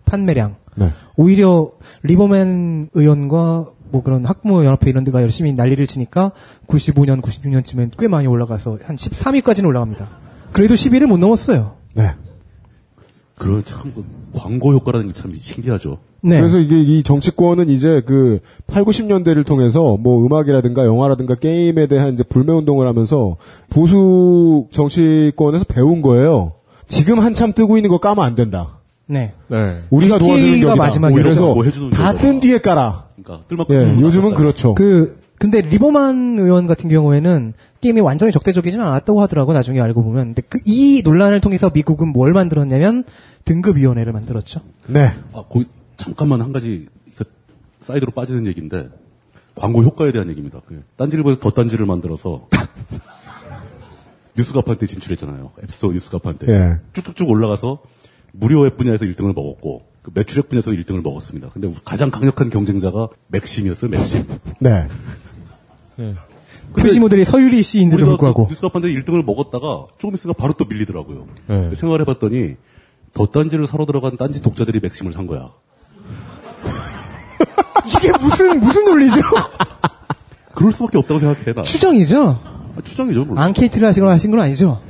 판매량. 네. 오히려 리버맨 의원과 뭐 그런 학부모 연합회 이런 데가 열심히 난리를 치니까 95년, 96년쯤엔 꽤 많이 올라가서 한 13위까지는 올라갑니다. 그래도 10위를 못 넘었어요. 네. 그런 참그 광고 효과라는 게 참 신기하죠. 네. 그래서 이게 이 정치권은 이제 그 8, 90년대를 통해서 뭐 음악이라든가 영화라든가 게임에 대한 이제 불매 운동을 하면서 보수 정치권에서 배운 거예요. 지금 한참 뜨고 있는 거 까면 안 된다. 네. 네. 우리가 도와주는 격이다. 마지막이라서 그래서 뭐 해주는 다 거죠. 뜬 뒤에 깔아. 그러니까 뜰만큼 예, 요즘은 그렇죠. 그 근데 리버맨 의원 같은 경우에는 게임이 완전히 적대적이지는 않았다고 하더라고 나중에 알고 보면. 근데 그 이 논란을 통해서 미국은 뭘 만들었냐면 등급위원회를 만들었죠. 네. 아, 거 잠깐만 한 가지 그 사이드로 빠지는 얘기인데 광고 효과에 대한 얘기입니다. 그 딴지일보에서 더 딴지를 만들어서 *laughs* 뉴스 가판대 진출했잖아요. 앱스토어 뉴스 가판대 예. 쭉쭉쭉 올라가서 무료 앱 분야에서 1등을 먹었고 그 매출액 분야에서 1등을 먹었습니다. 근데 가장 강력한 경쟁자가 맥심이었어요. 맥심. 네. 표시 모델이 서유리 씨인데도 우리가 불구하고. 그 뉴스가판때 1등을 먹었다가 조금 있으니까 바로 또 밀리더라고요. 네. 생각을 해봤더니 더 딴지를 사러 들어간 딴지 독자들이 맥심을 산 거야. *laughs* 이게 무슨 무슨 논리죠? *laughs* 그럴 수밖에 없다고 생각해 나. 추정이죠. 아, 추정이죠. 물론. 앙케이트를 하시거나 하신 건 아니죠?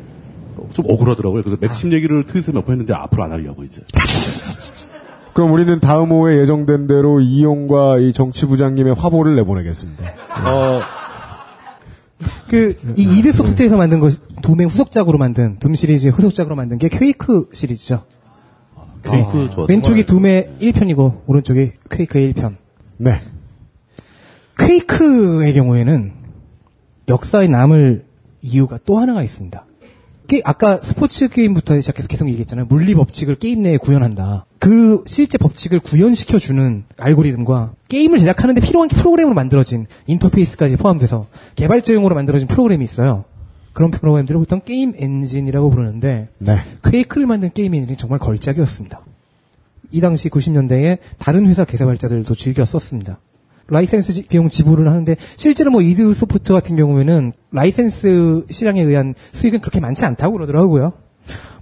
좀 억울하더라고요. 그래서 맥심 얘기를 트윗에 몇 번 했는데 앞으로 안 하려고 이제. *laughs* 그럼 우리는 다음 호에 예정된 대로 이용과 이 정치부장님의 화보를 내보내겠습니다. 어, 그, 이 이드 소프트에서 만든 것, 둠의 후속작으로 만든, 둠 시리즈의 후속작으로 만든 게 퀘이크 시리즈죠. 퀘이크 네. 좋았어요. 왼쪽이 둠의 1편이고, 오른쪽이 퀘이크의 1편. 네. 퀘이크의 경우에는 역사에 남을 이유가 또 하나가 있습니다. 게- 아까 스포츠 게임부터 시작해서 계속 얘기했잖아요. 물리 법칙을 게임 내에 구현한다. 그 실제 법칙을 구현시켜주는 알고리즘과 게임을 제작하는데 필요한 프로그램으로 만들어진 인터페이스까지 포함돼서 개발자용으로 만들어진 프로그램이 있어요. 그런 프로그램들을 보통 게임 엔진이라고 부르는데 네. 퀘이크를 만든 게임 엔진이 정말 걸작이었습니다. 이 당시 90년대에 다른 회사 개발자들도 즐겨 썼습니다. 라이센스 지- 비용 지불을 하는데 실제로 뭐 이드 소프트 같은 경우에는 라이센스 시장에 의한 수익은 그렇게 많지 않다고 그러더라고요.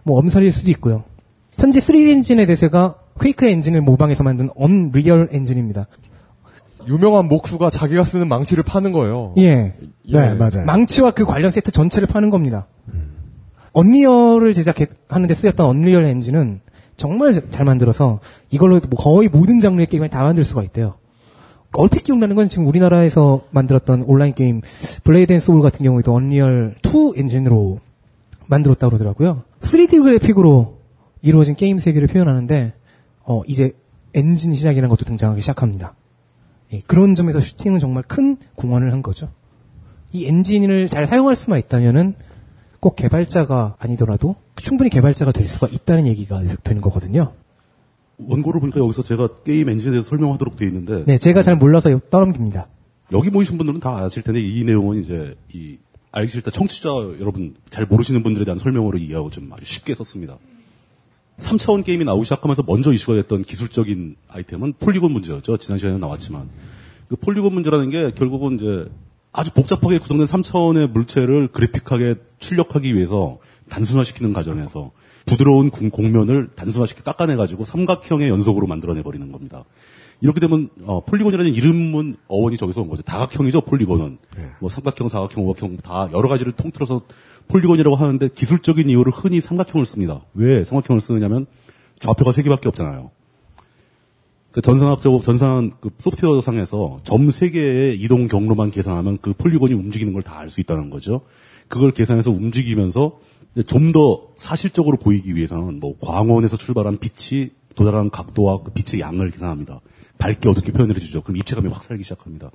뭐 엄살일 수도 있고요. 현재 3D 엔진의 대세가 퀘이크 엔진을 모방해서 만든 언리얼 엔진입니다. 유명한 목수가 자기가 쓰는 망치를 파는 거예요. 예. 네, 맞아요. 망치와 그 관련 세트 전체를 파는 겁니다. 언리얼을 제작하는데 쓰였던 언리얼 엔진은 정말 자- 잘 만들어서 이걸로 뭐 거의 모든 장르의 게임을 다 만들 수가 있대요. 얼핏 기억나는 건 지금 우리나라에서 만들었던 온라인 게임 블레이드 앤 소울 같은 경우에도 언리얼 2 엔진으로 만들었다고 그러더라고요. 3D 그래픽으로 이루어진 게임 세계를 표현하는데 어, 이제 엔진 시작이라는 것도 등장하기 시작합니다. 예, 그런 점에서 슈팅은 정말 큰 공헌을 한 거죠. 이 엔진을 잘 사용할 수만 있다면은 꼭 개발자가 아니더라도 충분히 개발자가 될 수가 있다는 얘기가 되는 거거든요. 원고를 보니까 여기서 제가 게임 엔진에 대해서 설명하도록 되어 있는데 네, 제가 잘 몰라서 떠넘깁니다. 여기 모이신 분들은 다 아실 텐데 이 내용은 이제 이 알기 싫다 청취자 여러분 잘 모르시는 분들에 대한 설명으로 이해하고 좀 아주 쉽게 썼습니다. 3차원 게임이 나오기 시작하면서 먼저 이슈가 됐던 기술적인 아이템은 폴리곤 문제였죠. 지난 시간에 나왔지만 그 폴리곤 문제라는 게 결국은 이제 아주 복잡하게 구성된 3차원의 물체를 그래픽하게 출력하기 위해서 단순화시키는 과정에서 부드러운 공- 공면을 단순화시켜 깎아내가지고 삼각형의 연속으로 만들어내 버리는 겁니다. 이렇게 되면 어, 폴리곤이라는 이름은 어원이 저기서 온 거죠. 다각형이죠. 폴리곤은 뭐 삼각형, 사각형, 오각형 다 여러 가지를 통틀어서 폴리곤이라고 하는데 기술적인 이유로 흔히 삼각형을 씁니다. 왜 삼각형을 쓰느냐면 좌표가 세 개밖에 없잖아요. 그 전산학적 전산 그 소프트웨어 상에서 점 세 개의 이동 경로만 계산하면 그 폴리곤이 움직이는 걸 다 알 수 있다는 거죠. 그걸 계산해서 움직이면서 좀 더 사실적으로 보이기 위해서는 뭐 광원에서 출발한 빛이 도달하는 각도와 그 빛의 양을 계산합니다. 밝게 어둡게 표현을 해주죠. 그럼 입체감이 확 살기 시작합니다.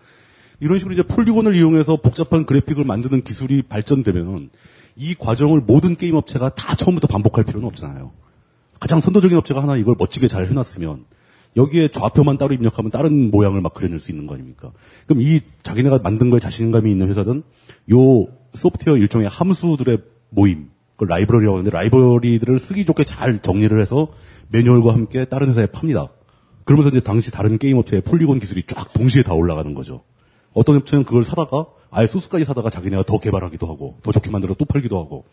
이런 식으로 이제 폴리곤을 이용해서 복잡한 그래픽을 만드는 기술이 발전되면은 이 과정을 모든 게임 업체가 다 처음부터 반복할 필요는 없잖아요. 가장 선도적인 업체가 하나 이걸 멋지게 잘 해놨으면 여기에 좌표만 따로 입력하면 다른 모양을 막 그려낼 수 있는 거 아닙니까? 그럼 이 자기네가 만든 거에 자신감이 있는 회사든 요 소프트웨어 일종의 함수들의 모임, 그 라이브러리라고 하는데 라이브러리들을 쓰기 좋게 잘 정리를 해서 매뉴얼과 함께 다른 회사에 팝니다. 그러면서 이제 당시 다른 게임 업체의 폴리곤 기술이 쫙 동시에 다 올라가는 거죠. 어떤 업체는 그걸 사다가 아예 소스까지 사다가 자기네가 더 개발하기도 하고 더 좋게 만들어 또 팔기도 하고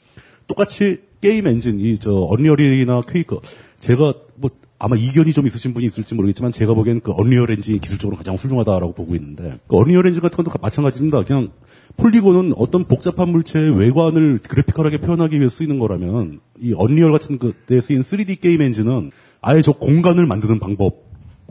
똑같이 게임 엔진 이 저 언리얼이나 퀘이크 제가 뭐 아마 이견이 좀 있으신 분이 있을지 모르겠지만 제가 보기엔 그 언리얼 엔진이 기술적으로 가장 훌륭하다라고 보고 있는데 그 언리얼 엔진 같은 것도 마찬가지입니다. 그냥 폴리곤은 어떤 복잡한 물체의 외관을 graphical하게 표현하기 위해 쓰이는 거라면 이 언리얼 같은 그때 쓰인 3D 게임 엔진은 아예 저 공간을 만드는 방법,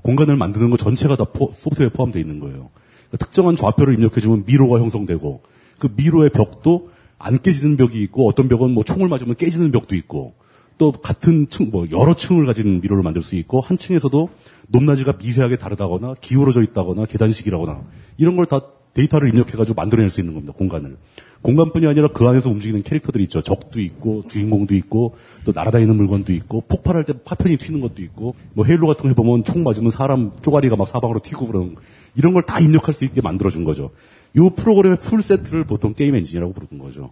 공간을 만드는 것 전체가 다 포- 소프트웨어에 포함되어 있는 거예요. 그러니까 특정한 좌표를 입력해주면 미로가 형성되고 그 미로의 벽도 안 깨지는 벽이 있고 어떤 벽은 뭐 총을 맞으면 깨지는 벽도 있고 또 같은 층, 뭐 여러 층을 가진 미로를 만들 수 있고 한 층에서도 높낮이가 미세하게 다르다거나 기울어져 있다거나 계단식이라거나 이런 걸 다 데이터를 입력해가지고 만들어낼 수 있는 겁니다. 공간을. 공간뿐이 아니라 그 안에서 움직이는 캐릭터들이 있죠. 적도 있고 주인공도 있고 또 날아다니는 물건도 있고 폭발할 때 파편이 튀는 것도 있고 뭐 헤일로 같은 거 해보면 총 맞으면 사람 쪼가리가 막 사방으로 튀고 그런 이런 걸 다 입력할 수 있게 만들어준 거죠. 요 프로그램의 full set를 보통 게임 엔진이라고 부르는 거죠.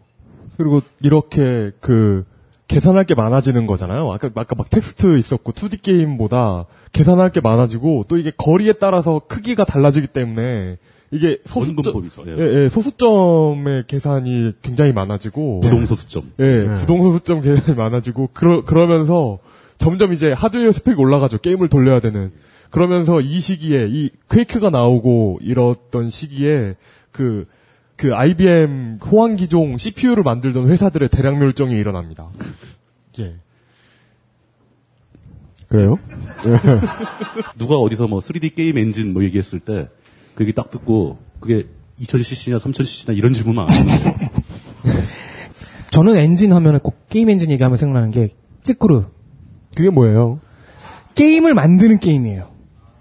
그리고 이렇게 그 계산할 게 많아지는 거잖아요. 아까 아까 막 텍스트 있었고 2D 게임보다 계산할 게 많아지고 또 이게 거리에 따라서 크기가 달라지기 때문에 이게 소수점. 예. 예, 예, 소수점의 계산이 굉장히 많아지고 부동 소수점. 예, 네. 부동 소수점 계산이 많아지고 그러 그러면서 점점 이제 하드웨어 스펙이 올라가죠. 게임을 돌려야 되는. 그러면서 이 시기에 이 퀘이크가 나오고 이랬던 시기에 그, 그 IBM 호환기종 CPU를 만들던 회사들의 대량 멸종이 일어납니다. 예. 그래요? *laughs* 누가 어디서 뭐 3D 게임 엔진 뭐 얘기했을 때 그게 딱 듣고 그게 2000cc냐 3000cc냐 이런 질문만 안 하는 거예요. *laughs* 저는 엔진 하면은 꼭 게임 엔진 얘기하면 생각나는 게 쯔꾸르. 그게 뭐예요? 게임을 만드는 게임이에요.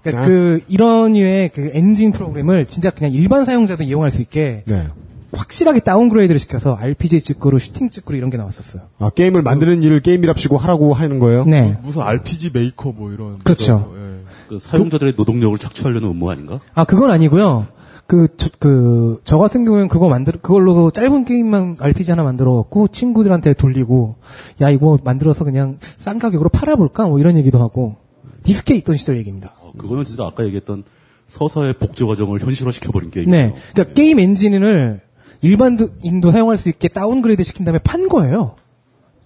그러니까 아. 그 이런 류의 그 엔진 프로그램을 진짜 그냥 일반 사용자도 이용할 수 있게 네. 확실하게 downgrade를 시켜서 RPG 쯔꾸루, 슈팅 쯔꾸루 이런 게 나왔었어요. 아, 게임을 만드는 일을 게임이랍시고 하라고 하는 거예요? 네. 무슨 RPG Maker 뭐 이런. 그렇죠. 거, 예. 그 사용자들의 노동력을 착취하려는 음모 아닌가? 아 그건 아니고요. 그, 저, 그, 저 같은 경우에는 그거 만들, 그걸로 짧은 게임만 RPG 하나 만들어갖고 친구들한테 돌리고, 야, 이거 만들어서 그냥 싼 가격으로 팔아볼까? 뭐 이런 얘기도 하고, 디스켓 있던 시절 얘기입니다. 어, 그거는 진짜 아까 얘기했던 서사의 복제 과정을 현실화 시켜버린 게임이에요. 네. 그러니까 게임 엔진을 일반인도 사용할 수 있게 downgrade 시킨 다음에 판 거예요.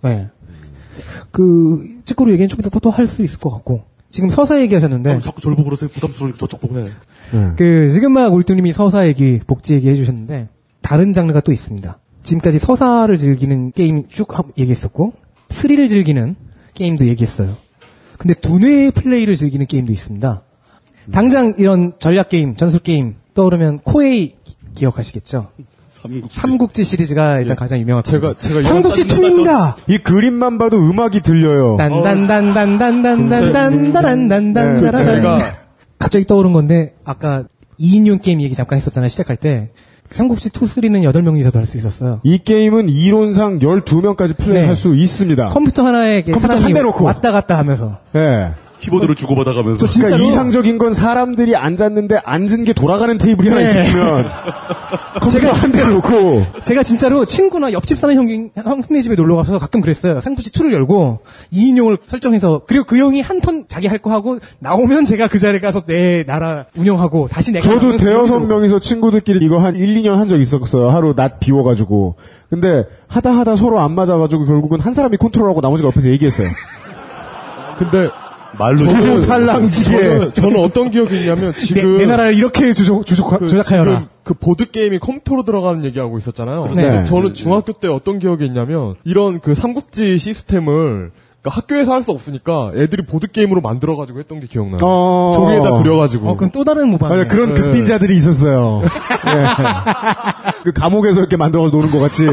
네. 그, 쯔꾸루 얘기는 좀 이따 또 할 수 있을 것 같고. 지금 서사 얘기하셨는데. 아, 자꾸 저를 보고 그러세요. 부담스러우니까 저쪽 보고 해. 그 지금 막 울뚱님이 서사 얘기, 복제 얘기 해주셨는데 다른 장르가 또 있습니다. 지금까지 서사를 즐기는 게임 쭉 하- 얘기했었고 스릴을 즐기는 게임도 얘기했어요. 근데 두뇌 플레이를 즐기는 게임도 있습니다. 당장 이런 전략 게임, 전술 게임 떠오르면 코에이 기- 기억하시겠죠? 삼국지. 시리즈가 일단 가장 겁니다. 제가 제가 삼국지 2입니다. 이 그림만 봐도 음악이 들려요. 딴딴딴딴딴딴딴딴딴딴딴딴 그 제가 갑자기 떠오른 건데 아까 2인용 게임 얘기 잠깐 했었잖아요. 시작할 때 삼국지 2, 3는 8명이서도 할 수 있었어요. 이 게임은 이론상 12명까지 플레이할 수 있습니다. 컴퓨터 하나에 컴퓨터 사람이 한대 놓고. 왔다 갔다 하면서 예. 키보드를 주고받아가면서. 그러니까 이상적인 건 사람들이 앉았는데 앉은 게 돌아가는 테이블이 하나 네. 있었으면 컴퓨터 *laughs* 한 대 놓고 제가 진짜로 친구나 옆집 사는 형이, 형네 집에 놀러 가서 가끔 그랬어요. 삼국지 2를 열고 2인용을 설정해서 그리고 그 형이 한 턴 자기 할 거 하고 나오면 제가 그 자리에 가서 내 나라 운영하고 다시 내가 저도 대여섯 명이서 친구들끼리 이거 한 1, 2년 한 적 있었어요. 하루 낮 비워가지고. 근데 하다 하다 서로 안 맞아가지고 결국은 한 사람이 컨트롤하고 나머지가 옆에서 얘기했어요. 근데 말로 너무 탈랑지게. 저는, 저는 *laughs* 어떤 기억이 있냐면 내, 지금 내 나라를 이렇게 주조, 주조, 그 조작하여라. 그 보드 게임이 컴퓨터로 들어가는 얘기하고 있었잖아요. 네. 저는 중학교 때 어떤 기억이 있냐면 이런 그 삼국지 시스템을 그러니까 학교에서 할 수 없으니까 애들이 보드 게임으로 만들어 가지고 했던 게 기억나요. 어. 종이에다 그려가지고. 어, 그건 또 다른 모방. 맞아, 그런 네. 극빈자들이 있었어요. 예. *laughs* 그 감옥에서 이렇게 만들어서 노는 것 같이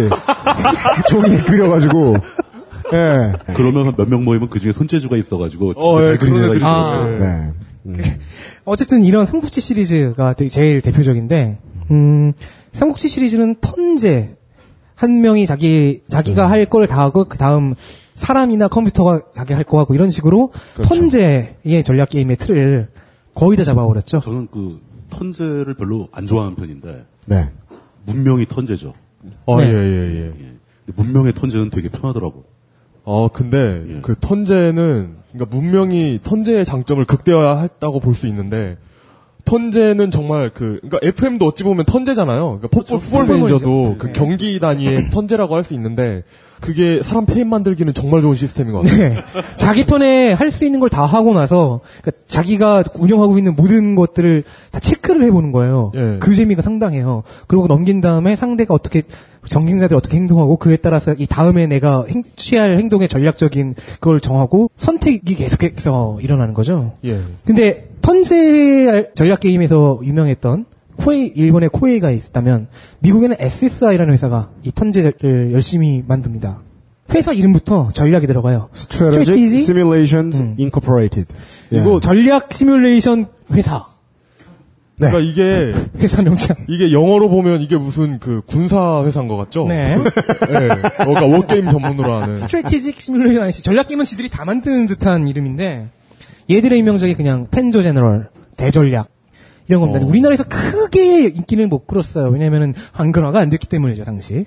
*laughs* 종이에 그려가지고. 예. 그러면 몇 명 모이면 그 중에 손재주가 있어가지고 진짜 어, 예, 잘 그리는 애가. 네. 어쨌든 이런 삼국지 시리즈가 되게 제일 대표적인데, 음, 삼국지 시리즈는 턴제. 한 명이 자기, 자기가 할걸 다 하고, 그 다음 사람이나 컴퓨터가 자기 할 거 하고, 이런 식으로 턴제의 전략 게임의 틀을 거의 다 잡아버렸죠. 저는 그 턴제를 별로 안 좋아하는 편인데 네. 문명이 턴제죠. 어, 네. 예, 예, 예. 근데 문명의 턴제는 되게 편하더라고. 어, 근데 예. 그 턴제는 그러니까 문명이 턴제의 장점을 극대화했다고 볼 수 있는데 턴제는 정말 그 그러니까 FM도 어찌 보면 턴제잖아요. 그러니까 포- 풋볼 매니저도 그 경기 단위의 턴제라고 할 수 있는데 그게 사람 폐인 만들기는 정말 좋은 시스템인 것 같아요. 네. 자기 turn에 할 수 있는 걸 다 하고 나서 그러니까 자기가 운영하고 있는 모든 것들을 다 체크를 해보는 거예요. 예. 그 재미가 상당해요. 그러고 넘긴 다음에 상대가 어떻게 경쟁자들이 어떻게 행동하고 그에 따라서 이 다음에 내가 행- 취할 행동의 전략적인 그걸 정하고 선택이 계속해서 일어나는 거죠. 예. 근데 turn제 전략 게임에서 유명했던 코에이 일본의 코에이가 있다면 미국에는 SSI라는 회사가 이 턴제를 열심히 만듭니다. 회사 이름부터 전략이 들어가요. Strategic Strategy? Simulations 음. Incorporated. 예. 이거 전략 시뮬레이션 회사. 네. 그러니까 이게 *laughs* 회사 명칭. 이게 영어로 보면 이게 무슨 그 군사 회사인 것 같죠? 네. 예. *laughs* 어, 그러니까 워게임 전문으로 하는. 스트레티직 시뮬레이션 아니시 전략 게임은 지들이 다 만드는 듯한 이름인데 얘들의 유명적이 그냥 펜조 제너럴 대전략 이런 겁니다. 어. 우리나라에서 크게 인기를 못 끌었어요. 왜냐면은 한글화가 안 됐기 때문이죠 당시.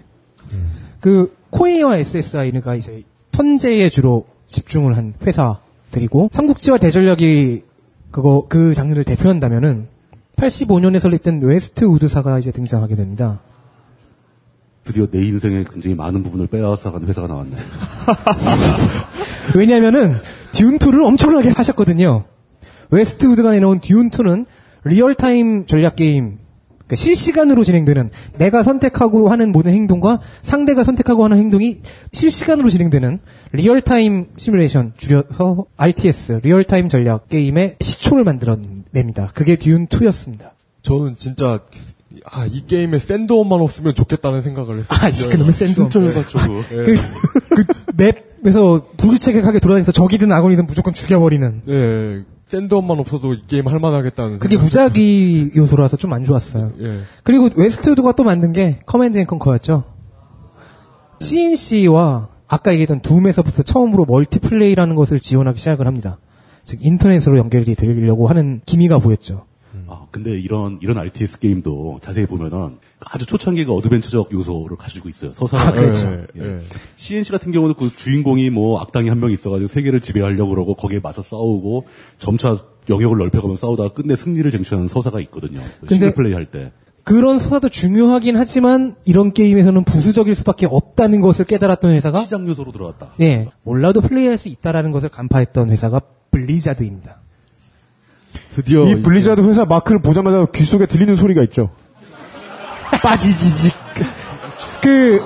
그 코에이와 SSI가 이제 turn제에 주로 집중을 한 회사들이고 삼국지와 대전략이 그거 그 장르를 대표한다면은 85년에 설립된 Westwood사가 이제 등장하게 됩니다. 드디어 내 인생의 굉장히 많은 부분을 빼앗아간 회사가 나왔네. *laughs* 왜냐면은 Dune 2를 엄청나게 하셨거든요. Westwood가 내놓은 Dune 2는 real-time 전략 게임, 그러니까 실시간으로 진행되는 내가 선택하고 하는 모든 행동과 상대가 선택하고 하는 행동이 실시간으로 진행되는 real-time 시뮬레이션, 줄여서 RTS, real-time 전략 게임의 시초를 만들어냅니다. 그게 Dune 2였습니다. 저는 진짜 아, 이 게임에 sandworm만 없으면 좋겠다는 생각을 했어요. 아, 그놈의 sandworm. 진짜 해가지고. 예. 그, 그 맵에서 불규칙하게 돌아다니면서 적이든 아군이든 무조건 죽여버리는. 예. sandworm만 없어도 이 게임 할만하겠다는. 그게 무작위 요소라서 좀 안 좋았어요. 예. 그리고 Westwood가 또 만든 게 Command & Conquer였죠. CNC와 아까 얘기했던 Doom에서부터 처음으로 multiplay라는 것을 지원하기 시작을 합니다. 즉 인터넷으로 연결이 되려고 하는 기미가 보였죠. 아, 근데 이런, 이런 RTS 게임도 자세히 보면은 아주 초창기가 adventure적 요소를 가지고 있어요. 서사가. 아, 그렇죠. 예. 예. CNC 같은 경우는 그 주인공이 뭐 악당이 한 명 있어가지고 세계를 지배하려고 그러고 거기에 맞서 싸우고 점차 영역을 넓혀가면 싸우다가 끝내 승리를 쟁취하는 서사가 있거든요. single play 할 때. 그런 서사도 중요하긴 하지만 이런 게임에서는 부수적일 수밖에 없다는 것을 깨달았던 회사가 시장 요소로 들어갔다. 예 몰라도 플레이할 수 있다라는 것을 간파했던 회사가 Blizzard입니다. 드디어 이 블리자드 회사 마크를 보자마자 귀 속에 들리는 소리가 있죠. 빠지지직. *laughs* 그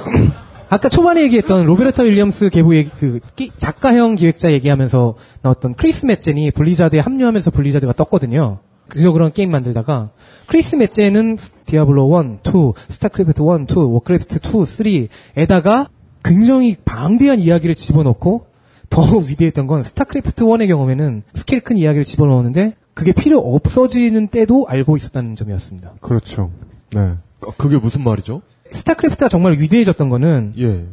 아까 초반에 얘기했던 로베르타 윌리엄스 계보 얘기, 그 끼- 작가형 기획자 얘기하면서 나왔던 크리스 맷젠이 Blizzard에 합류하면서 Blizzard가 떴거든요. 그래서 그런 게임 만들다가 크리스 맷젠은 Diablo 1, 2, 스타크래프트 1, 2, Warcraft 2, 3에다가 굉장히 방대한 이야기를 집어넣고 더 *laughs* 위대했던 건 스타크래프트 1의 경우에는 스케일 큰 이야기를 집어넣었는데 그게 필요 없어지는 때도 알고 있었다는 점이었습니다. 그렇죠. 네. 아, 그게 무슨 말이죠? StarCraft가 정말 위대해졌던 거는 예.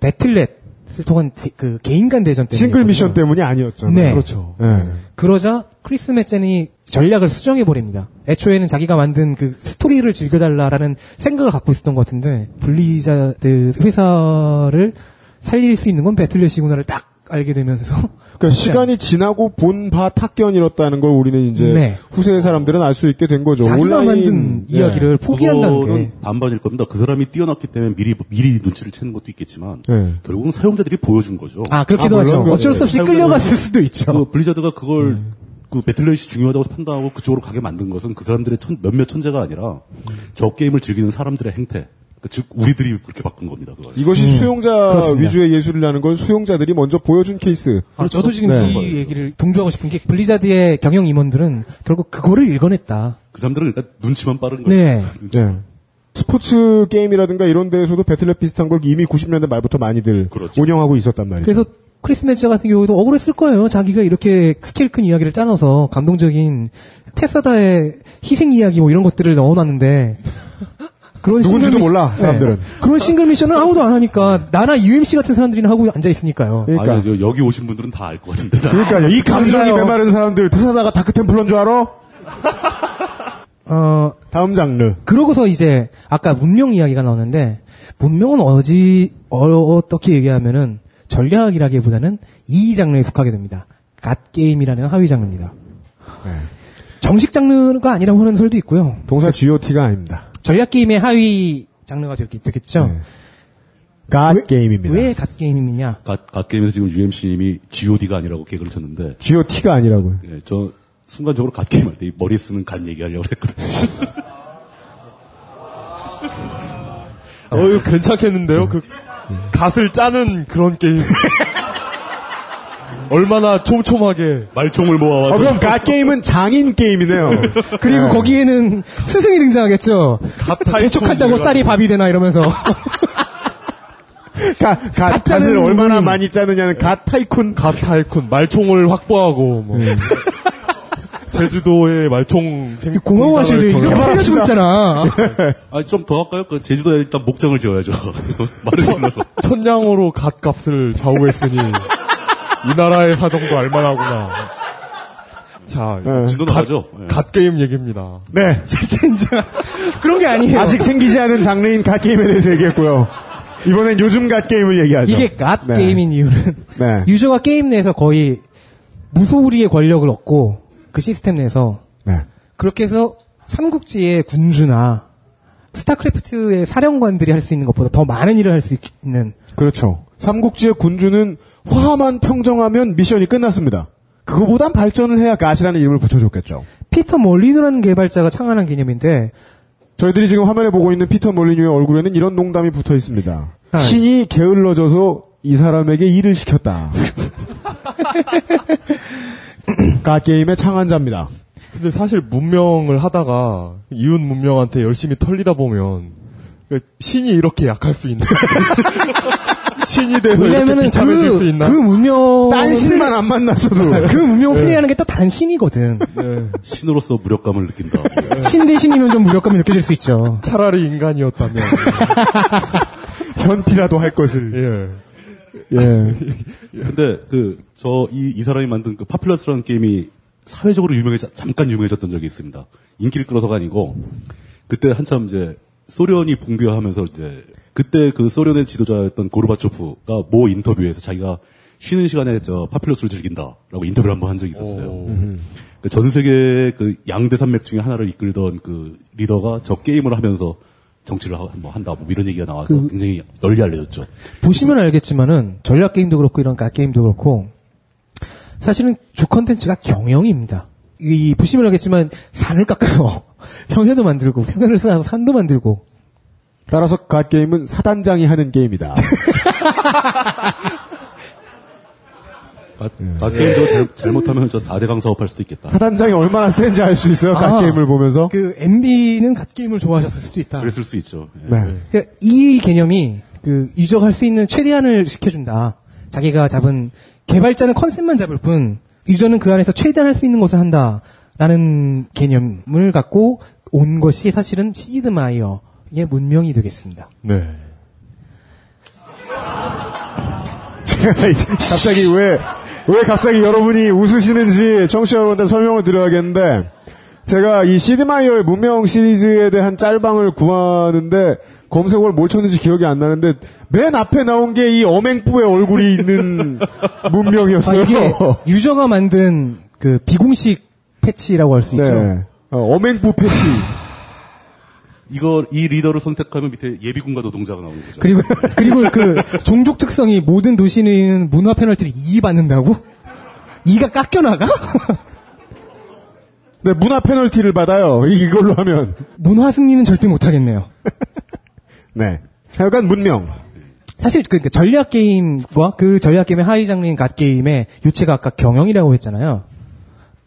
Battle.net을 통한 대- 그 개인 간 대전 때문에 single mission 때문이 아니었잖아요. 네. 그렇죠. 네. 그러자 크리스 멧젠이 전략을 수정해 버립니다. 애초에는 자기가 만든 그 스토리를 즐겨달라라는 생각을 갖고 있었던 것 같은데 블리자드 회사를 살릴 수 있는 건 배틀넷이구나를 딱 알게 되면서 그러니까 시간이 지나고 본 바 탁견 잃었다는 걸 우리는 이제 네. 후세 사람들은 알 수 있게 된 거죠. 자기가 온라인 만든 네. 이야기를 포기한다는 그거는 게 반반일 겁니다. 그 사람이 뛰어났기 때문에 미리 미리 눈치를 채는 것도 있겠지만 네. 결국은 사용자들이 보여준 거죠. 아, 그렇기도 아, 하죠. 어쩔 수 없이 사용자들은- 끌려갔을 수도 있죠. 그 블리자드가 그걸 그 배틀넷이 중요하다고 판단하고 그쪽으로 가게 만든 것은 그 사람들의 천- 몇몇 천재가 아니라 저 게임을 즐기는 사람들의 행태. 그즉 우리들이 그렇게 바꾼 겁니다. 그걸. 이것이 수용자 음. 그렇습니다. 위주의 예술이라는 걸 수용자들이 먼저 보여준 케이스. 아, 저도 지금 네. 이 얘기를 동조하고 싶은 게 Blizzard의 경영 임원들은 결국 그거를 읽어냈다. 그 사람들은 일단 눈치만 빠른 거예요. 네. 네. 스포츠 게임이라든가 이런 데에서도 Battle.net 비슷한 걸 이미 90년대 말부터 많이들 그렇죠. 운영하고 있었단 말이죠. 그래서 크리스 멧젠 같은 경우에도 억울했을 거예요. 자기가 이렇게 스케일 큰 이야기를 짜놔서 감동적인 테사다의 희생 이야기 뭐 이런 것들을 넣어놨는데 그런 누군지도 싱글 미션- 몰라, 사람들은. 네. 그런 싱글 미션은 아무도 안 하니까 나나 UMC 같은 사람들이나 하고 앉아 있으니까요. 그러니까. 아니, 저 여기 오신 분들은 다 알 것 같은데. 그러니까요. 이 감정이. 메마른 사람들 테사다가 다크템플러인 줄 알아? 어 다음 장르. 그러고서 이제 아까 문명 이야기가 나오는데 문명은 어지 어, 떻게 얘기하면은 전략이라기보다는 이 장르에 속하게 됩니다. god game이라는 하위 장르입니다. 네. 정식 장르가 아니라고 하는 설도 있고요. 동사 GOT가 아닙니다. 전략 게임의 하위 장르가 되겠, 되겠죠. 네. god game입니다. 왜 god game이냐? god, god game에서 지금 UMC님이 GOD가 아니라고 개그를 쳤는데, GOT가 아니라고요. 예, 저 순간적으로 갓 게임 할 때 머리에 쓰는 갓 얘기하려고 했거든요. 어, 이거 괜찮겠는데요? 그, 갓을 짜는 그런 게임. *laughs* 얼마나 촘촘하게. 말총을 모아와서. 어, 그럼 갓 게임은 장인 게임이네요. *laughs* 그리고 거기에는 스승이 등장하겠죠. 갓 재촉한다고 쌀이 밥이 되나 이러면서. 가, *laughs* 갓, 가짜는 갓을 얼마나 모임. 많이 짜느냐는 갓 타이쿤. 갓 타이쿤, 말총을 확보하고, 뭐. *laughs* 제주도의 말총 생 경영- 팔려주고 있잖아. 아, 좀더 할까요? 그 제주도에 일단 목장을 지어야죠. 말을 길러서. 천냥으로 갓 값을 좌우했으니 이 나라의 사정도 알만하구나. 자, 네. 진도. 예. god game 얘기입니다. 네. *laughs* 진짜 그런 게 아니에요. 아직 생기지 않은 장르인 갓 게임에 대해서 얘기했고요. 이번엔 요즘 god game을 얘기하죠. 이게 god 네. game인 이유는 네. 유저가 게임 내에서 거의 무소불위의 권력을 얻고 그 시스템 내에서 네. 그렇게 해서 삼국지의 군주나 스타크래프트의 사령관들이 할 수 있는 것보다 더 많은 일을 할 수 있는 그렇죠. 삼국지의 군주는 화만 평정하면 미션이 끝났습니다. 그거보단 발전을 해야 가시라는 이름을 붙여줬겠죠. 피터 몰리누라는 개발자가 창안한 개념인데 저희들이 지금 화면에 보고 있는 피터 몰리뉴의 얼굴에는 이런 농담이 붙어 있습니다. 아. 신이 게을러져서 이 사람에게 일을 시켰다. *laughs* 가게임의 창안자입니다. 근데 사실 문명을 하다가 이웃 문명한테 열심히 털리다 보면 그러니까 신이 이렇게 약할 수 있나? *laughs* 신이 돼서 왜냐면은 비참해질 수 그, 있나? 그 문명 딴 신만 안 만났어도 그 문명을 플레이하는 게 또 다른 신이거든. 신으로서 무력감을 느낀다. *laughs* 신 대신이면 좀 무력감이 느껴질 수 있죠. 차라리 인간이었다면 *laughs* 현피라도 할 것을. 예. 예. 근데 그 저 이 이 사람이 만든 그 파퓰러스라는 게임이 사회적으로 유명해져 잠깐 유명해졌던 적이 있습니다. 인기를 끌어서가 아니고 그때 한참 이제 소련이 붕괴하면서 이제 그때 그 소련의 지도자였던 고르바초프가 모 인터뷰에서 자기가 쉬는 시간에 저 파퓰러스를 즐긴다라고 인터뷰를 한 번 한 적이 있었어요. 그 전 세계 그 양대 산맥 중에 하나를 이끌던 그 리더가 저 게임을 하면서 정치를 하, 뭐 한다 뭐 이런 얘기가 나와서 그- 굉장히 널리 알려졌죠. 보시면 알겠지만은 전략 게임도 그렇고 이런 god game도 그렇고 사실은 주 컨텐츠가 경영입니다. 이 보시면 알겠지만 산을 깎아서 *laughs* 평야도 만들고 평야를 쌓아서 산도 만들고 따라서 god game은 사단장이 하는 게임이다. *laughs* 아, 아, 게임 저거 잘, 잘못하면 저 4대강 사업할 수도 있겠다. 사단장이 얼마나 센지 알 수 있어요. 아. god game을 보면서. 그 MB는 god game을 좋아하셨을 수도 있다. 그랬을 수 있죠. 예. 네. 그러니까 이 개념이 그 유저가 할 수 있는 최대한을 시켜준다. 자기가 잡은 개발자는 컨셉만 잡을 뿐 유저는 그 안에서 최대한 할 수 있는 것을 한다 라는 개념을 갖고 온 것이 사실은 시드 마이어의 문명이 되겠습니다. 네. 갑자기 왜, 왜 갑자기 여러분이 웃으시는지 청취자 여러분한테 설명을 드려야겠는데, 제가 이 시드마이어의 문명 시리즈에 대한 짤방을 구하는데, 검색어를 뭘 쳤는지 기억이 안 나는데, 맨 앞에 나온 게 이 어맹뿌의 얼굴이 있는 *laughs* 문명이었어요. 아, 이게 유저가 만든 그 비공식 패치라고 할 수 있죠. 네. 어, 어맹뿌 패치. 이거 이 리더를 선택하면 밑에 예비군과 노동자가 나오는 거죠. 그리고 *laughs* 그리고 그 종족 특성이 모든 도시는 문화 페널티를 2 받는다고? 2가 깎여 나가? 네, 문화 페널티를 받아요. 이- 이걸로 하면. 문화 승리는 절대 못 하겠네요. *laughs* 네. 하여간 문명. 사실 그 전략 게임과 그 전략 게임의 하위 장르인 갓 게임의 유체가 아까 경영이라고 했잖아요.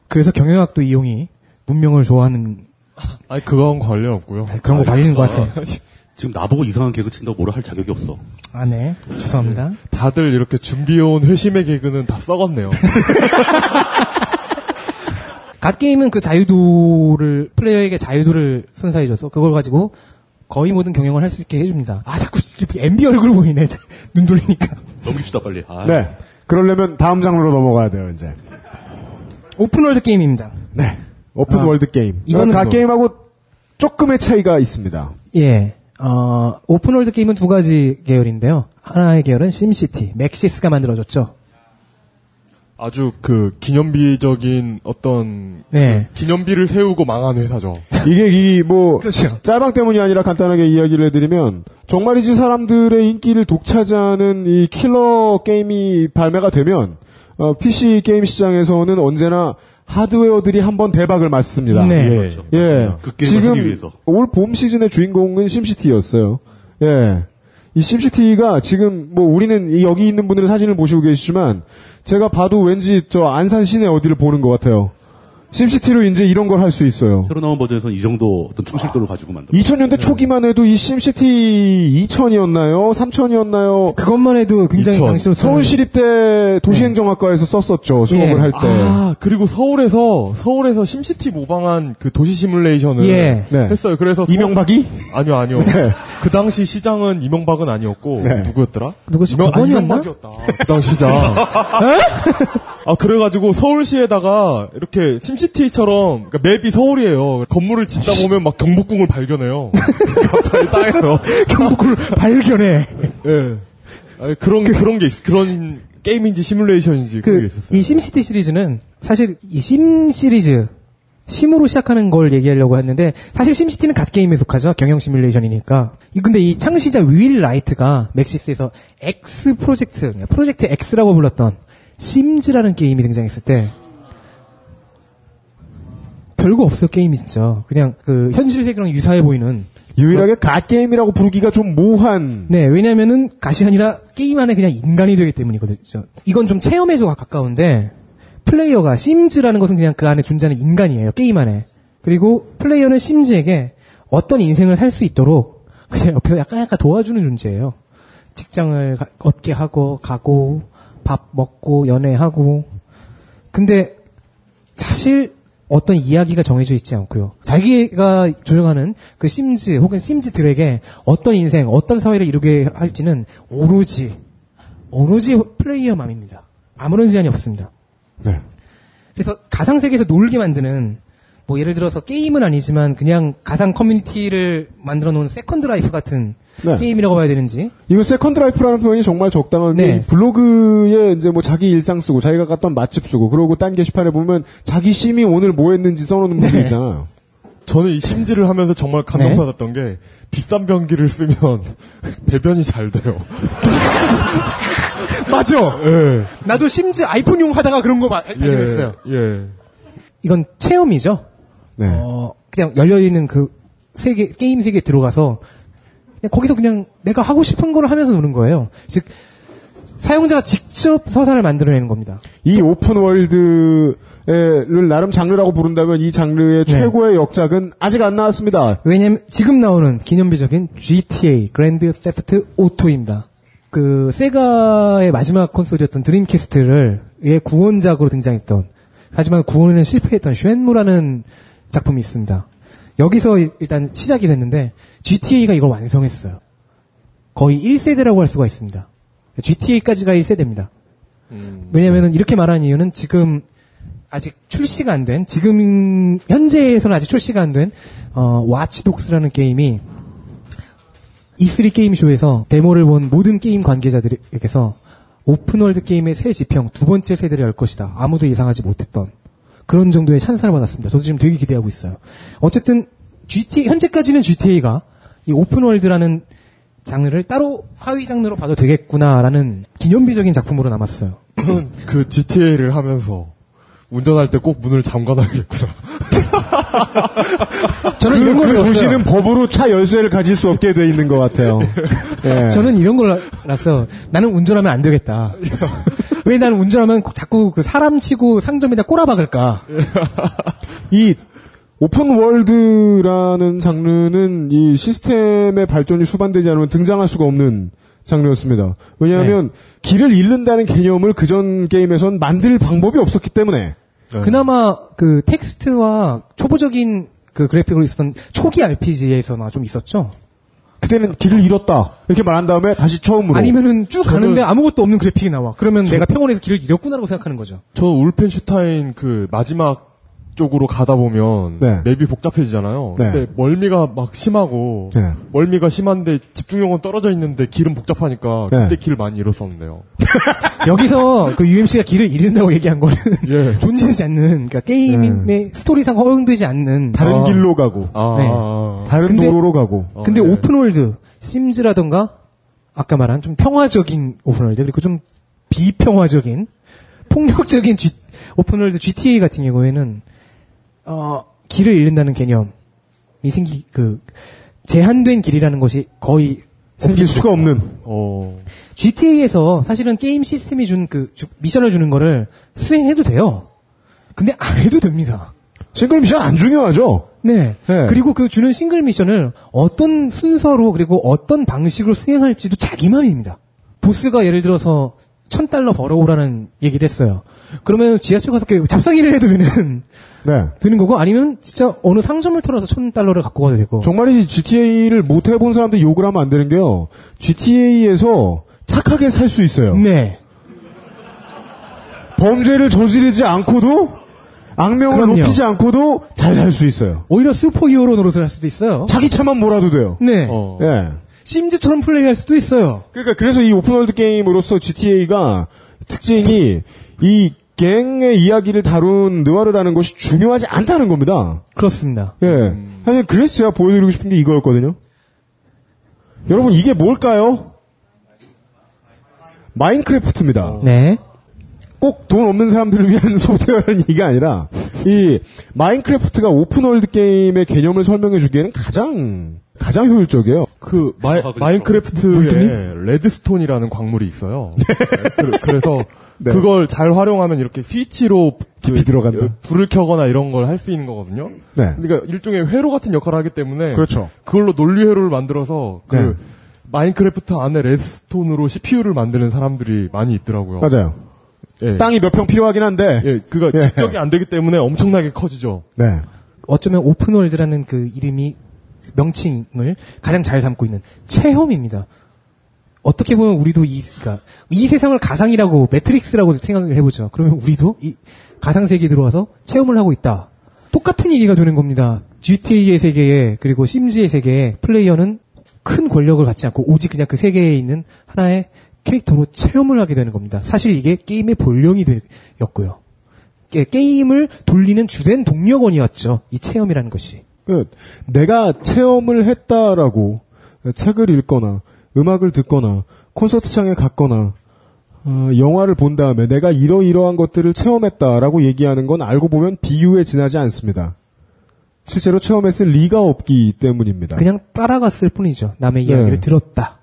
그래서 경영학도 이용이 문명을 좋아하는 *laughs* 아니 그건 관련 없고요. 그런 거 관리는 것 같아요. 지금 나보고 이상한 개그 친다고 뭐라 할 자격이 없어. 아, 네. 죄송합니다. 다들 이렇게 준비해온 회심의 개그는 다 썩었네요. *laughs* god 게임은 그 자유도를 플레이어에게 자유도를 선사해줘서 그걸 가지고 거의 모든 경영을 할 수 있게 해줍니다. 아 자꾸 MB 얼굴 보이네. *laughs* 눈 돌리니까. 넘깁시다 빨리. 아, 네. 그러려면 다음 장르로 넘어가야 돼요, 이제. open world 게임입니다. 네. 오픈 아, world 게임. 이거는 god 뭐- 게임하고 조금의 차이가 있습니다. 예. 어, open world 게임은 두 가지 계열인데요. 하나의 계열은 심시티, 맥시스가 만들어졌죠. 아주 그 기념비적인 어떤 네. 그 기념비를 세우고 망한 회사죠. *laughs* 이게 이뭐 그렇죠. 짤방 때문이 아니라 간단하게 이야기를 해드리면 정말이지 사람들의 인기를 독차지하는 이 킬러 게임이 발매가 되면 어, PC 게임 시장에서는 언제나 하드웨어들이 한번 대박을 맞습니다. 네. 예. 그렇죠. 예. 그 지금. 올 봄 시즌의 주인공은 심시티였어요. 예. 이 심시티가 지금 뭐 우리는 이 여기 있는 분들은 사진을 보시고 계시지만 제가 봐도 왠지 저 안산 시내 어디를 보는 것 같아요. 심시티로 이제 이런 걸 할 수 있어요. 새로 나온 버전에서는 이 정도 어떤 충실도를 가지고 만든. 2000년대 초기만 해도 이 심시티 2000이었나요? 3000이었나요? 그것만 해도 굉장히 2000. 당시로 서울시립대 도시행정학과에서 썼었죠. 수업을 예. 할 때. 아 그리고 서울에서 서울에서 심시티 모방한 그 도시 시뮬레이션을 예. 네. 했어요. 그래서 서- 이명박이? 아니요 아니요. 그 당시 시장은 이명박은 아니었고 네. 누구였더라? 누구지? 이명, 아? 이명박이었다. 그 당시 시장. 아 그래 가지고 서울시에다가 이렇게 심시 티처럼 그러니까 맵이 서울이에요. 건물을 짓다 보면 막 경복궁을 발견해요. *laughs* 갑자기 땅에서 *laughs* 경복을 발견해. 예. 아니, 그런 그런 게 있, 그런 게임인지 시뮬레이션인지 게 그, 있었어요. 이 심시티 시리즈는 사실 이 심 시리즈, 심으로 시작하는 걸 얘기하려고 했는데 사실 심시티는 god 게임에 속하죠. 경영 시뮬레이션이니까. 이- 근데 이 창시자 윌 라이트가 맥시스에서 X 프로젝트, 프로젝트 X라고 불렀던 심즈라는 게임이 등장했을 때 별거 없어요 게임이 진짜. 그냥 그 현실 세계랑 유사해 보이는. 유일하게 god 게임이라고 부르기가 좀 모호한. 네 왜냐면은 갓이 아니라 게임 안에 그냥 인간이 되기 때문이거든요. 이건 좀 체험에도 가까운데 플레이어가 심즈라는 것은 그냥 그 안에 존재하는 인간이에요 게임 안에. 그리고 플레이어는 심즈에게 어떤 인생을 살 수 있도록 그냥 옆에서 약간 약간 도와주는 존재예요. 직장을 가- 얻게 하고 가고 밥 먹고 연애하고. 근데 사실 어떤 이야기가 정해져 있지 않고요. 자기가 조정하는 그 심즈 혹은 심즈들에게 어떤 인생, 어떤 사회를 이루게 할지는 오로지 오로지 플레이어 맘입니다. 아무런 제한이 없습니다. 네. 그래서 가상 세계에서 놀게 만드는 뭐 예를 들어서 게임은 아니지만 그냥 가상 커뮤니티를 만들어 놓은 세컨드 라이프 같은 네. 게임이라고 봐야 되는지 이거 세컨드 라이프라는 표현이 정말 적당한 게 네. 블로그에 이제 뭐 자기 일상 쓰고 자기가 갔던 맛집 쓰고 그러고 딴 게시판에 보면 자기 심이 오늘 뭐 했는지 써놓는 분들 네. 있잖아요. 저는 이 심즈를 하면서 정말 감동받았던 게 비싼 변기를 쓰면 *laughs* 배변이 잘 돼요. *laughs* 맞아. 예. 나도 심즈 아이폰용 하다가 그런 거 발- 발견했어요. 예. 이건 체험이죠. 네. 어, 그냥 열려 있는 그 세계, 게임 세계에 들어가서, 그냥 거기서 그냥 내가 하고 싶은 걸 하면서 노는 거예요. 즉, 사용자가 직접 서사를 만들어내는 겁니다. 이 open world를 나름 장르라고 부른다면 이 장르의 네. 최고의 역작은 아직 안 나왔습니다. 왜냐면 지금 나오는 기념비적인 GTA, 그랜드 세프트 오토입니다. 그, 세가의 마지막 콘솔이었던 드림캐스트를, 의 구원작으로 등장했던, 하지만 구원에는 실패했던 쉔무라는 작품이 있습니다. 여기서 이- 일단 시작이 됐는데, GTA가 이걸 완성했어요. 거의 1세대라고 할 수가 있습니다. GTA까지가 1세대입니다. 왜냐면은 이렇게 말하는 이유는 지금 아직 출시가 안 된, 지금 현재에서는 아직 출시가 안 된, 어, 와치독스라는 게임이 E3 게임쇼에서 데모를 본 모든 게임 관계자들에게서 open world 게임의 새 지평 두 번째 세대를 열 것이다. 아무도 예상하지 못했던 그런 정도의 찬사를 받았습니다. 저도 지금 되게 기대하고 있어요. 어쨌든 GTA 현재까지는 GTA가 이 open world라는 장르를 따로 하위 장르로 봐도 되겠구나라는 기념비적인 작품으로 남았어요. *clears throat* 그 GTA를 하면서 운전할 때 꼭 문을 잠가놔야겠구나. *laughs* *laughs* 저는 그, 이런 걸그 배웠어요. 도시는 법으로 차 열쇠를 가질 수 없게 돼 있는 것 같아요. *laughs* 예. 저는 이런 걸 알았어. 나는 운전하면 안 되겠다. *laughs* 왜 나는 운전하면 자꾸 그 사람 치고 상점에다 꼬라박을까? 이 오픈 월드라는 장르는 이 시스템의 발전이 수반되지 않으면 등장할 수가 없는 장르였습니다. 왜냐하면 길을 잃는다는 개념을 그전 게임에선 만들 방법이 없었기 때문에 그나마 그 텍스트와 초보적인 그 그래픽으로 있었던 초기 RPG에서나 좀 있었죠. 그때는 길을 잃었다 이렇게 말한 다음에 다시 처음으로 아니면은 쭉 저는- 가는데 아무것도 없는 그래픽이 나와. 그러면 내가 평원에서 길을 잃었구나라고 생각하는 거죠. 저 울펜슈타인 그 마지막 쪽으로 가다 보면 네. 맵이 복잡해지잖아요. 네. 근데 멀미가 막 심하고 네. 멀미가 심한데 집중력은 떨어져 있는데 길은 복잡하니까 네. 그때 길 많이 잃었었는데요. *laughs* 여기서 그 UMC가 길을 잃는다고 얘기한 거는 *laughs* 예. 존재하지 않는, 그러니까 게임의 스토리상 허용되지 않는 다른 아. 길로 가고 아, 네. 아, 다른 근데- 도로로 가고 아. 근데 어, 네. open world, 심즈라던가, 아까 말한 좀 평화적인 open world, 그리고 좀 비평화적인, 폭력적인 G- open world GTA 같은 경우에는, 어, 길을 잃는다는 개념이 생기, 그, 제한된 길이라는 것이 거의 생길 수가 없는 어. GTA에서 사실은 게임 시스템이 준 그 미션을 주는 거를 수행해도 돼요. 근데 안 해도 됩니다. 싱글 미션 안 중요하죠. 네. 네. 그리고 그 주는 싱글 미션을 어떤 순서로 그리고 어떤 방식으로 수행할지도 자기 맘입니다. 보스가 예를 들어서 천 달러 벌어오라는 얘기를 했어요. 그러면 지하철 가서 그 잡상일을 해도 되는 *laughs* 네. 되는 거고 아니면 진짜 어느 상점을 털어서 천 달러를 갖고 가도 되고. 정말이지 GTA를 못 해본 사람들 욕을 하면 안 되는 게요. GTA에서 착하게 살 수 있어요. 네. 범죄를 저지르지 않고도 악명을 그럼요. 높이지 않고도 잘 살 수 있어요. 오히려 슈퍼히어로 노릇을 할 수도 있어요. 자기 차만 몰아도 돼요. 네. 어. 예. 심즈처럼 플레이할 수도 있어요. 그러니까 그래서 이 open world 게임으로서 GTA가 특징이 이 갱의 이야기를 다룬 느와르라는 것이 중요하지 않다는 겁니다. 그렇습니다. 예. 사실 그래서 제가 보여드리고 싶은 게 이거였거든요. 여러분 이게 뭘까요? 마인크래프트입니다. 네. 꼭 돈 없는 사람들을 위한 *laughs* 소프트웨어라는 얘기가 아니라 이 마인크래프트가 open world 게임의 개념을 설명해 주기에는 가장 가장 효율적이에요. 그 마이, 마인크래프트에 redstone이라는 광물이 있어요. 그, 래서 네. 그걸 잘 활용하면 이렇게 스위치로 깊이 들어간다. 불을 켜거나 이런 걸 할 수 있는 거거든요. 네. 그러니까 일종의 회로 같은 역할을 하기 때문에 그렇죠. 그걸로 논리 회로를 만들어서 그 네. 마인크래프트 안에 redstone으로 CPU를 만드는 사람들이 많이 있더라고요. 맞아요. 예. 땅이 몇 평 필요하긴 한데. 예, 그가 예. 집적이 안 되기 때문에 엄청나게 커지죠. 네. 어쩌면 open world라는 그 이름이 명칭을 가장 잘 담고 있는 체험입니다. 어떻게 보면 우리도 이, 그러니까 이 세상을 가상이라고 매트릭스라고 생각을 해보죠. 그러면 우리도 이 가상 세계에 들어와서 체험을 하고 있다. 똑같은 얘기가 되는 겁니다. GTA의 세계에 그리고 심즈의 세계에 플레이어는 큰 권력을 갖지 않고 오직 그냥 그 세계에 있는 하나의 캐릭터로 체험을 하게 되는 겁니다. 사실 이게 게임의 본령이 되었고요. 게- 게임을 돌리는 주된 동력원이었죠. 이 체험이라는 것이. 그 내가 체험을 했다라고 책을 읽거나 음악을 듣거나 콘서트장에 갔거나 어, 영화를 본 다음에 내가 이러이러한 것들을 체험했다라고 얘기하는 건 알고 보면 비유에 지나지 않습니다. 실제로 체험했을 리가 없기 때문입니다. 그냥 따라갔을 뿐이죠. 남의 네. 이야기를 들었다.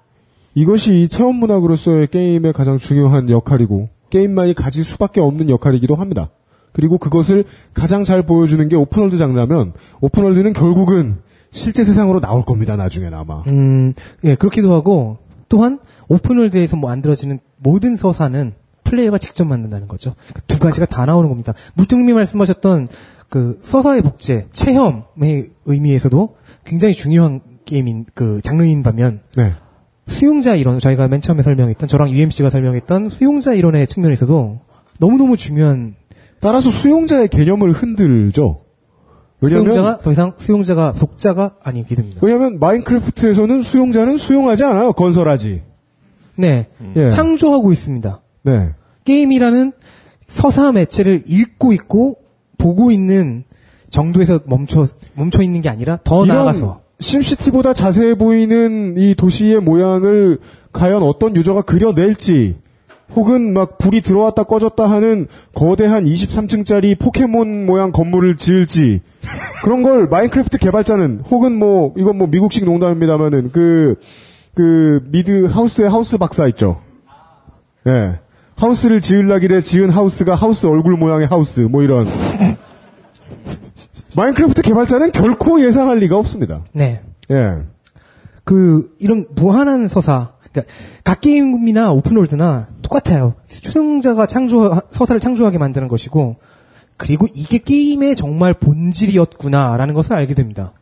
이것이 이 체험 문학으로서의 게임의 가장 중요한 역할이고 게임만이 가질 수밖에 없는 역할이기도 합니다. 그리고 그것을 가장 잘 보여주는 게 open world 장르면 open world는 결국은 실제 세상으로 나올 겁니다. 나중에는 아마. 음, 예, 그렇기도 하고, 또한, open world에서 뭐 만들어지는 모든 서사는 플레이어가 직접 만든다는 거죠. 그 두 가지가 다 나오는 겁니다. 물뚱님이 말씀하셨던 그 서사의 복제, 체험의 의미에서도 굉장히 중요한 게임인, 그 장르인 반면, 네. 수용자 이론, 저희가 맨 처음에 설명했던, 저랑 UMC가 설명했던 수용자 이론의 측면에서도 너무너무 중요한 따라서 수용자의 개념을 흔들죠. 왜냐면 수용자가 더 이상 수용자가 독자가 아니게 됩니다. 왜냐하면 마인크래프트에서는 수용자는 수용하지 않아요. 건설하지. 네. 예. 창조하고 있습니다. 네. 게임이라는 서사 매체를 읽고 있고 보고 있는 정도에서 멈춰 멈춰 있는 게 아니라 더 나아가서 심시티보다 자세해 보이는 이 도시의 모양을 과연 어떤 유저가 그려낼지 혹은 막 불이 들어왔다 꺼졌다 하는 거대한 23층짜리 포켓몬 모양 건물을 지을지 그런 걸 마인크래프트 개발자는 혹은 뭐 이건 뭐 미국식 농담입니다만은 그그 미드 하우스의 하우스 박사 있죠. 예. 하우스를 지으려길래 지은 하우스가 하우스 얼굴 모양의 하우스 뭐 이런 *laughs* 마인크래프트 개발자는 결코 예상할 리가 없습니다. 네. 예. 그 이런 무한한 서사 그러니까 각 게임이나 오픈월드나 똑같아요. 수용자가 창조 서사를 창조하게 만드는 것이고 그리고 이게 게임의 정말 본질이었구나라는 것을 알게 됩니다.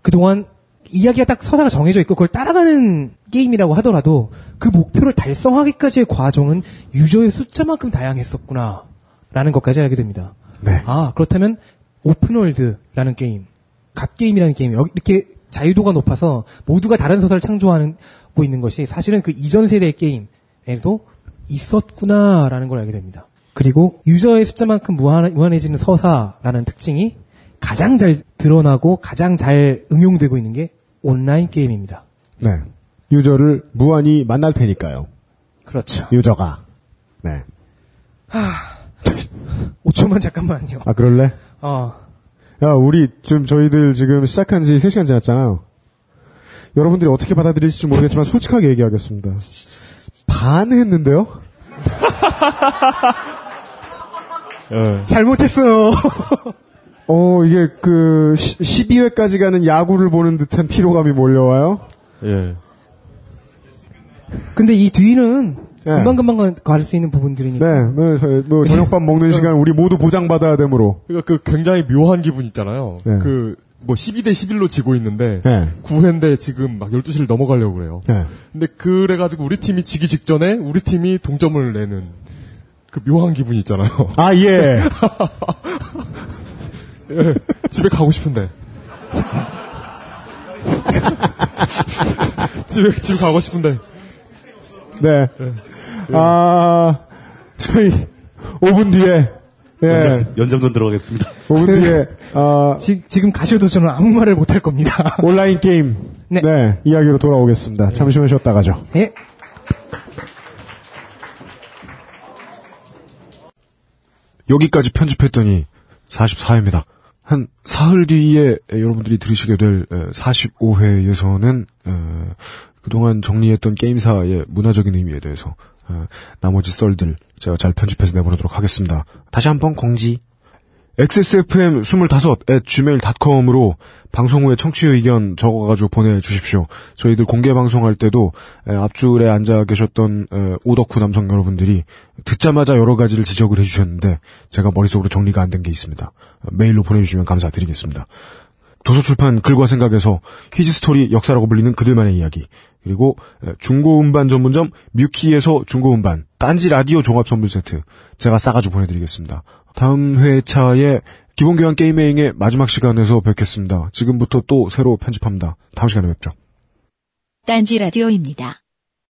그동안 이야기가 딱 서사가 정해져 있고 그걸 따라가는 게임이라고 하더라도 그 목표를 달성하기까지의 과정은 유저의 숫자만큼 다양했었구나 라는 것까지 알게 됩니다. 네. 아 그렇다면 오픈월드라는 게임, 갓게임이라는 게임 이렇게 자유도가 높아서 모두가 다른 서사를 창조하고 있는 것이 사실은 그 이전 세대의 게임에도 있었구나라는 걸 알게 됩니다. 그리고 유저의 숫자만큼 무한, 무한해지는 서사라는 특징이 가장 잘 드러나고 가장 잘 응용되고 있는 게 온라인 게임입니다. 네. 유저를 무한히 만날 테니까요. 그렇죠. 유저가. 네. 5초만 잠깐만요. 아, 그럴래? 어. 야, 우리 지금 저희들 지금 시작한 지 3시간 지났잖아요. 여러분들이 어떻게 받아들일지 모르겠지만 솔직하게 얘기하겠습니다. 반 했는데요? 잘못했어요. *laughs* 어, 이게 그 12회까지 가는 야구를 보는 듯한 피로감이 몰려와요. 예. 근데 이 뒤는 예. 금방금방 갈 수 있는 부분들이니까. 네, 뭐, 저- 뭐 저녁밥 먹는 시간 우리 모두 보장받아야 되므로. 그러니까 그 굉장히 묘한 기분 있잖아요. 네. 그 뭐 12대 11로 지고 있는데 네. 9회인데 지금 막 12시를 넘어가려고 그래요. 네. 근데 그래 가지고 우리 팀이 지기 직전에 우리 팀이 동점을 내는 그 묘한 기분 있잖아요. *laughs* 아, 예. 예, 집에 가고 싶은데. *laughs* 집에 집 가고 싶은데. 네. 아, 저희 5분 뒤에 예. 연장, 연장 전 들어가겠습니다. *laughs* 5분 뒤에 아, 지, 지금 가셔도 저는 아무 말을 못할 겁니다. *laughs* 온라인 게임 네. 이야기로 돌아오겠습니다. 잠시만 쉬었다 가죠. 예. 여기까지 편집했더니 44회입니다. 한 사흘 뒤에 여러분들이 들으시게 될 45회에서는 그동안 정리했던 게임사의 문화적인 의미에 대해서 어, 나머지 썰들 제가 잘 편집해서 내보내도록 하겠습니다. 다시 한번 공지. XSFM 25 at gmail.com으로 방송 후에 청취 의견 적어가지고 보내주십시오. 저희들 공개 방송할 때도 에, 앞줄에 앉아 계셨던 에, 오덕후 남성 여러분들이 듣자마자 여러 가지를 지적을 해주셨는데 제가 머릿속으로 정리가 안 된 게 있습니다. 어, 메일로 보내주시면 감사드리겠습니다. 도서출판 글과 생각에서 히지스토리 역사라고 불리는 그들만의 이야기 그리고 중고음반 전문점 뮤키에서 중고음반 딴지 라디오 종합 선물 세트 제가 싸가지고 보내드리겠습니다. 다음 회차에 기본교양 게임회행의 마지막 시간에서 뵙겠습니다. 지금부터 또 새로 편집합니다. 다음 시간에 뵙죠. 딴지 라디오입니다.